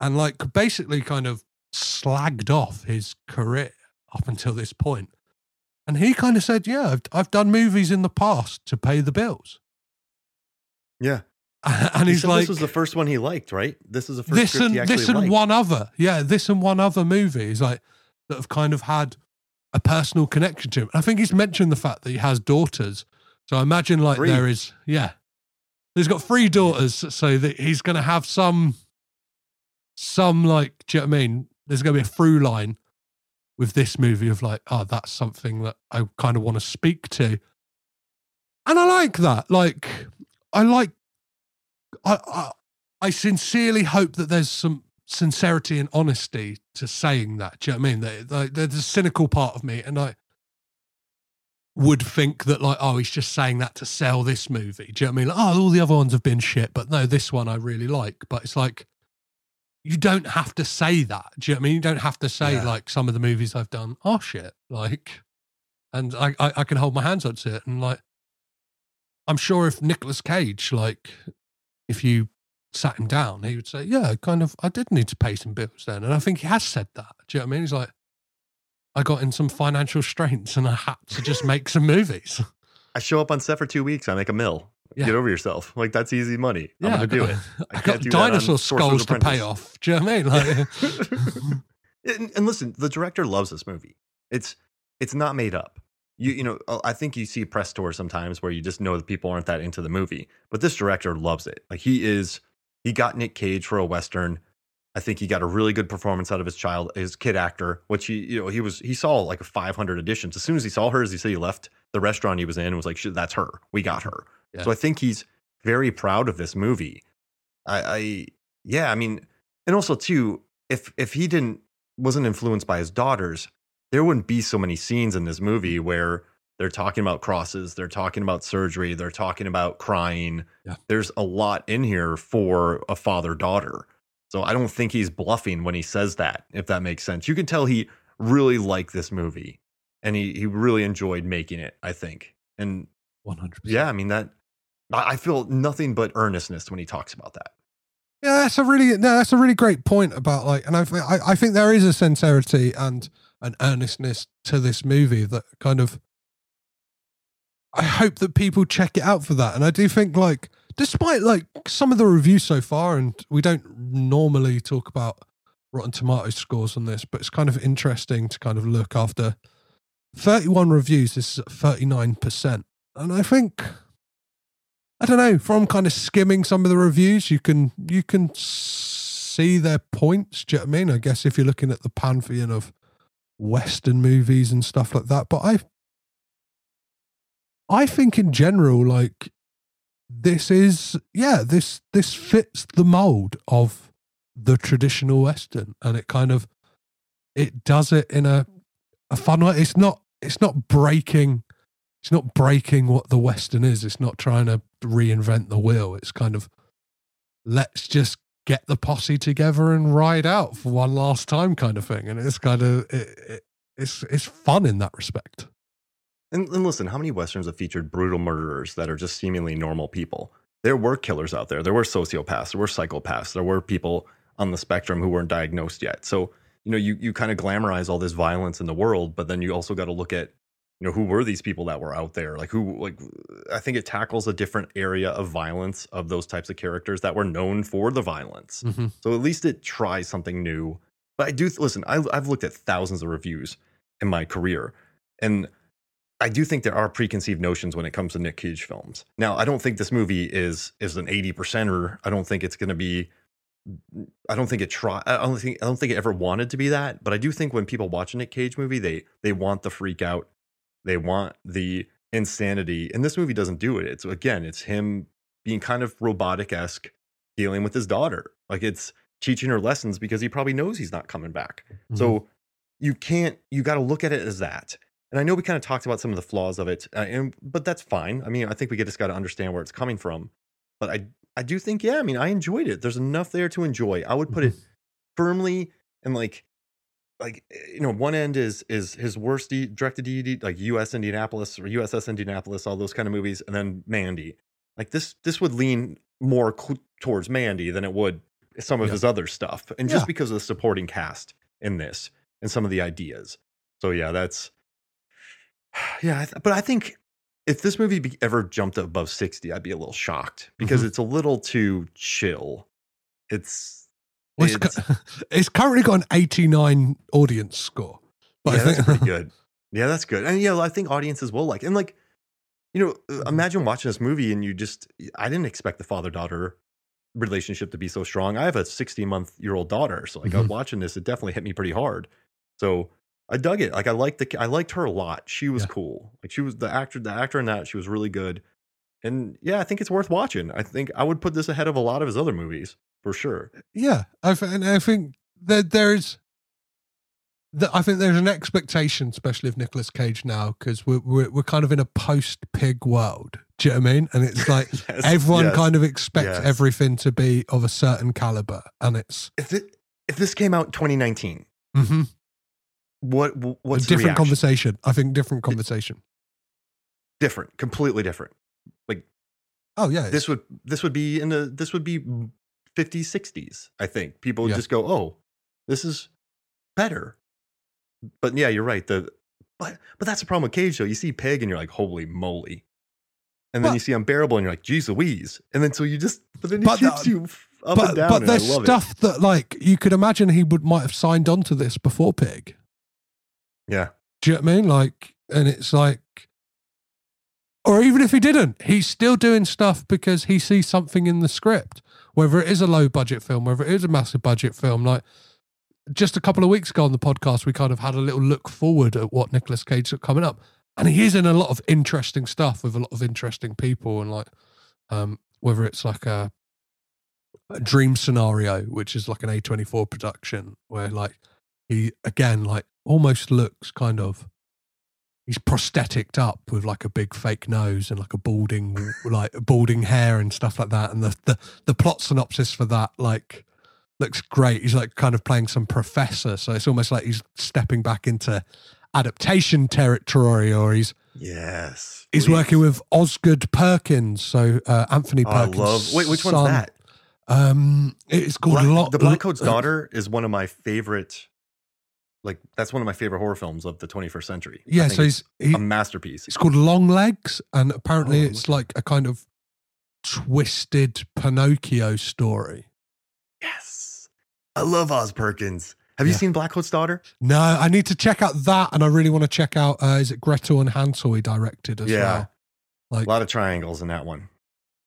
and like basically kind of slagged off his career up until this point. And he kind of said, "Yeah, I've I've done movies in the past to pay the bills." Yeah, [laughs] and He he's like, this was the first one he liked, right? This is the first "This and he actually this and liked. one other, yeah, this and one other movie is like that have kind of had a personal connection to him." I think he's mentioned the fact that he has daughters, so I imagine like Three. there is, yeah, he's got three daughters, so that he's going to have some, some like, do you know what I mean? There's going to be a through line with this movie of like, oh, that's something that I kind of want to speak to. And I like that. Like, I like, I, I, I sincerely hope that there's some sincerity and honesty to saying that. Do you know what I mean? Like, there's a cynical part of me, and I would think that, like, oh, he's just saying that to sell this movie. Do you know what I mean? Like, oh, all the other ones have been shit, but no, this one I really like. But it's like, you don't have to say that. Do you know what I mean? You don't have to say Yeah. like some of the movies I've done are shit. Like, and I, I, I can hold my hands up to it. And like, I'm sure if Nicolas Cage, like, if you sat him down, he would say, yeah, kind of, I did need to pay some bills then. And I think he has said that. Do you know what I mean? He's like, I got in some financial straits and I had to just [laughs] make some movies. I show up on set for two weeks. I make a mill. Yeah. Get over yourself. Like that's easy money. Yeah, [laughs] I'm gonna do it. I, can't got dinosaur skulls to pay off. Do you know what I mean? Like, [laughs] and, and listen, the director loves this movie. It's it's not made up. You you know, uh, I think you see press tours sometimes where you just know that people aren't that into the movie, but this director loves it. Like he is, he got Nick Cage for a western. I think he got a really good performance out of his child, his kid actor, which he you know he was he saw like 500 auditions. As soon as he saw her, as he said, he left the restaurant he was in and was like, that's her. We got her." Yeah. So I think he's very proud of this movie. I, I yeah, I mean, and also too, if if he didn't wasn't influenced by his daughters, there wouldn't be so many scenes in this movie where they're talking about crosses, they're talking about surgery, they're talking about crying. Yeah. There's a lot in here for a father daughter. So I don't think he's bluffing when he says that, if that makes sense. You can tell he really liked this movie and he, he really enjoyed making it, I think. And 100%. yeah, I mean, that I feel nothing but earnestness when he talks about that. Yeah, that's a really no, that's a really great point about like, and I, I I think there is a sincerity and an earnestness to this movie that kind of. I hope that people check it out for that, and I do think like, despite like some of the reviews so far, and we don't normally talk about Rotten Tomatoes scores on this, but it's kind of interesting to kind of look after thirty-one reviews. This is at thirty-nine percent, and I think I don't know. From kind of skimming some of the reviews, you can you can see their points. Do you know what I mean? I guess if you're looking at the pantheon of Western movies and stuff like that, but I I think in general, like this is yeah this this fits the mold of the traditional Western, and it kind of it does it in a a fun way. It's not it's not breaking it's not breaking what the Western is. It's not trying to reinvent the wheel. It's kind of let's just get the posse together and ride out for one last time kind of thing. And it's kind of it, it, it's it's fun in that respect. And, and listen, how many westerns have featured brutal murderers that are just seemingly normal people? There were killers out there. There were sociopaths. There were psychopaths. There were people on the spectrum who weren't diagnosed yet. So you know, you you kind of glamorize all this violence in the world, but then you also got to look at you know who were these people that were out there like who like i think it tackles a different area of violence of those types of characters that were known for the violence Mhm. so at least it tries something new but i do listen I, i've looked at thousands of reviews in my career and i do think there are preconceived notions when it comes to nick cage films now i don't think this movie is is an 80 percenter i don't think it's going to be I don't think it try. I don't think I don't think it ever wanted to be that. But I do think when people watch a Nick Cage movie, they they want the freak out, they want the insanity. And this movie doesn't do it. It's again, it's him being kind of robotic esque, dealing with his daughter. Like it's teaching her lessons because he probably knows he's not coming back. So you can't. You got to look at it as that. And I know we kind of talked about some of the flaws of it, uh, and but that's fine. I mean, I think we just got to understand where it's coming from. But I, I do think, yeah. I mean, I enjoyed it. There's enough there to enjoy. I would put it firmly and like like eh, you know one end is is his worst D, directed DVD like US Indianapolis or USS Indianapolis all those kind of movies and then Mandy like this this would lean more cl- towards Mandy than it would some of Yeah. his other stuff and just Yeah. because of the supporting cast in this and some of the ideas so yeah that's [sighs] yeah but I think if this movie be, ever jumped above 60 I'd be a little shocked because Mhm. it's a little too chill it's Well, it's, cu- [laughs] it's currently got an 89 audience score. But yeah, I that's think pretty good. [laughs] Yeah, that's good. And yeah, I think audiences will like. And like, you know, uh, Mm-hmm. imagine watching this movie and you just I didn't expect the father daughter relationship to be so strong. I have a 60 month year old daughter, so like I was watching this, it definitely hit me pretty hard. So I dug it. Like I liked the I liked her a lot. She was Yeah. cool. Like she was the actor, the actor in that. She was really good. And yeah, I think it's worth watching. I think I would put this ahead of a lot of his other movies for sure. yeah, I, th- and I think that there's, that I think there's an expectation, especially of Nicolas Cage now, because we're, we're we're kind of in a post pig world. Do you know what I mean? And it's like [laughs] Yes, everyone yes. kind of expects yes. everything to be of a certain caliber, and it's If it, if this came out in 2019, mhm, what what's the different conversation. I think different conversation. different, completely different. Like, oh yeah, This would this would be in the this would be 50s, 60s. I think people Yeah. just go, "Oh, this is better." But yeah, you're right. The but but that's the problem with Cage though. You see Pig and you're like, "Holy moly!" And then you see Unbearable and you're like, "Geez Louise!" And then so you just but then he But the- you up but and down. but and I there's love stuff that like you could imagine he would might have signed on to this before Pig. Yeah, Do you know what I mean? Like, and it's like, or even if he didn't, he's still doing stuff because he sees something in the script, whether it is a low budget film, whether it is a massive budget film. Like, just a couple of weeks ago on the podcast, we kind of had a little look forward at what Nicolas Cage got coming up. And he is in a lot of interesting stuff with a lot of interesting people, and like, um, whether it's like a, a dream scenario, which is like an A24 production, where like he again like almost looks kind of he's prosthetic up with like a big fake nose and like a balding like balding hair and stuff like that and the, the the plot synopsis for that like looks great he's like kind of playing some professor so it's almost like he's stepping back into adaptation territory or he's yes. he's please. working with Osgood Perkins so uh, Anthony Oh, I Perkins love. Wait, which son. one's that? um it's called Black, the Black Coat's daughter is one of my favorite. Like that's one of my favorite horror films of the 21st century. Yeah so it's he's he, a masterpiece. It's called Long Legs, and apparently Oh, it's like a kind of twisted Pinocchio story. Yes, I love Oz Perkins. Have you seen Black Coat's daughter? No, I need to check out that, and I really want to check out. Uh, is it Gretel and Hansel he directed as Yeah. well? Like, A lot of triangles in that one.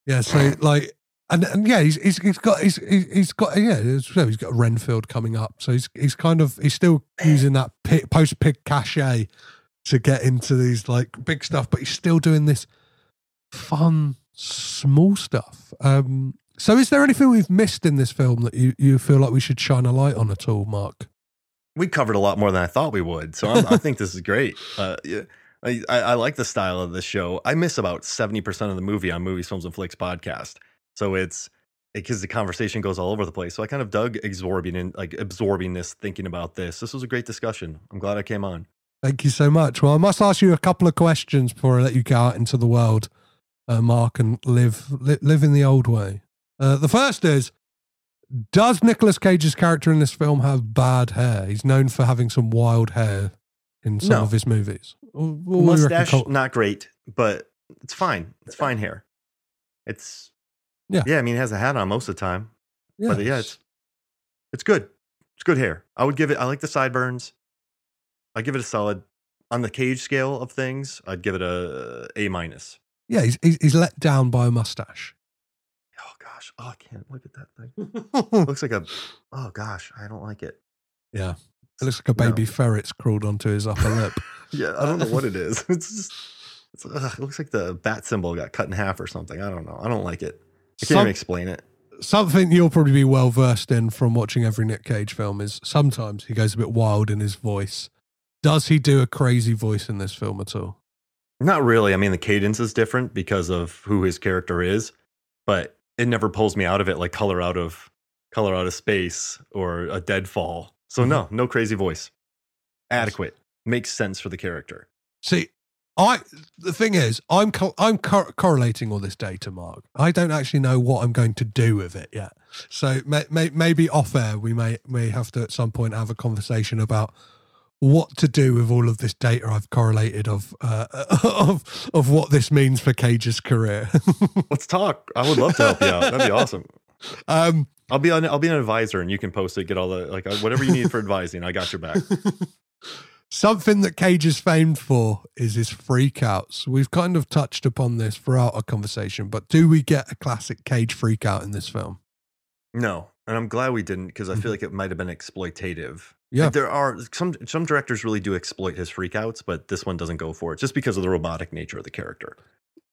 yeah. So like, and, and yeah, he's, he's he's got he's he's got yeah, he's got Renfield coming up. So he's he's kind of he's still using that post pig cachet to get into these like big stuff, but he's still doing this fun small stuff. Um, so is there anything we've missed in this film that you, you feel like we should shine a light on at all, Mark? We covered a lot more than I thought we would, so I'm, I think this is great. [laughs] Uh, yeah, I, I, I like the style of this show. I miss about seventy percent of the movie on Movies, Films, and Flicks podcast, so it's because the conversation goes all over the place. So I kind of dug absorbing in, like absorbing this, thinking about this. This was a great discussion. I'm glad I came on. Thank you so much. Well, I must ask you a couple of questions before I let you go out into the world, uh, Mark, and live li- live in the old way. Uh, the first is: Does Nicolas Cage's character in this film have bad hair? He's known for having some wild hair in some No. of his movies. What- Mustache, not great, but it's fine. It's fine hair. It's Yeah. yeah. I mean, it has a hat on most of the time. But yeah, it's it's good. It's good hair. I would give it. I like the sideburns. I give it a solid on the cage scale of things. I'd give it a A minus. yeah. He's, he's he's let down by a mustache. Oh gosh, oh I can't look at that thing. [laughs] looks like a. Oh gosh, I don't like it. Yeah, it looks like a No. baby ferret's crawled onto his upper lip. [laughs] Yeah, I don't know what it is. [laughs] It's just It's, ugh, it looks like the bat symbol got cut in half or something. I don't know. I don't like it. I can't Some- explain it. Something you'll probably be well versed in from watching every Nick Cage film is sometimes he goes a bit wild in his voice. Does he do a crazy voice in this film at all? Not really. I mean, the cadence is different because of who his character is, but it never pulls me out of it like color out of color out of space or a deadfall. So mm-hmm. no, no crazy voice. Adequate. Makes sense for the character. See, I the thing is, I'm co- I'm cor- correlating all this data, Mark. I don't actually know what I'm going to do with it yet. So may, may, maybe off air, we may may have to at some point have a conversation about what to do with all of this data I've correlated of uh, [laughs] of of what this means for Cage's career. [laughs] Let's talk. I would love to help you out. That'd be awesome. [laughs] um, I'll be on. I'll be an advisor, and you can post it. Get all the like uh, whatever you need for advising. I got your back. Something that Cage is famed for is his freakouts. We've kind of touched upon this throughout our conversation, but do we get a classic Cage freakout in this film? No, and I'm glad we didn't because I mm-hmm. feel like it might have been exploitative. Yeah. Like, there are some some directors really do exploit his freakouts, but this one doesn't go for it just because of the robotic nature of the character.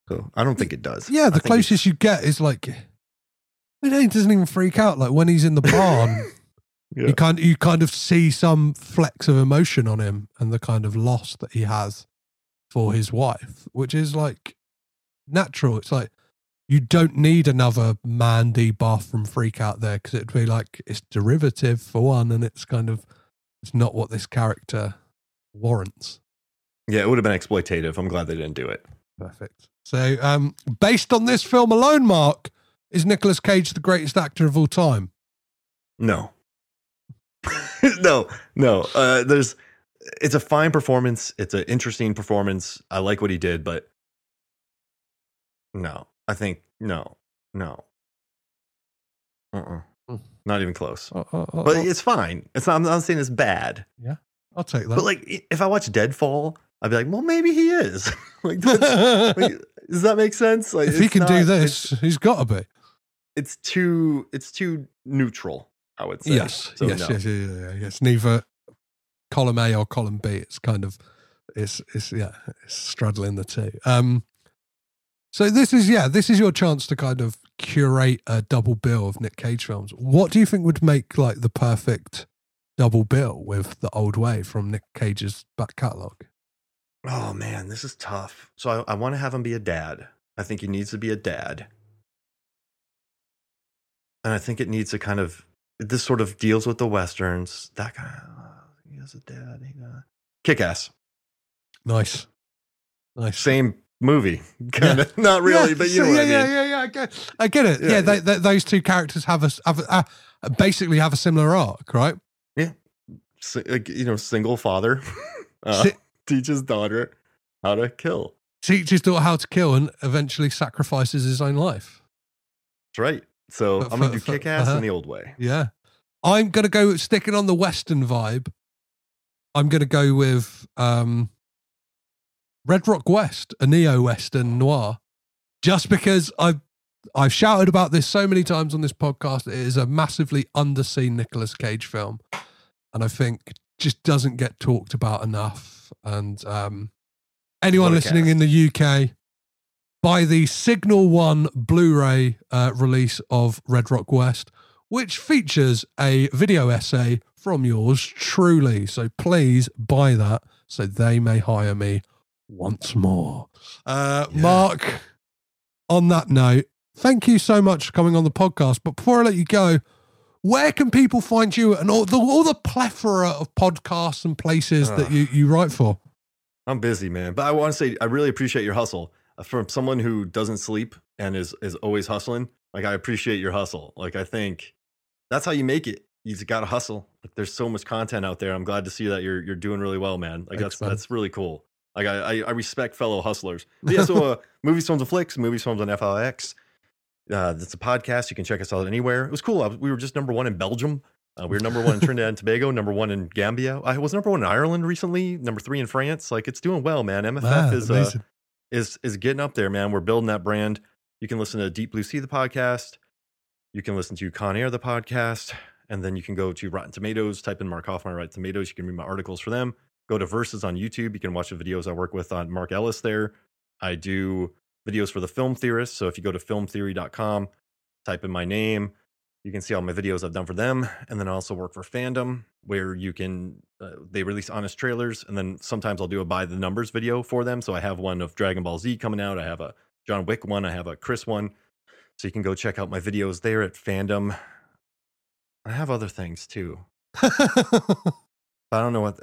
So I don't think it does. Yeah, the closest you get is like, he doesn't even freak out. Like when he's in the barn, [laughs] Yeah. you kind you kind of see some flecks of emotion on him and the kind of loss that he has for his wife, which is like natural. It's like you don't need another Mandy bathroom freak out there because it'd be like it's derivative for one, and it's kind of it's not what this character warrants. Yeah, it would have been exploitative. I'm glad they didn't do it. Perfect. So, um, based on this film alone, Mark, is Nicolas Cage the greatest actor of all time? No. [laughs] no, no. Uh, there's it's a fine performance. It's an interesting performance. I like what he did, but no. I think no. No. Uh-uh. Not even close. Uh, uh, uh, But uh, it's fine. It's not I'm not saying it's bad. Yeah, I'll take that. But like if I watch Deadfall, I'd be like, well, maybe he is. [laughs] like, [laughs] like, does that make sense? Like, if he can do this, he's got to be. it's too it's too neutral. I would say. Yes, So, yes, no. yes, yes, yes, yes. Neither column A or column B. It's kind of, it's, it's yeah, it's straddling the two. Um, so this is yeah, this is your chance to kind of curate a double bill of Nick Cage films. What do you think would make like the perfect double bill with the old way from Nick Cage's back catalogue? Oh man, this is tough. So I, I want to have him be a dad. I think he needs to be a dad. And I think it needs to kind of this sort of deals with the westerns. That kind of he has a dad. He got kick ass. Nice, nice. Same movie, [laughs] kind of. Not really, Yeah, but you so- know what yeah, I mean. yeah, yeah, yeah. I get, I get it. Yeah, Yeah, they, yeah. they, those two characters have a, have a, uh, basically have a similar arc, right? Si- like, you know, single father [laughs] uh, Si- teaches daughter how to kill. Teaches daughter how to kill and eventually sacrifices his own life. That's right. So [laughs] I'm gonna do kick ass uh-huh. in the old way. Yeah. I'm going to go sticking on the Western vibe. I'm going to go with um, Red Rock West, a neo Western noir, just because I've, I've shouted about this so many times on this podcast. It is a massively underseen Nicolas Cage film. And I think just doesn't get talked about enough. And um, anyone listening in the UK, buy the Signal One Blu-ray uh, release of Red Rock West, which features a video essay from yours truly. So please buy that so they may hire me once more. Uh, Yeah. Mark, on that note, thank you so much for coming on the podcast. But before I let you go, where can people find you and all the, all the plethora of podcasts and places that you, you write for? I'm busy, man. But I want to say I really appreciate your hustle. Uh, From someone who doesn't sleep and is is always hustling, like I appreciate your hustle. Like I think that's how you make it. You got to hustle. Like there's so much content out there. I'm glad to see that you're you're doing really well, man. Like that's that's really cool. Like I, I I respect fellow hustlers. [laughs] But yeah, so uh, movies, films, and flicks. Movies, films on FLX. Uh, it's a podcast. You can check us out anywhere. It was cool. I was, we were just number one in Belgium. Uh, we were number one in [laughs] Trinidad and Tobago, number one in Gambia. I was number one in Ireland recently, number three in France. Like it's doing well, man. MFF Man, is uh. Is is getting up there, man. We're building that brand. You can listen to Deep Blue Sea, the podcast. You can listen to Con Air, the podcast, and then you can go to Rotten Tomatoes. Type in Mark Hoffman Rotten Tomatoes. You can read my articles for them. Go to Verses on YouTube. You can watch the videos I work with on Mark Ellis there. I do videos for the film theorists. So if you go to filmtheory.com, type in my name, you can see all my videos I've done for them. And then I also work for Fandom, where you can, uh, they release honest trailers. And then sometimes I'll do a by the numbers video for them. So I have one of Dragon Ball Z coming out. I have a John Wick one. I have a Chris one. So you can go check out my videos there at Fandom. I have other things too. [laughs] but I don't know what.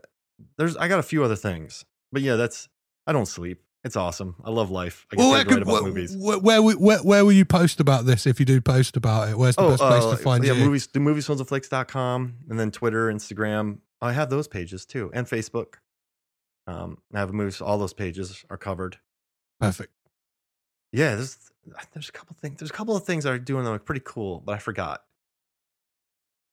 There's I got a few other things, but yeah, that's I don't sleep. It's awesome. I love life. I get Well, could, about where, movies. where, where, where, where will you post about this if you do post about it? Where's the best place uh, to find yeah, you? movies, the moviesfilmsandflakes.com and then Twitter, Instagram. I have those pages too, and Facebook. Um, I have movies. All those pages are covered. Perfect. Yeah, there's there's a couple things. There's a couple of things that are doing that are pretty cool, but I forgot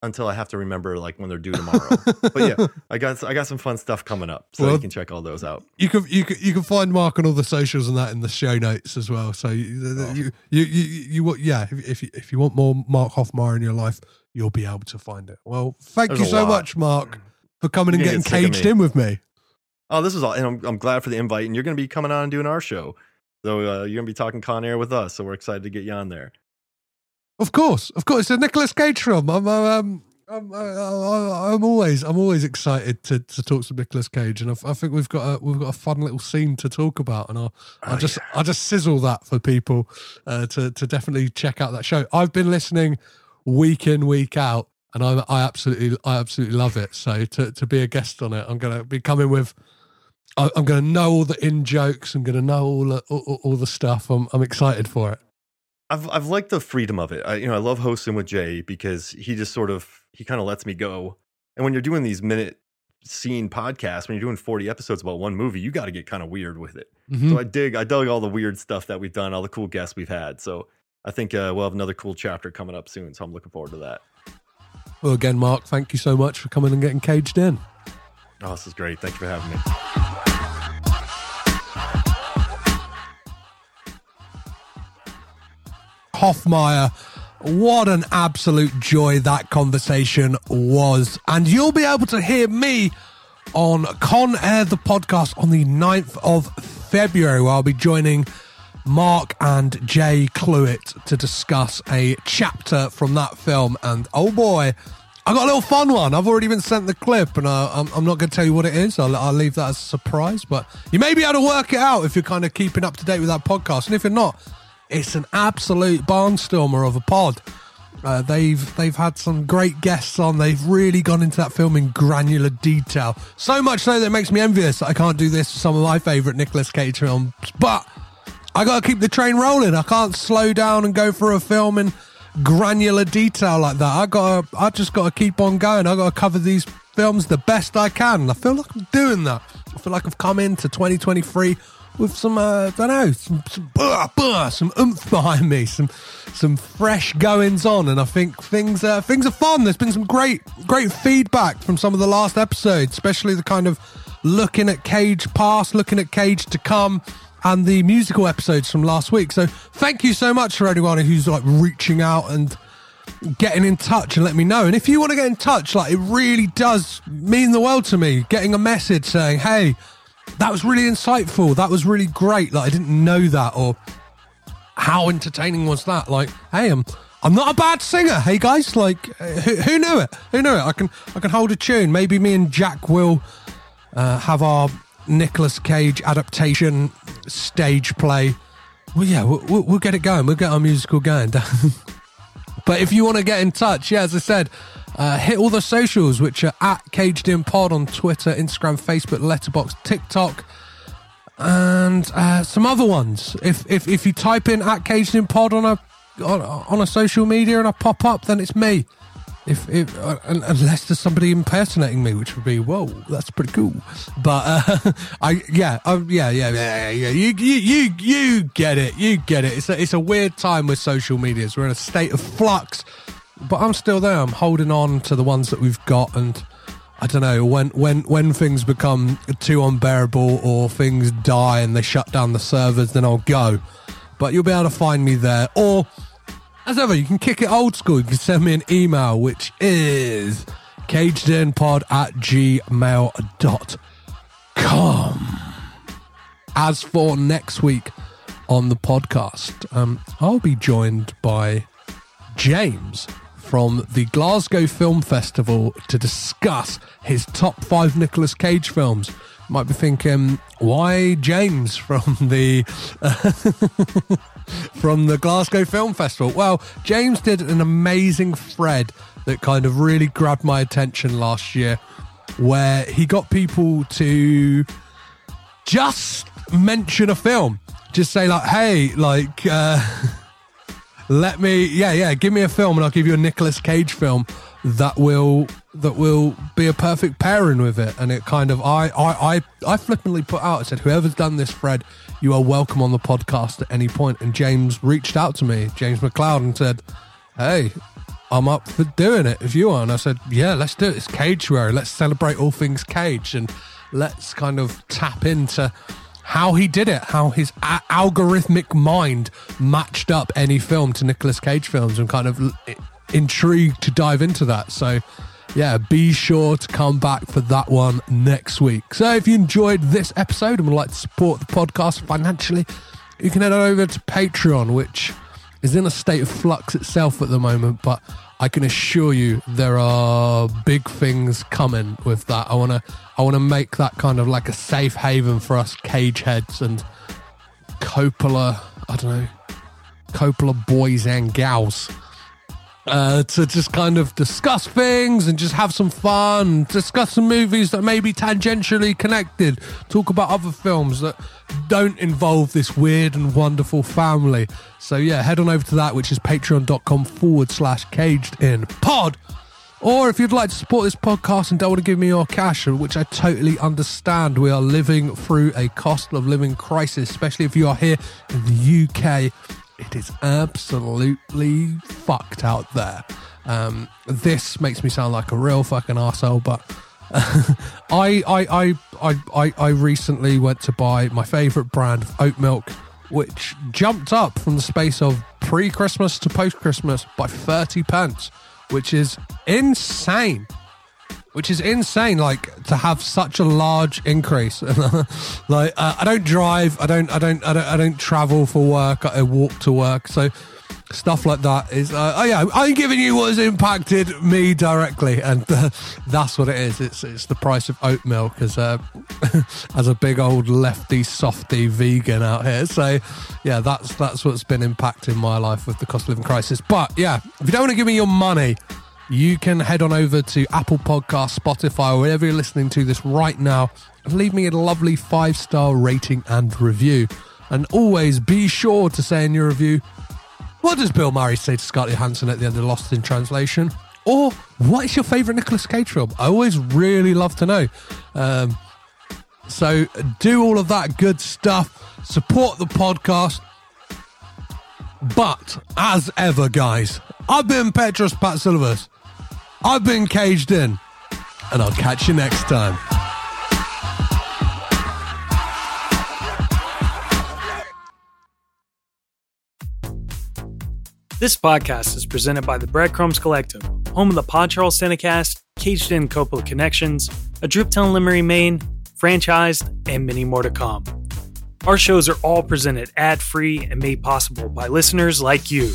until I have to remember like when they're due tomorrow. but yeah, [laughs] I got I got some fun stuff coming up, so Well, you can check all those out. You can you can you can find Mark on all the socials and that in the show notes as well. So you Oh. you you you, you, yeah if if you, if you want more Mark Hoffmeyer in your life, you'll be able to find it. Well, thank There's you so lot. much, Mark, for coming and getting get caged in with me. Oh, this is all, and I'm I'm glad for the invite, and you're going to be coming on and doing our show. So uh, you're going to be talking Con Air with us. So we're excited to get you on there. Of course, of course, it's a Nicolas Cage film. I'm um. I'm, I- I'm always I'm always excited to, to talk to Nicolas Cage, and I, I think we've got a we've got a fun little scene to talk about, and I'll I'll Oh, just I'll just sizzle that for people uh, to to definitely check out that show. I've been listening week in week out, and I I absolutely I absolutely love it. So to to be a guest on it, I'm gonna be coming with. I- I'm going to know all the in jokes. I'm going to know all the, all, all the stuff. I'm I'm excited for it. I've I've liked the freedom of it. I, you know, I love hosting with Jay because he just sort of he kind of lets me go. And when you're doing these minute scene podcasts, when you're doing 40 episodes about one movie, you got to get kind of weird with it. Mhm. So I dig, I dug all the weird stuff that we've done, all the cool guests we've had. So I think uh, we'll have another cool chapter coming up soon. So I'm looking forward to that. Well, again, Mark, thank you so much for coming and getting caged in. Oh, this is great. Thank you for having me. Hoffmeyer. What an absolute joy that conversation was. And you'll be able to hear me on Con Air, the podcast, on the 9th of February, where I'll be joining Mark and Jay Cluett to discuss a chapter from that film. And oh boy, I got a little fun one. I've already been sent the clip, and uh, I'm, I'm not going to tell you what it is. I'll, I'll leave that as a surprise. But you may be able to work it out if you're kind of keeping up to date with that podcast. And if you're not, it's an absolute barnstormer of a pod. Uh, they've they've had some great guests on. They've really gone into that film in granular detail. So much so that it makes me envious that I can't do this for some of my favourite Nicolas Cage films. But I got to keep the train rolling. I can't slow down and go for a film in granular detail like that. I got I just got to keep on going. I got to cover these films the best I can. I feel like I'm doing that. I feel like I've come into 2023 with some uh, I don't know some some, blah, blah, some oomph behind me, some some fresh goings on, and I think things uh, things are fun. There's been some great great feedback from some of the last episodes, especially the kind of looking at Cage past, looking at Cage to come, and the musical episodes from last week. So thank you so much for anyone who's like reaching out and getting in touch and let me know. And if you want to get in touch, like it really does mean the world to me. Getting a message saying, "Hey, that was really insightful. That was really great. Like I didn't know that, or how entertaining was that? Like, hey, I'm I'm not a bad singer. Hey guys, like uh, who, who knew it? Who knew it? I can I can hold a tune. Maybe me and Jack will uh, have our Nicolas Cage adaptation stage play. Well, yeah, we'll, we'll, we'll get it going. We'll get our musical going. [laughs] But if you want to get in touch, yeah, as I said, uh, hit all the socials, which are at Caged In Pod on Twitter, Instagram, Facebook, Letterboxd, TikTok, and uh, some other ones. If if if you type in at Caged In Pod on a on, on a social media and I pop up, then it's me. If, if uh, unless there's somebody impersonating me, which would be whoa, that's pretty cool. But uh, [laughs] I yeah, uh, yeah, yeah, yeah, yeah. You you you you get it, you get it. It's a, it's a weird time with social medias. We're in a state of flux, but I'm still there. I'm holding on to the ones that we've got, and I don't know when when when things become too unbearable or things die and they shut down the servers, then I'll go. But you'll be able to find me there, or as ever, you can kick it old school. You can send me an email, which is cagedinpod at gmail.com. As for next week on the podcast, um, I'll be joined by James from the Glasgow Film Festival to discuss his top five Nicolas Cage films. Might be thinking, why James from the [laughs] from the Glasgow Film Festival? Well, James did an amazing thread that kind of really grabbed my attention last year, where he got people to just mention a film, just say like, "Hey, like." Uh, [laughs] let me yeah yeah give me a film and i'll give you a Nicolas cage film that will that will be a perfect pairing with it and it kind of i i i, I flippantly put out i said whoever's done this fred you are welcome on the podcast at any point. and james reached out to me james mcleod and said hey i'm up for doing it if you are and i said yeah let's do it it's Cageruary let's celebrate all things cage and let's kind of tap into how he did it, how his a- algorithmic mind matched up any film to Nicolas Cage films, and kind of intrigued to dive into that. So, yeah, be sure to come back for that one next week. So, if you enjoyed this episode and would like to support the podcast financially, you can head over to Patreon, which is in a state of flux itself at the moment, but I can assure you there are big things coming with that. I want to I want to make that kind of like a safe haven for us cage heads and Coppola, I don't know, Coppola boys and gals. Uh, to just kind of discuss things and just have some fun, discuss some movies that may be tangentially connected, talk about other films that don't involve this weird and wonderful family. So, yeah, head on over to that, which is patreon.com forward slash caged in pod. Or if you'd like to support this podcast and don't want to give me your cash, which I totally understand, we are living through a cost of living crisis, especially if you are here in the UK. It is absolutely fucked out there. Um, this makes me sound like a real fucking asshole, but [laughs] I, I, I, I, I, recently went to buy my favourite brand of oat milk, which jumped up from the space of pre-Christmas to post-Christmas by thirty pence, which is insane. Which is insane, like to have such a large increase. [laughs] like uh, I don't drive, I don't, I don't, I don't, I don't travel for work. I walk to work, so stuff like that is uh, oh yeah i'm giving you what has impacted me directly and uh, that's what it is it's it's the price of oat milk as a [laughs] as a big old lefty softy vegan out here so yeah that's that's what's been impacting my life with the cost of living crisis but yeah if you don't want to give me your money you can head on over to apple podcast spotify or wherever you're listening to this right now and leave me a lovely five star rating and review and always be sure to say in your review what does Bill Murray say to Scarlett Johansson at the end of Lost in Translation? Or what is your favourite Nicolas Cage film? I always really love to know. Um, so do all of that good stuff. Support the podcast. But as ever, guys, I've been Petrus Pat Patsilivas. I've been caged in. And I'll catch you next time. This podcast is presented by the Breadcrumbs Collective, home of the Pod Charles Cinecast, Caged In Coppola Connections, A Driptown Limerick, Maine, Franchised, and many more to come. Our shows are all presented ad free and made possible by listeners like you.